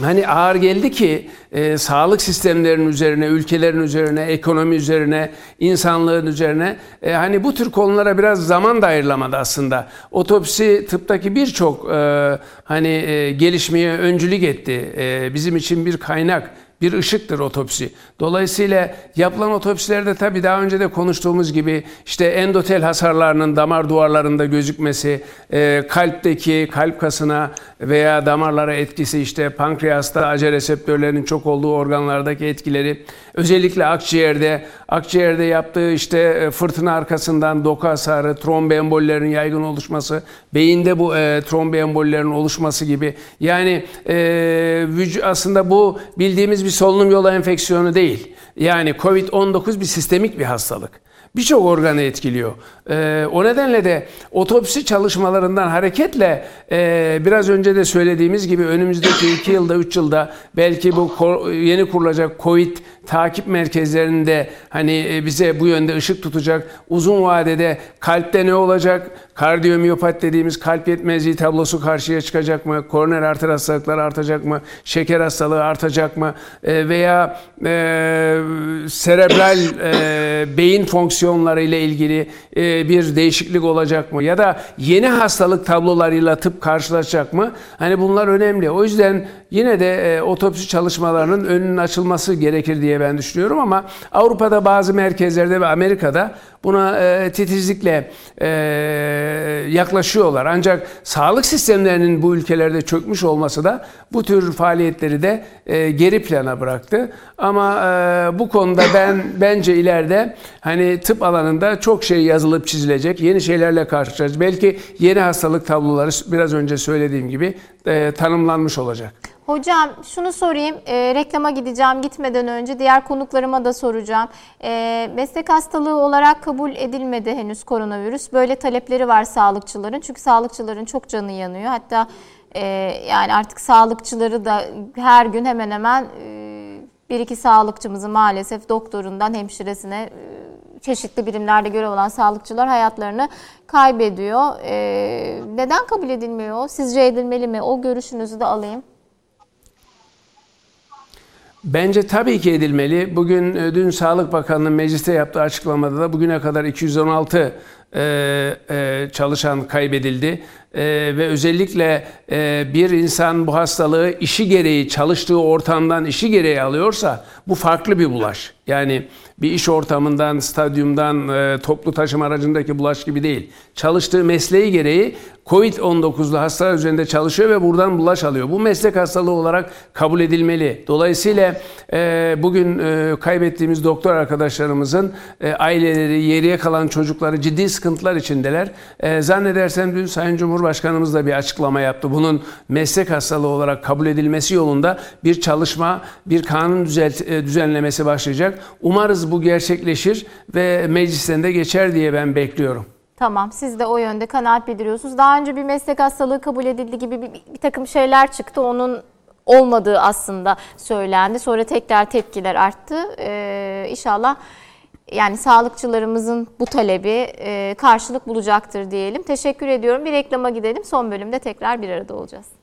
hani ağır geldi ki e, sağlık sistemlerinin üzerine, ülkelerin üzerine, ekonomi üzerine, insanlığın üzerine e, hani bu tür konulara biraz zaman da ayrılamadı aslında. Otopsi tıptaki birçok e, hani e, gelişmeye öncülük etti. E, bizim için bir kaynak bir ışıktır otopsi. Dolayısıyla yapılan otopsilerde tabii daha önce de konuştuğumuz gibi işte endotel hasarlarının damar duvarlarında gözükmesi, e, kalpteki kalp kasına veya damarlara etkisi işte pankreasta ACE reseptörlerinin çok olduğu organlardaki etkileri özellikle akciğerde akciğerde yaptığı işte e, fırtına arkasından doku hasarı, tromboembollerin yaygın oluşması, beyinde bu e, tromboembollerin oluşması gibi yani e, aslında bu bildiğimiz bir solunum yolu enfeksiyonu değil. Yani COVID-19 bir sistemik bir hastalık birçok organı etkiliyor. Ee, o nedenle de otopsi çalışmalarından hareketle e, biraz önce de söylediğimiz gibi önümüzdeki iki yılda, üç yılda belki bu yeni kurulacak COVID takip merkezlerinde hani e, bize bu yönde ışık tutacak. Uzun vadede kalpte ne olacak? Kardiyomiyopati dediğimiz kalp yetmezliği tablosu karşıya çıkacak mı? Koroner arter hastalıkları artacak mı? Şeker hastalığı artacak mı? E, veya e, serebral e, beyin fonksiyonları ile ilgili e, bir değişiklik olacak mı? Ya da yeni hastalık tablolarıyla tıp karşılaşacak mı? Hani bunlar önemli. O yüzden yine de e, otopsi çalışmalarının önünün açılması gerekir diye ben düşünüyorum ama Avrupa'da bazı merkezlerde ve Amerika'da buna e, titizlikle e, yaklaşıyorlar. Ancak sağlık sistemlerinin bu ülkelerde çökmüş olması da bu tür faaliyetleri de e, geri plana bıraktı. Ama e, bu konuda ben bence ileride hani tıp alanında çok şey yazılıp çizilecek, yeni şeylerle karşılaşacağız. Belki yeni hastalık tabloları biraz önce söylediğim gibi e, tanımlanmış olacak. Hocam şunu sorayım, e, reklama gideceğim gitmeden önce diğer konuklarıma da soracağım. E, meslek hastalığı olarak kabul edilmedi henüz koronavirüs. Böyle talepleri var sağlıkçıların çünkü sağlıkçıların çok canı yanıyor. Hatta e, yani artık sağlıkçıları da her gün hemen hemen e, bir iki sağlıkçımızı maalesef doktorundan hemşiresine e, çeşitli birimlerde görev olan sağlıkçılar hayatlarını kaybediyor. E, neden kabul edilmiyor? Sizce edilmeli mi? O görüşünüzü de alayım. Bence tabii ki edilmeli. Bugün e, dün Sağlık Bakanlığı mecliste yaptığı açıklamada da bugüne kadar 216 e, e, çalışan kaybedildi. E, ve özellikle e, bir insan bu hastalığı işi gereği çalıştığı ortamdan işi gereği alıyorsa bu farklı bir bulaş. Yani bir iş ortamından, stadyumdan, e, toplu taşıma aracındaki bulaş gibi değil. Çalıştığı mesleği gereği Covid-19'lu hastalar üzerinde çalışıyor ve buradan bulaş alıyor. Bu meslek hastalığı olarak kabul edilmeli. Dolayısıyla e, bugün e, kaybettiğimiz doktor arkadaşlarımızın e, aileleri, yeriye kalan çocukları ciddi sıkıntılar içindeler. E, zannedersem dün Sayın Cumhurbaşkanımız da bir açıklama yaptı. Bunun meslek hastalığı olarak kabul edilmesi yolunda bir çalışma, bir kanun düzelt, e, düzenlemesi başlayacak. Umarız bu gerçekleşir ve meclisten de geçer diye ben bekliyorum. Tamam siz de o yönde kanaat bildiriyorsunuz. Daha önce bir meslek hastalığı kabul edildi gibi bir, bir, takım şeyler çıktı. Onun olmadığı aslında söylendi. Sonra tekrar tepkiler arttı. Ee, inşallah yani sağlıkçılarımızın bu talebi e, karşılık bulacaktır diyelim. Teşekkür ediyorum. Bir reklama gidelim. Son bölümde tekrar bir arada olacağız.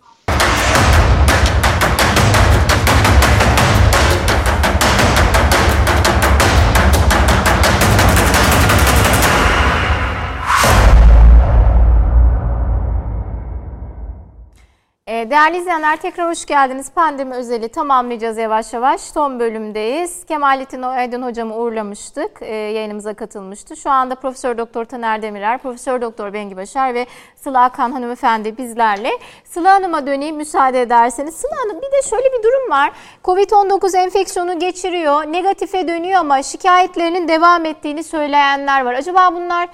Değerli izleyenler tekrar hoş geldiniz. Pandemi özeli tamamlayacağız yavaş yavaş. Son bölümdeyiz. Kemalettin Aydın hocamı uğurlamıştık. Ee, yayınımıza katılmıştı. Şu anda Profesör Doktor Taner Demirer, Profesör Doktor Bengi Başar ve Sıla Akan hanımefendi bizlerle. Sıla Hanım'a döneyim müsaade ederseniz. Sıla Hanım bir de şöyle bir durum var. Covid-19 enfeksiyonu geçiriyor. Negatife dönüyor ama şikayetlerinin devam ettiğini söyleyenler var. Acaba bunlar ee,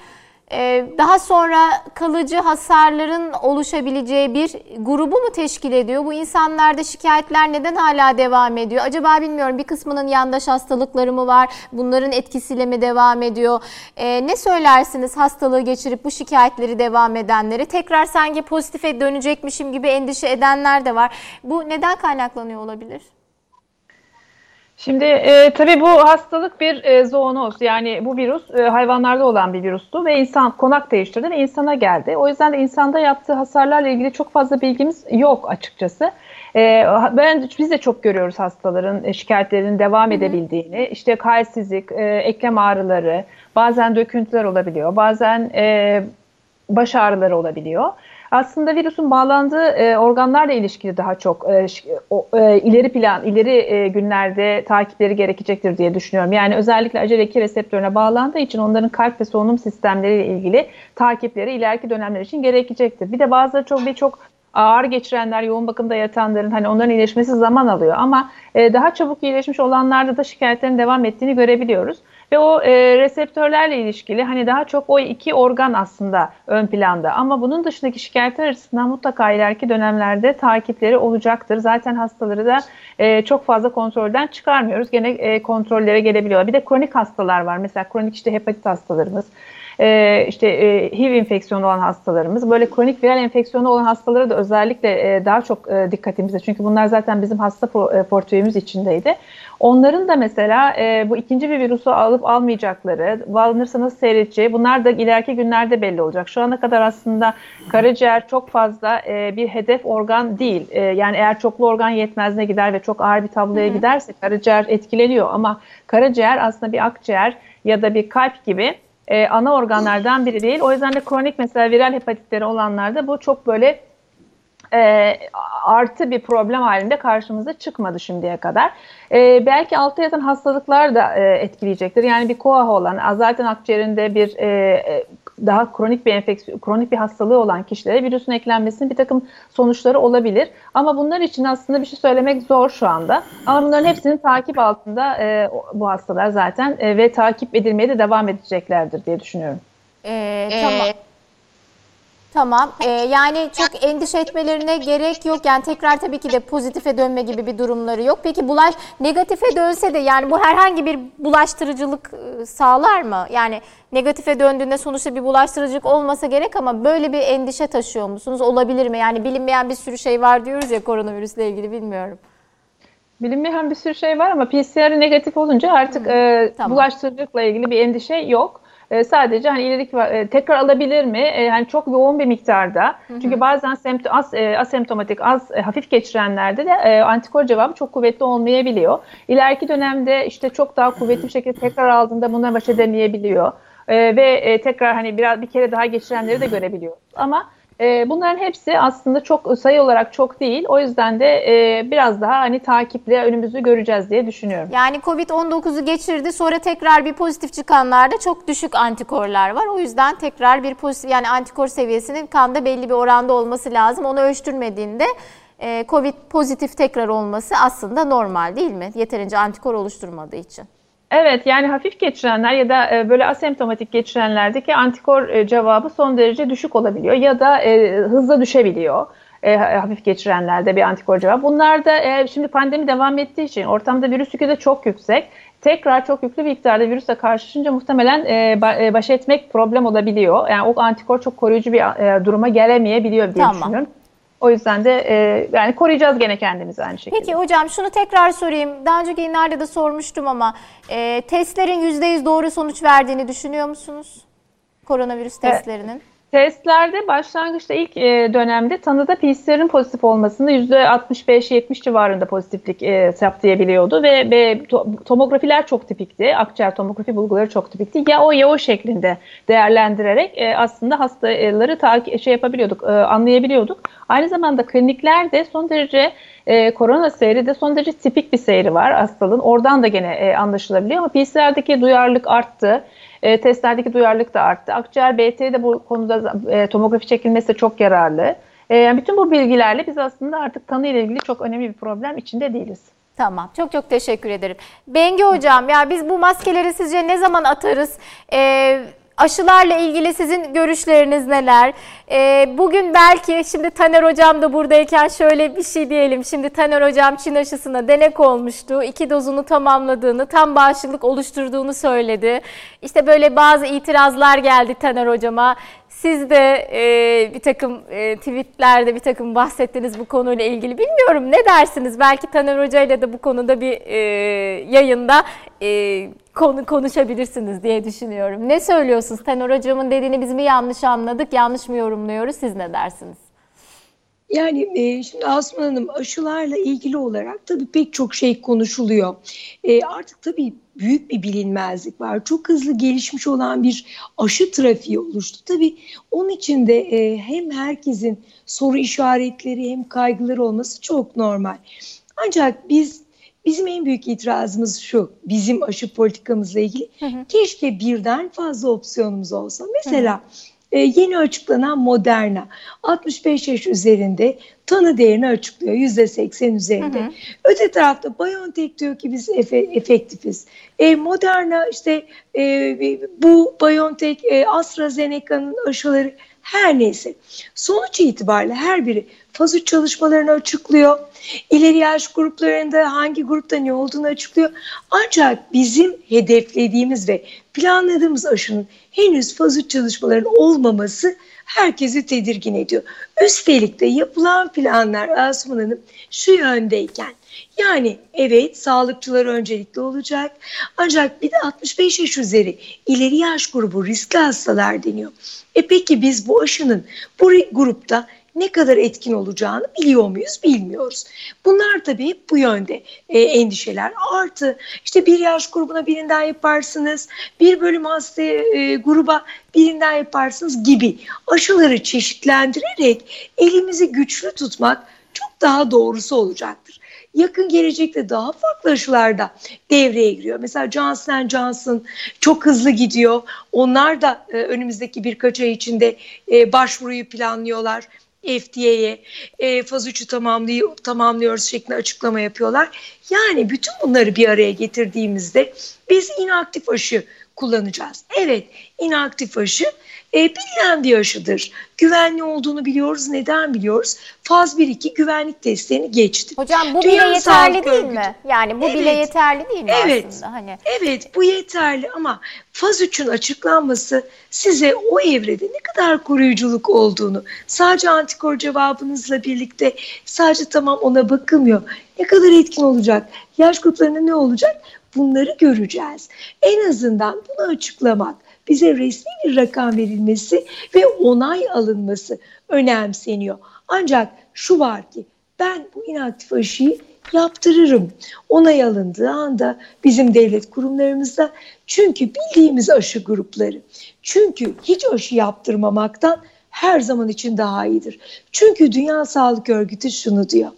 daha sonra kalıcı hasarların oluşabileceği bir grubu mu teşkil ediyor? Bu insanlarda şikayetler neden hala devam ediyor? Acaba bilmiyorum bir kısmının yandaş hastalıkları mı var? Bunların etkisiyle mi devam ediyor? Ee, ne söylersiniz hastalığı geçirip bu şikayetleri devam edenlere? Tekrar sanki pozitife dönecekmişim gibi endişe edenler de var. Bu neden kaynaklanıyor olabilir? Şimdi e, tabii bu hastalık bir e, zoonoz yani bu virüs e, hayvanlarda olan bir virüstü ve insan konak değiştirdi ve insana geldi. O yüzden de insanda yaptığı hasarlarla ilgili çok fazla bilgimiz yok açıkçası. E, ben biz de çok görüyoruz hastaların e, şikayetlerinin devam edebildiğini. İşte halsizlik, e, eklem ağrıları, bazen döküntüler olabiliyor, bazen e, baş ağrıları olabiliyor aslında virüsün bağlandığı e, organlarla ilişkili daha çok e, o, e, ileri plan, ileri e, günlerde takipleri gerekecektir diye düşünüyorum. Yani özellikle acele 2 reseptörüne bağlandığı için onların kalp ve solunum sistemleriyle ilgili takipleri ileriki dönemler için gerekecektir. Bir de bazıları çok birçok ağır geçirenler, yoğun bakımda yatanların hani onların iyileşmesi zaman alıyor ama e, daha çabuk iyileşmiş olanlarda da şikayetlerin devam ettiğini görebiliyoruz. Ve o e, reseptörlerle ilişkili hani daha çok o iki organ aslında ön planda. Ama bunun dışındaki şikayetler açısından mutlaka ileriki dönemlerde takipleri olacaktır. Zaten hastaları da e, çok fazla kontrolden çıkarmıyoruz. Gene e, kontrollere gelebiliyor. Bir de kronik hastalar var. Mesela kronik işte hepatit hastalarımız e, işte e, HIV enfeksiyonu olan hastalarımız, böyle kronik viral enfeksiyonu olan hastalara da özellikle e, daha çok e, dikkatimizde. Çünkü bunlar zaten bizim hasta e, portföyümüz içindeydi. Onların da mesela e, bu ikinci bir virüsü alıp almayacakları, alınırsa nasıl seyredeceği bunlar da ileriki günlerde belli olacak. Şu ana kadar aslında karaciğer çok fazla e, bir hedef organ değil. E, yani eğer çoklu organ yetmezliğine gider ve çok ağır bir tabloya Hı-hı. giderse karaciğer etkileniyor ama karaciğer aslında bir akciğer ya da bir kalp gibi e, ana organlardan biri değil. O yüzden de kronik mesela viral hepatitleri olanlarda bu çok böyle e, artı bir problem halinde karşımıza çıkmadı şimdiye kadar. E, belki altta yatan hastalıklar da e, etkileyecektir. Yani bir koah olan, zaten akciğerinde bir e, e, daha kronik bir enfeksiyon, kronik bir hastalığı olan kişilere virüsün eklenmesinin bir takım sonuçları olabilir. Ama bunlar için aslında bir şey söylemek zor şu anda. Ama bunların hepsinin takip altında e, bu hastalar zaten e, ve takip edilmeye de devam edeceklerdir diye düşünüyorum. Ee, tamam. Tamam. Ee, yani çok endişe etmelerine gerek yok. Yani tekrar tabii ki de pozitife dönme gibi bir durumları yok. Peki bulaş negatife dönse de yani bu herhangi bir bulaştırıcılık ıı, sağlar mı? Yani negatife döndüğünde sonuçta bir bulaştırıcılık olmasa gerek ama böyle bir endişe taşıyor musunuz? Olabilir mi? Yani bilinmeyen bir sürü şey var diyoruz ya koronavirüsle ilgili bilmiyorum. Bilinmeyen bir sürü şey var ama PCR negatif olunca artık hmm, e, tamam. bulaştırıcılıkla ilgili bir endişe yok. E, sadece hani ileriki e, tekrar alabilir mi? E, hani çok yoğun bir miktarda. Hı hı. Çünkü bazen sempt as, e, asemptomatik az e, hafif geçirenlerde de e, antikor cevabı çok kuvvetli olmayabiliyor. İleriki dönemde işte çok daha kuvvetli bir şekilde tekrar aldığında bununla baş edemeyebiliyor. E, ve e, tekrar hani biraz bir kere daha geçirenleri de görebiliyoruz. Ama e, bunların hepsi aslında çok sayı olarak çok değil. O yüzden de e, biraz daha hani takiple önümüzü göreceğiz diye düşünüyorum. Yani Covid-19'u geçirdi sonra tekrar bir pozitif çıkanlarda çok düşük antikorlar var. O yüzden tekrar bir pozitif yani antikor seviyesinin kanda belli bir oranda olması lazım. Onu ölçtürmediğinde e, Covid pozitif tekrar olması aslında normal değil mi? Yeterince antikor oluşturmadığı için. Evet yani hafif geçirenler ya da e, böyle asemptomatik geçirenlerdeki antikor e, cevabı son derece düşük olabiliyor ya da e, hızla düşebiliyor. E, hafif geçirenlerde bir antikor cevabı. Bunlar da e, şimdi pandemi devam ettiği için ortamda virüs yükü de çok yüksek. Tekrar çok yüklü bir miktarda virüsle karşılaşınca muhtemelen e, baş etmek problem olabiliyor. Yani o antikor çok koruyucu bir e, duruma gelemeyebiliyor diye tamam. düşünüyorum. O yüzden de e, yani koruyacağız gene kendimizi aynı şekilde. Peki hocam şunu tekrar sorayım. Daha önceki günlerde de sormuştum ama e, testlerin %100 doğru sonuç verdiğini düşünüyor musunuz? Koronavirüs testlerinin. Evet. Testlerde başlangıçta ilk e, dönemde tanıda PCR'ın pozitif olmasında %65-70 civarında pozitiflik e, saptayabiliyordu ve, ve to, tomografiler çok tipikti. Akciğer tomografi bulguları çok tipikti. Ya o ya o şeklinde değerlendirerek e, aslında hastaları takip şey yapabiliyorduk, e, anlayabiliyorduk. Aynı zamanda kliniklerde son derece e, korona seyri de son derece tipik bir seyri var hastalığın. Oradan da gene e, anlaşılabiliyor ama PCR'deki duyarlılık arttı. E, testlerdeki duyarlılık da arttı. Akciğer BT de bu konuda e, tomografi çekilmesi de çok yararlı. E, yani bütün bu bilgilerle biz aslında artık tanı ile ilgili çok önemli bir problem içinde değiliz. Tamam. Çok çok teşekkür ederim. Bengi hocam ya biz bu maskeleri sizce ne zaman atarız? Ee, Aşılarla ilgili sizin görüşleriniz neler? Ee, bugün belki şimdi Taner Hocam da buradayken şöyle bir şey diyelim. Şimdi Taner Hocam Çin aşısına denek olmuştu. İki dozunu tamamladığını, tam bağışıklık oluşturduğunu söyledi. İşte böyle bazı itirazlar geldi Taner Hocama. Siz de e, bir takım e, tweetlerde bir takım bahsettiniz bu konuyla ilgili. Bilmiyorum ne dersiniz? Belki Taner Hoca ile de bu konuda bir e, yayında e, konu konuşabilirsiniz diye düşünüyorum. Ne söylüyorsunuz? Taner Hocam'ın dediğini biz mi yanlış anladık, yanlış mı yorumluyoruz? Siz ne dersiniz? Yani e, şimdi Asman Hanım aşılarla ilgili olarak tabii pek çok şey konuşuluyor. E, artık tabii büyük bir bilinmezlik var. Çok hızlı gelişmiş olan bir aşı trafiği oluştu. Tabii onun için de e, hem herkesin soru işaretleri hem kaygıları olması çok normal. Ancak biz bizim en büyük itirazımız şu. Bizim aşı politikamızla ilgili. Hı hı. Keşke birden fazla opsiyonumuz olsa. Mesela hı hı e, yeni açıklanan Moderna 65 yaş üzerinde tanı değerini açıklıyor %80 üzerinde. Hı hı. Öte tarafta BioNTech diyor ki biz efe, efektifiz. E, Moderna işte e, bu BioNTech e, AstraZeneca'nın aşıları Her neyse sonuç itibariyle her biri faz 3 çalışmalarını açıklıyor. İleri yaş gruplarında hangi grupta ne olduğunu açıklıyor. Ancak bizim hedeflediğimiz ve planladığımız aşının henüz faz 3 çalışmalarının olmaması herkesi tedirgin ediyor. Üstelik de yapılan planlar Asuman Hanım şu yöndeyken yani evet sağlıkçılar öncelikli olacak ancak bir de 65 yaş üzeri ileri yaş grubu riskli hastalar deniyor. E peki biz bu aşının bu grupta ne kadar etkin olacağını biliyor muyuz bilmiyoruz. Bunlar tabii hep bu yönde e, endişeler. Artı işte bir yaş grubuna birinden yaparsınız, bir bölüm hasta e, gruba birinden yaparsınız gibi aşıları çeşitlendirerek elimizi güçlü tutmak çok daha doğrusu olacaktır yakın gelecekte daha farklı aşılarda devreye giriyor. Mesela Johnson Johnson çok hızlı gidiyor. Onlar da e, önümüzdeki birkaç ay içinde e, başvuruyu planlıyorlar. FDA'ye e, faz 3'ü tamamlıyor, tamamlıyoruz şeklinde açıklama yapıyorlar. Yani bütün bunları bir araya getirdiğimizde biz inaktif aşı kullanacağız. Evet inaktif aşı e, bilinen bir aşıdır. Güvenli olduğunu biliyoruz. Neden biliyoruz? Faz 1-2 güvenlik testlerini geçti. Hocam bu Dünya bile yeterli değil mi? Yani bu evet, bile yeterli değil mi evet, aslında? Hani... Evet bu yeterli ama faz 3'ün açıklanması size o evrede ne kadar koruyuculuk olduğunu sadece antikor cevabınızla birlikte sadece tamam ona bakılmıyor. Ne kadar etkin olacak? Yaş gruplarında ne olacak? Bunları göreceğiz. En azından bunu açıklamak bize resmi bir rakam verilmesi ve onay alınması önemseniyor. Ancak şu var ki ben bu inaktif aşıyı yaptırırım. Onay alındığı anda bizim devlet kurumlarımızda çünkü bildiğimiz aşı grupları. Çünkü hiç aşı yaptırmamaktan her zaman için daha iyidir. Çünkü Dünya Sağlık Örgütü şunu diyor.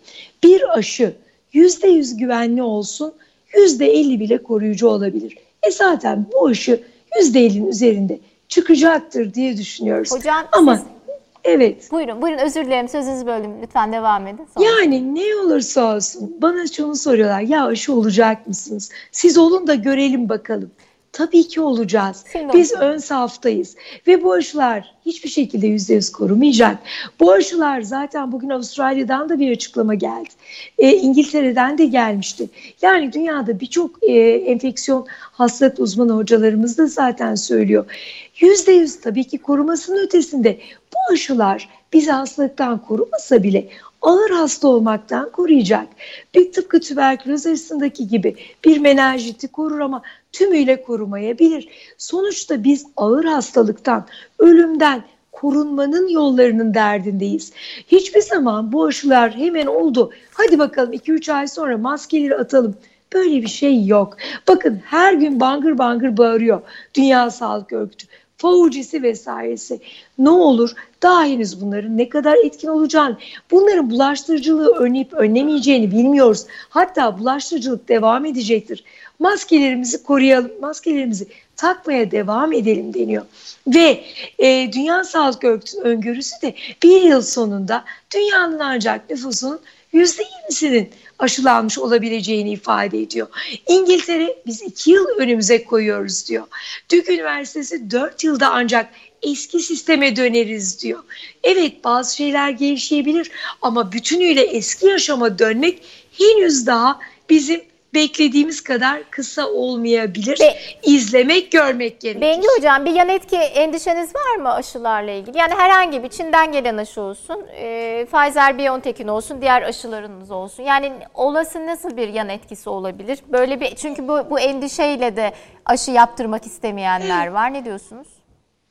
Bir aşı yüzde yüz güvenli olsun, yüzde elli bile koruyucu olabilir. E zaten bu aşı %50'nin üzerinde çıkacaktır diye düşünüyoruz. Hocam Ama siz... Evet. Buyurun, buyurun özür dilerim sözünüzü böldüm. Lütfen devam edin. Sonra. Yani ne olursa olsun bana şunu soruyorlar. Ya aşı olacak mısınız? Siz olun da görelim bakalım. Tabii ki olacağız. Şimdi Biz ön saftayız. Ve bu aşılar hiçbir şekilde yüzde yüz korumayacak. Bu aşılar zaten bugün Avustralya'dan da bir açıklama geldi. E, İngiltere'den de gelmişti. Yani dünyada birçok e, enfeksiyon hastalık uzmanı hocalarımız da zaten söylüyor. Yüzde yüz tabii ki korumasının ötesinde bu aşılar bizi hastalıktan korumasa bile ağır hasta olmaktan koruyacak. Bir tıpkı tüberküloz arasındaki gibi bir menajiti korur ama tümüyle korumayabilir. Sonuçta biz ağır hastalıktan, ölümden, korunmanın yollarının derdindeyiz. Hiçbir zaman bu aşılar hemen oldu. Hadi bakalım 2-3 ay sonra maskeleri atalım. Böyle bir şey yok. Bakın her gün bangır bangır bağırıyor Dünya Sağlık Örgütü. Fauci'si vesairesi. Ne olur daha henüz bunların ne kadar etkin olacağını, bunların bulaştırıcılığı önleyip önlemeyeceğini bilmiyoruz. Hatta bulaştırıcılık devam edecektir. Maskelerimizi koruyalım, maskelerimizi takmaya devam edelim deniyor. Ve e, Dünya Sağlık Örgütü'nün öngörüsü de bir yıl sonunda dünyanın ancak nüfusunun %20'sinin aşılanmış olabileceğini ifade ediyor. İngiltere biz iki yıl önümüze koyuyoruz diyor. Dük Üniversitesi dört yılda ancak eski sisteme döneriz diyor. Evet bazı şeyler gevşeyebilir ama bütünüyle eski yaşama dönmek henüz daha bizim beklediğimiz kadar kısa olmayabilir. Be İzlemek, görmek gerekir. Bengi Hocam bir yan etki endişeniz var mı aşılarla ilgili? Yani herhangi bir Çin'den gelen aşı olsun, e, Pfizer-BioNTech'in olsun, diğer aşılarınız olsun. Yani olası nasıl bir yan etkisi olabilir? Böyle bir çünkü bu, bu endişeyle de aşı yaptırmak istemeyenler var. Ne diyorsunuz?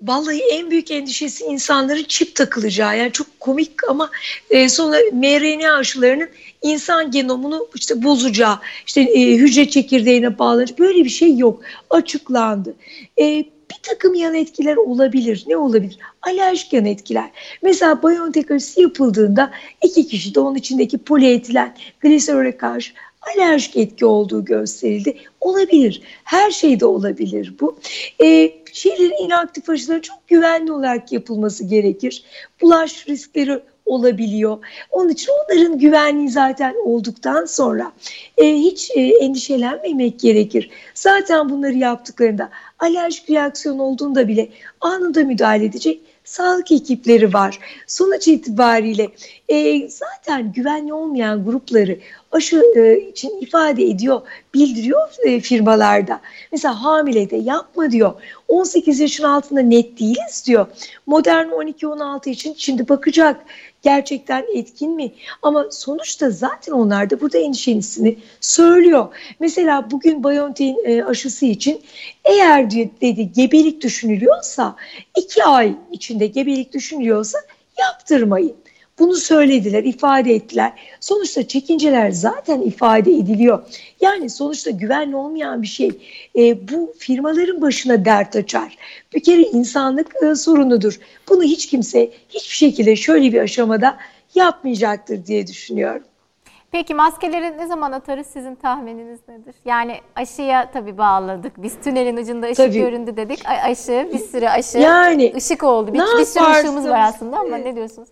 Vallahi en büyük endişesi insanların çip takılacağı. Yani çok komik ama e, sonra mRNA aşılarının insan genomunu işte bozacağı, işte e, hücre çekirdeğine bağlanacak böyle bir şey yok. Açıklandı. E, bir takım yan etkiler olabilir. Ne olabilir? Alerjik yan etkiler. Mesela BioNTech aşısı yapıldığında iki kişi de onun içindeki polietilen gliserole karşı alerjik etki olduğu gösterildi. Olabilir. Her şeyde olabilir bu. E, şeylerin inaktif aşıların çok güvenli olarak yapılması gerekir. Bulaş riskleri olabiliyor. Onun için onların güvenliği zaten olduktan sonra e, hiç e, endişelenmemek gerekir. Zaten bunları yaptıklarında alerjik reaksiyon olduğunda bile anında müdahale edecek sağlık ekipleri var. Sonuç itibariyle e, zaten güvenli olmayan grupları aşı e, için ifade ediyor, bildiriyor e, firmalarda. Mesela hamile de yapma diyor. 18 yaşın altında net değiliz diyor. Modern 12-16 için şimdi bakacak gerçekten etkin mi? Ama sonuçta zaten onlar da burada endişesini söylüyor. Mesela bugün BioNTech'in e, aşısı için eğer dedi gebelik düşünülüyorsa iki ay içinde gebelik düşünülüyorsa yaptırmayın. Bunu söylediler, ifade ettiler. Sonuçta çekinceler zaten ifade ediliyor. Yani sonuçta güvenli olmayan bir şey e, bu firmaların başına dert açar. Bir kere insanlık e, sorunudur. Bunu hiç kimse hiçbir şekilde şöyle bir aşamada yapmayacaktır diye düşünüyorum. Peki maskeleri ne zaman atarız sizin tahmininiz nedir? Yani aşıya tabii bağladık. Biz tünelin ucunda ışık tabii. göründü dedik. Aşı, bir sürü aşı. Yani ışık oldu. Bir, bir sürü ışığımız var aslında ama ne diyorsunuz?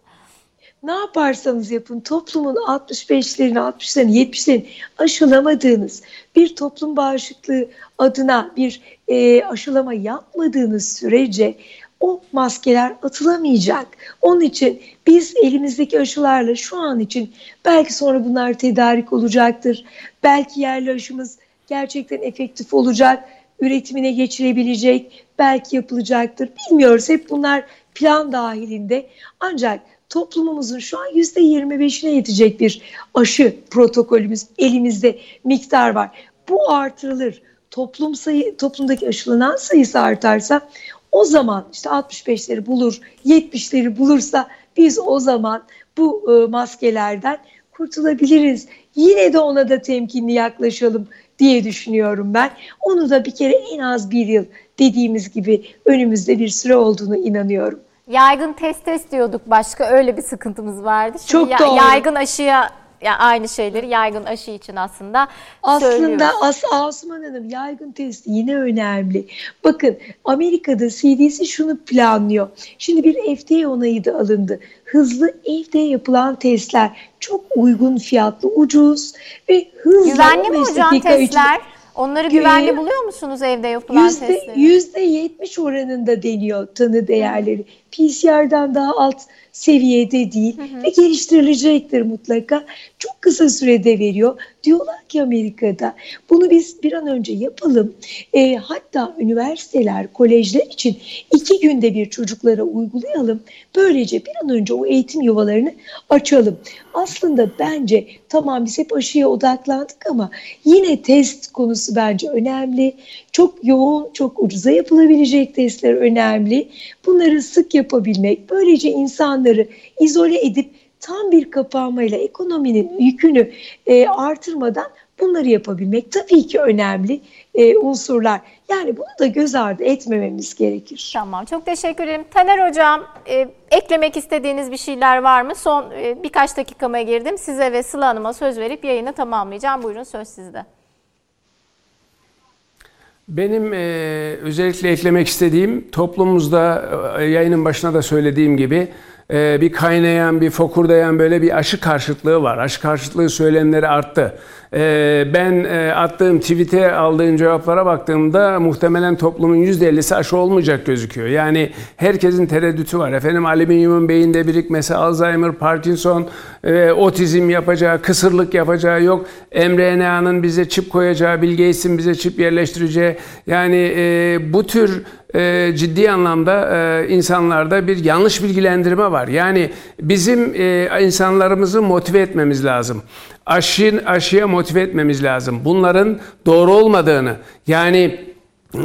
Ne yaparsanız yapın toplumun 65'lerini, 60'larını, 70'lerini aşılamadığınız bir toplum bağışıklığı adına bir e, aşılama yapmadığınız sürece o maskeler atılamayacak. Onun için biz elimizdeki aşılarla şu an için belki sonra bunlar tedarik olacaktır. Belki yerli aşımız gerçekten efektif olacak, üretimine geçirebilecek, belki yapılacaktır. Bilmiyoruz. Hep bunlar plan dahilinde. Ancak toplumumuzun şu an yüzde 25'ine yetecek bir aşı protokolümüz elimizde miktar var. Bu artırılır. Toplum sayı, toplumdaki aşılanan sayısı artarsa o zaman işte 65'leri bulur, 70'leri bulursa biz o zaman bu e, maskelerden kurtulabiliriz. Yine de ona da temkinli yaklaşalım diye düşünüyorum ben. Onu da bir kere en az bir yıl dediğimiz gibi önümüzde bir süre olduğunu inanıyorum. Yaygın test test diyorduk başka öyle bir sıkıntımız vardı. Şimdi Çok ya, doğru. Yaygın aşıya ya aynı şeyleri yaygın aşı için aslında Aslında as Asuman Hanım yaygın test yine önemli. Bakın Amerika'da CDC şunu planlıyor. Şimdi bir FDA onayı da alındı. Hızlı evde yapılan testler çok uygun fiyatlı, ucuz ve hızlı. Güvenli mi hocam testler? Içinde, Onları güvenli buluyor musunuz evde yapılan yüzde, testleri? Yüzde yetmiş oranında deniyor tanı değerleri. PCR'dan daha alt seviyede değil hı hı. ve geliştirilecektir mutlaka. Çok kısa sürede veriyor. Diyorlar ki Amerika'da bunu biz bir an önce yapalım. E, hatta üniversiteler, kolejler için iki günde bir çocuklara uygulayalım. Böylece bir an önce o eğitim yuvalarını açalım. Aslında bence tamam biz hep aşıya odaklandık ama yine test konusu bence önemli. Çok yoğun, çok ucuza yapılabilecek testler önemli. Bunları sık yapabilmek, böylece insanları izole edip tam bir kapanmayla ekonominin yükünü e, artırmadan bunları yapabilmek tabii ki önemli e, unsurlar. Yani bunu da göz ardı etmememiz gerekir. Tamam çok teşekkür ederim. Taner Hocam e, eklemek istediğiniz bir şeyler var mı? Son e, birkaç dakikama girdim. Size ve Sıla Hanım'a söz verip yayını tamamlayacağım. Buyurun söz sizde. Benim e, özellikle eklemek istediğim toplumumuzda e, yayının başına da söylediğim gibi e, bir kaynayan, bir fokurdayan böyle bir aşı karşıtlığı var. Aşı karşıtlığı söylemleri arttı. E, ben e, attığım tweet'e aldığım cevaplara baktığımda muhtemelen toplumun %50'si aşı olmayacak gözüküyor. Yani herkesin tereddütü var. Efendim alüminyumun beyinde birikmesi, Alzheimer, Parkinson, e, otizm yapacağı, kısırlık yapacağı yok. mRNA'nın bize çip koyacağı, Bill Gates'in bize çip yerleştireceği. Yani e, bu tür ciddi anlamda insanlarda bir yanlış bilgilendirme var. Yani bizim insanlarımızı motive etmemiz lazım. Aşın, aşıya motive etmemiz lazım. Bunların doğru olmadığını yani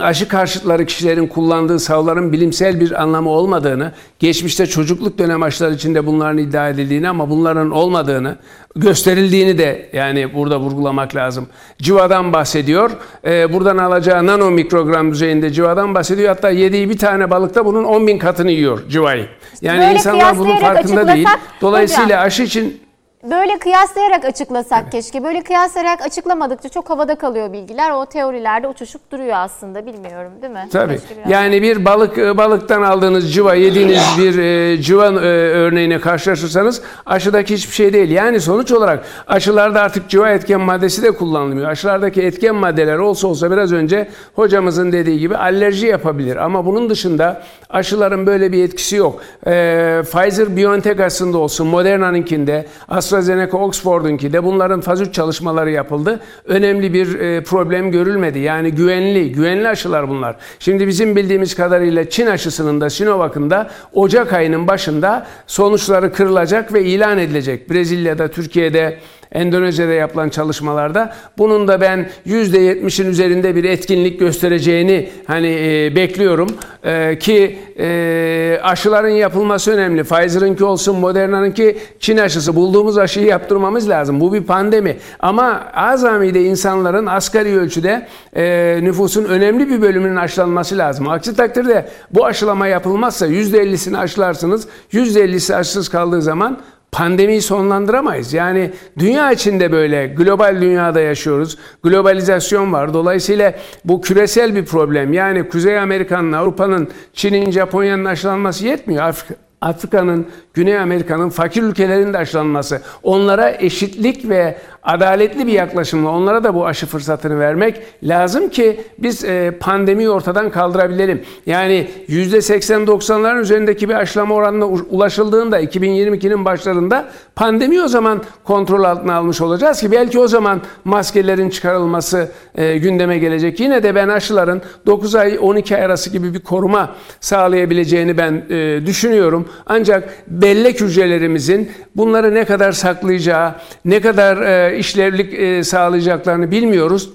aşı karşıtları kişilerin kullandığı savların bilimsel bir anlamı olmadığını, geçmişte çocukluk dönem aşılar içinde bunların iddia edildiğini ama bunların olmadığını, gösterildiğini de yani burada vurgulamak lazım. Civadan bahsediyor. Ee, buradan alacağı nano mikrogram düzeyinde civadan bahsediyor. Hatta yediği bir tane balıkta bunun 10 bin katını yiyor civayı. Yani Böyle insanlar bunun farkında değil. Dolayısıyla hocam, aşı için Böyle kıyaslayarak açıklasak evet. keşke. Böyle kıyaslayarak açıklamadıkça çok havada kalıyor bilgiler. O teorilerde uçuşup duruyor aslında bilmiyorum değil mi? Tabii. Yani bir balık e, balıktan aldığınız cıva yediğiniz bir e, cıva e, örneğine karşılaşırsanız aşıdaki hiçbir şey değil. Yani sonuç olarak aşılarda artık cıva etken maddesi de kullanılmıyor. Aşılardaki etken maddeler olsa olsa biraz önce hocamızın dediği gibi alerji yapabilir. Ama bunun dışında aşıların böyle bir etkisi yok. E, Pfizer BioNTech aslında olsun Moderna'nınkinde AstraZeneca Oxford'unki de bunların faz 3 çalışmaları yapıldı. Önemli bir e, problem görülmedi. Yani güvenli, güvenli aşılar bunlar. Şimdi bizim bildiğimiz kadarıyla Çin aşısının da Sinovac'ın da Ocak ayının başında sonuçları kırılacak ve ilan edilecek. Brezilya'da, Türkiye'de, Endonezya'da yapılan çalışmalarda bunun da ben %70'in üzerinde bir etkinlik göstereceğini hani e, bekliyorum e, ki e, aşıların yapılması önemli. Pfizer'ınki olsun, Moderna'nınki Çin aşısı. Bulduğumuz aşıyı yaptırmamız lazım. Bu bir pandemi. Ama azami insanların asgari ölçüde e, nüfusun önemli bir bölümünün aşılanması lazım. Aksi takdirde bu aşılama yapılmazsa %50'sini aşılarsınız. %50'si aşısız kaldığı zaman pandemiyi sonlandıramayız. Yani dünya içinde böyle global dünyada yaşıyoruz. Globalizasyon var. Dolayısıyla bu küresel bir problem. Yani Kuzey Amerika'nın, Avrupa'nın, Çin'in, Japonya'nın aşılanması yetmiyor. Afrika, Afrika'nın, Güney Amerika'nın fakir ülkelerinin de aşılanması, onlara eşitlik ve adaletli bir yaklaşımla onlara da bu aşı fırsatını vermek lazım ki biz e, pandemiyi ortadan kaldırabilelim. Yani %80-90'ların üzerindeki bir aşılama oranına ulaşıldığında 2022'nin başlarında pandemi o zaman kontrol altına almış olacağız ki belki o zaman maskelerin çıkarılması e, gündeme gelecek. Yine de ben aşıların 9 ay 12 ay arası gibi bir koruma sağlayabileceğini ben e, düşünüyorum. Ancak bellek hücrelerimizin bunları ne kadar saklayacağı, ne kadar e, işlevlik e, sağlayacaklarını bilmiyoruz.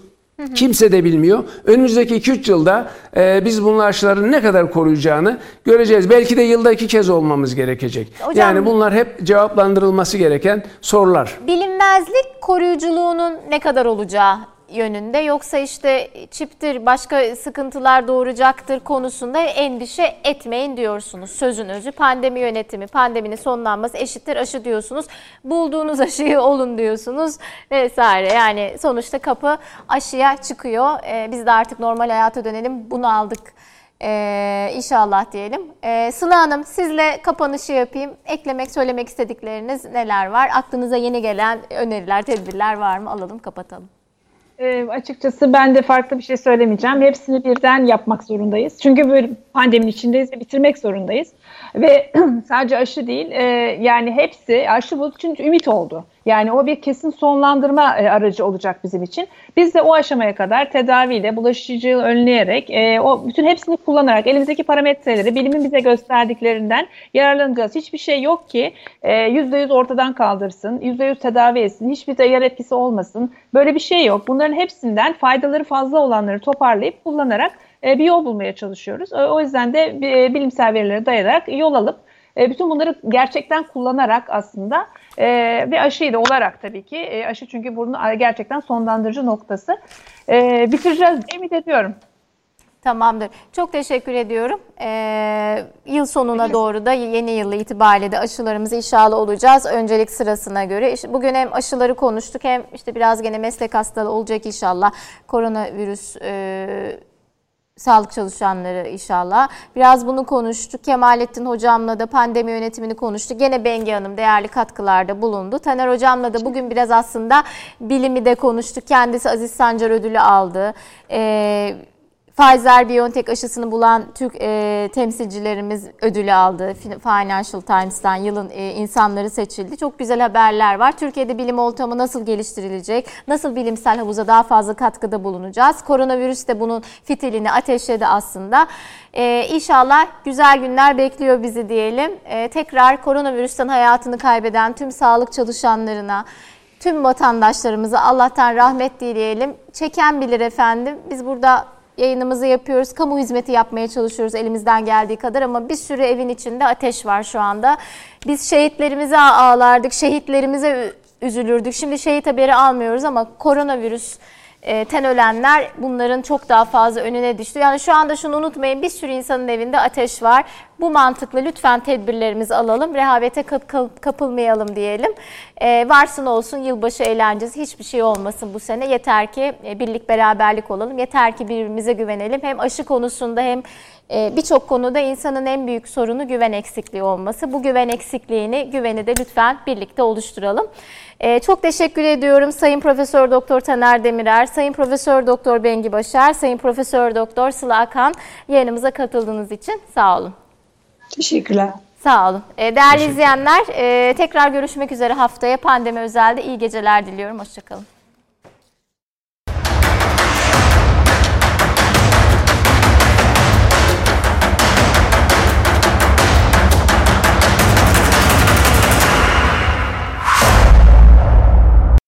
Kimse de bilmiyor. Önümüzdeki 2-3 yılda e, biz bunun aşıların ne kadar koruyacağını göreceğiz. Belki de yılda iki kez olmamız gerekecek. Hocam, yani bunlar hep cevaplandırılması gereken sorular. Bilinmezlik koruyuculuğunun ne kadar olacağı yönünde yoksa işte çiptir başka sıkıntılar doğuracaktır konusunda endişe etmeyin diyorsunuz. Sözün özü pandemi yönetimi, pandeminin sonlanması eşittir aşı diyorsunuz. Bulduğunuz aşıyı olun diyorsunuz vesaire. Yani sonuçta kapı aşıya çıkıyor. Ee, biz de artık normal hayata dönelim. Bunu aldık. Ee, inşallah diyelim. Ee, Sıla Hanım sizle kapanışı yapayım. Eklemek, söylemek istedikleriniz neler var? Aklınıza yeni gelen öneriler, tedbirler var mı? Alalım, kapatalım. E, açıkçası ben de farklı bir şey söylemeyeceğim. Hepsini birden yapmak zorundayız. Çünkü böyle pandeminin içindeyiz ve bitirmek zorundayız. Ve sadece aşı değil, e, yani hepsi aşı bu için ümit oldu. Yani o bir kesin sonlandırma e, aracı olacak bizim için. Biz de o aşamaya kadar tedaviyle, bulaşıcılığı önleyerek, e, o bütün hepsini kullanarak elimizdeki parametreleri, bilimin bize gösterdiklerinden yararlanacağız. Hiçbir şey yok ki e, %100 ortadan kaldırsın, %100 tedavi etsin, hiçbir de yer etkisi olmasın. Böyle bir şey yok. Bunların hepsinden faydaları fazla olanları toparlayıp kullanarak e, bir yol bulmaya çalışıyoruz. O yüzden de e, bilimsel verilere dayanarak yol alıp bütün bunları gerçekten kullanarak aslında e, ve aşıyı da olarak tabii ki e, aşı çünkü bunun gerçekten sonlandırıcı noktası. E, bitireceğiz ümit ediyorum. Tamamdır. Çok teşekkür ediyorum. Ee, yıl sonuna doğru da yeni yıl itibariyle de aşılarımızı inşallah olacağız. Öncelik sırasına göre. İşte bugün hem aşıları konuştuk hem işte biraz gene meslek hastalığı olacak inşallah. Koronavirüs e, sağlık çalışanları inşallah. Biraz bunu konuştuk. Kemalettin hocamla da pandemi yönetimini konuştuk. Gene Bengi Hanım değerli katkılarda bulundu. Taner hocamla da bugün biraz aslında bilimi de konuştuk. Kendisi Aziz Sancar ödülü aldı. Ee, Pfizer-BioNTech aşısını bulan Türk e, temsilcilerimiz ödülü aldı. Financial Times'tan yılın e, insanları seçildi. Çok güzel haberler var. Türkiye'de bilim ortamı nasıl geliştirilecek? Nasıl bilimsel havuza daha fazla katkıda bulunacağız? Koronavirüs de bunun fitilini ateşledi aslında. E, inşallah güzel günler bekliyor bizi diyelim. E, tekrar koronavirüsten hayatını kaybeden tüm sağlık çalışanlarına, tüm vatandaşlarımıza Allah'tan rahmet dileyelim. Çeken bilir efendim. Biz burada yayınımızı yapıyoruz. Kamu hizmeti yapmaya çalışıyoruz elimizden geldiği kadar ama bir sürü evin içinde ateş var şu anda. Biz şehitlerimize ağlardık, şehitlerimize üzülürdük. Şimdi şehit haberi almıyoruz ama koronavirüs e, ten ölenler bunların çok daha fazla önüne düştü. Yani şu anda şunu unutmayın bir sürü insanın evinde ateş var. Bu mantıkla lütfen tedbirlerimizi alalım. Rehavete kapılmayalım diyelim. E, varsın olsun yılbaşı eğlencesi hiçbir şey olmasın bu sene. Yeter ki e, birlik beraberlik olalım. Yeter ki birbirimize güvenelim. Hem aşı konusunda hem e, birçok konuda insanın en büyük sorunu güven eksikliği olması. Bu güven eksikliğini, güveni de lütfen birlikte oluşturalım. E, çok teşekkür ediyorum Sayın Profesör Doktor Taner Demirer, Sayın Profesör Doktor Bengi Başar, Sayın Profesör Doktor Sıla Akan yayınımıza katıldığınız için sağ olun. Teşekkürler. Sağ olun. E, değerli izleyenler tekrar görüşmek üzere haftaya pandemi özelde iyi geceler diliyorum. Hoşçakalın.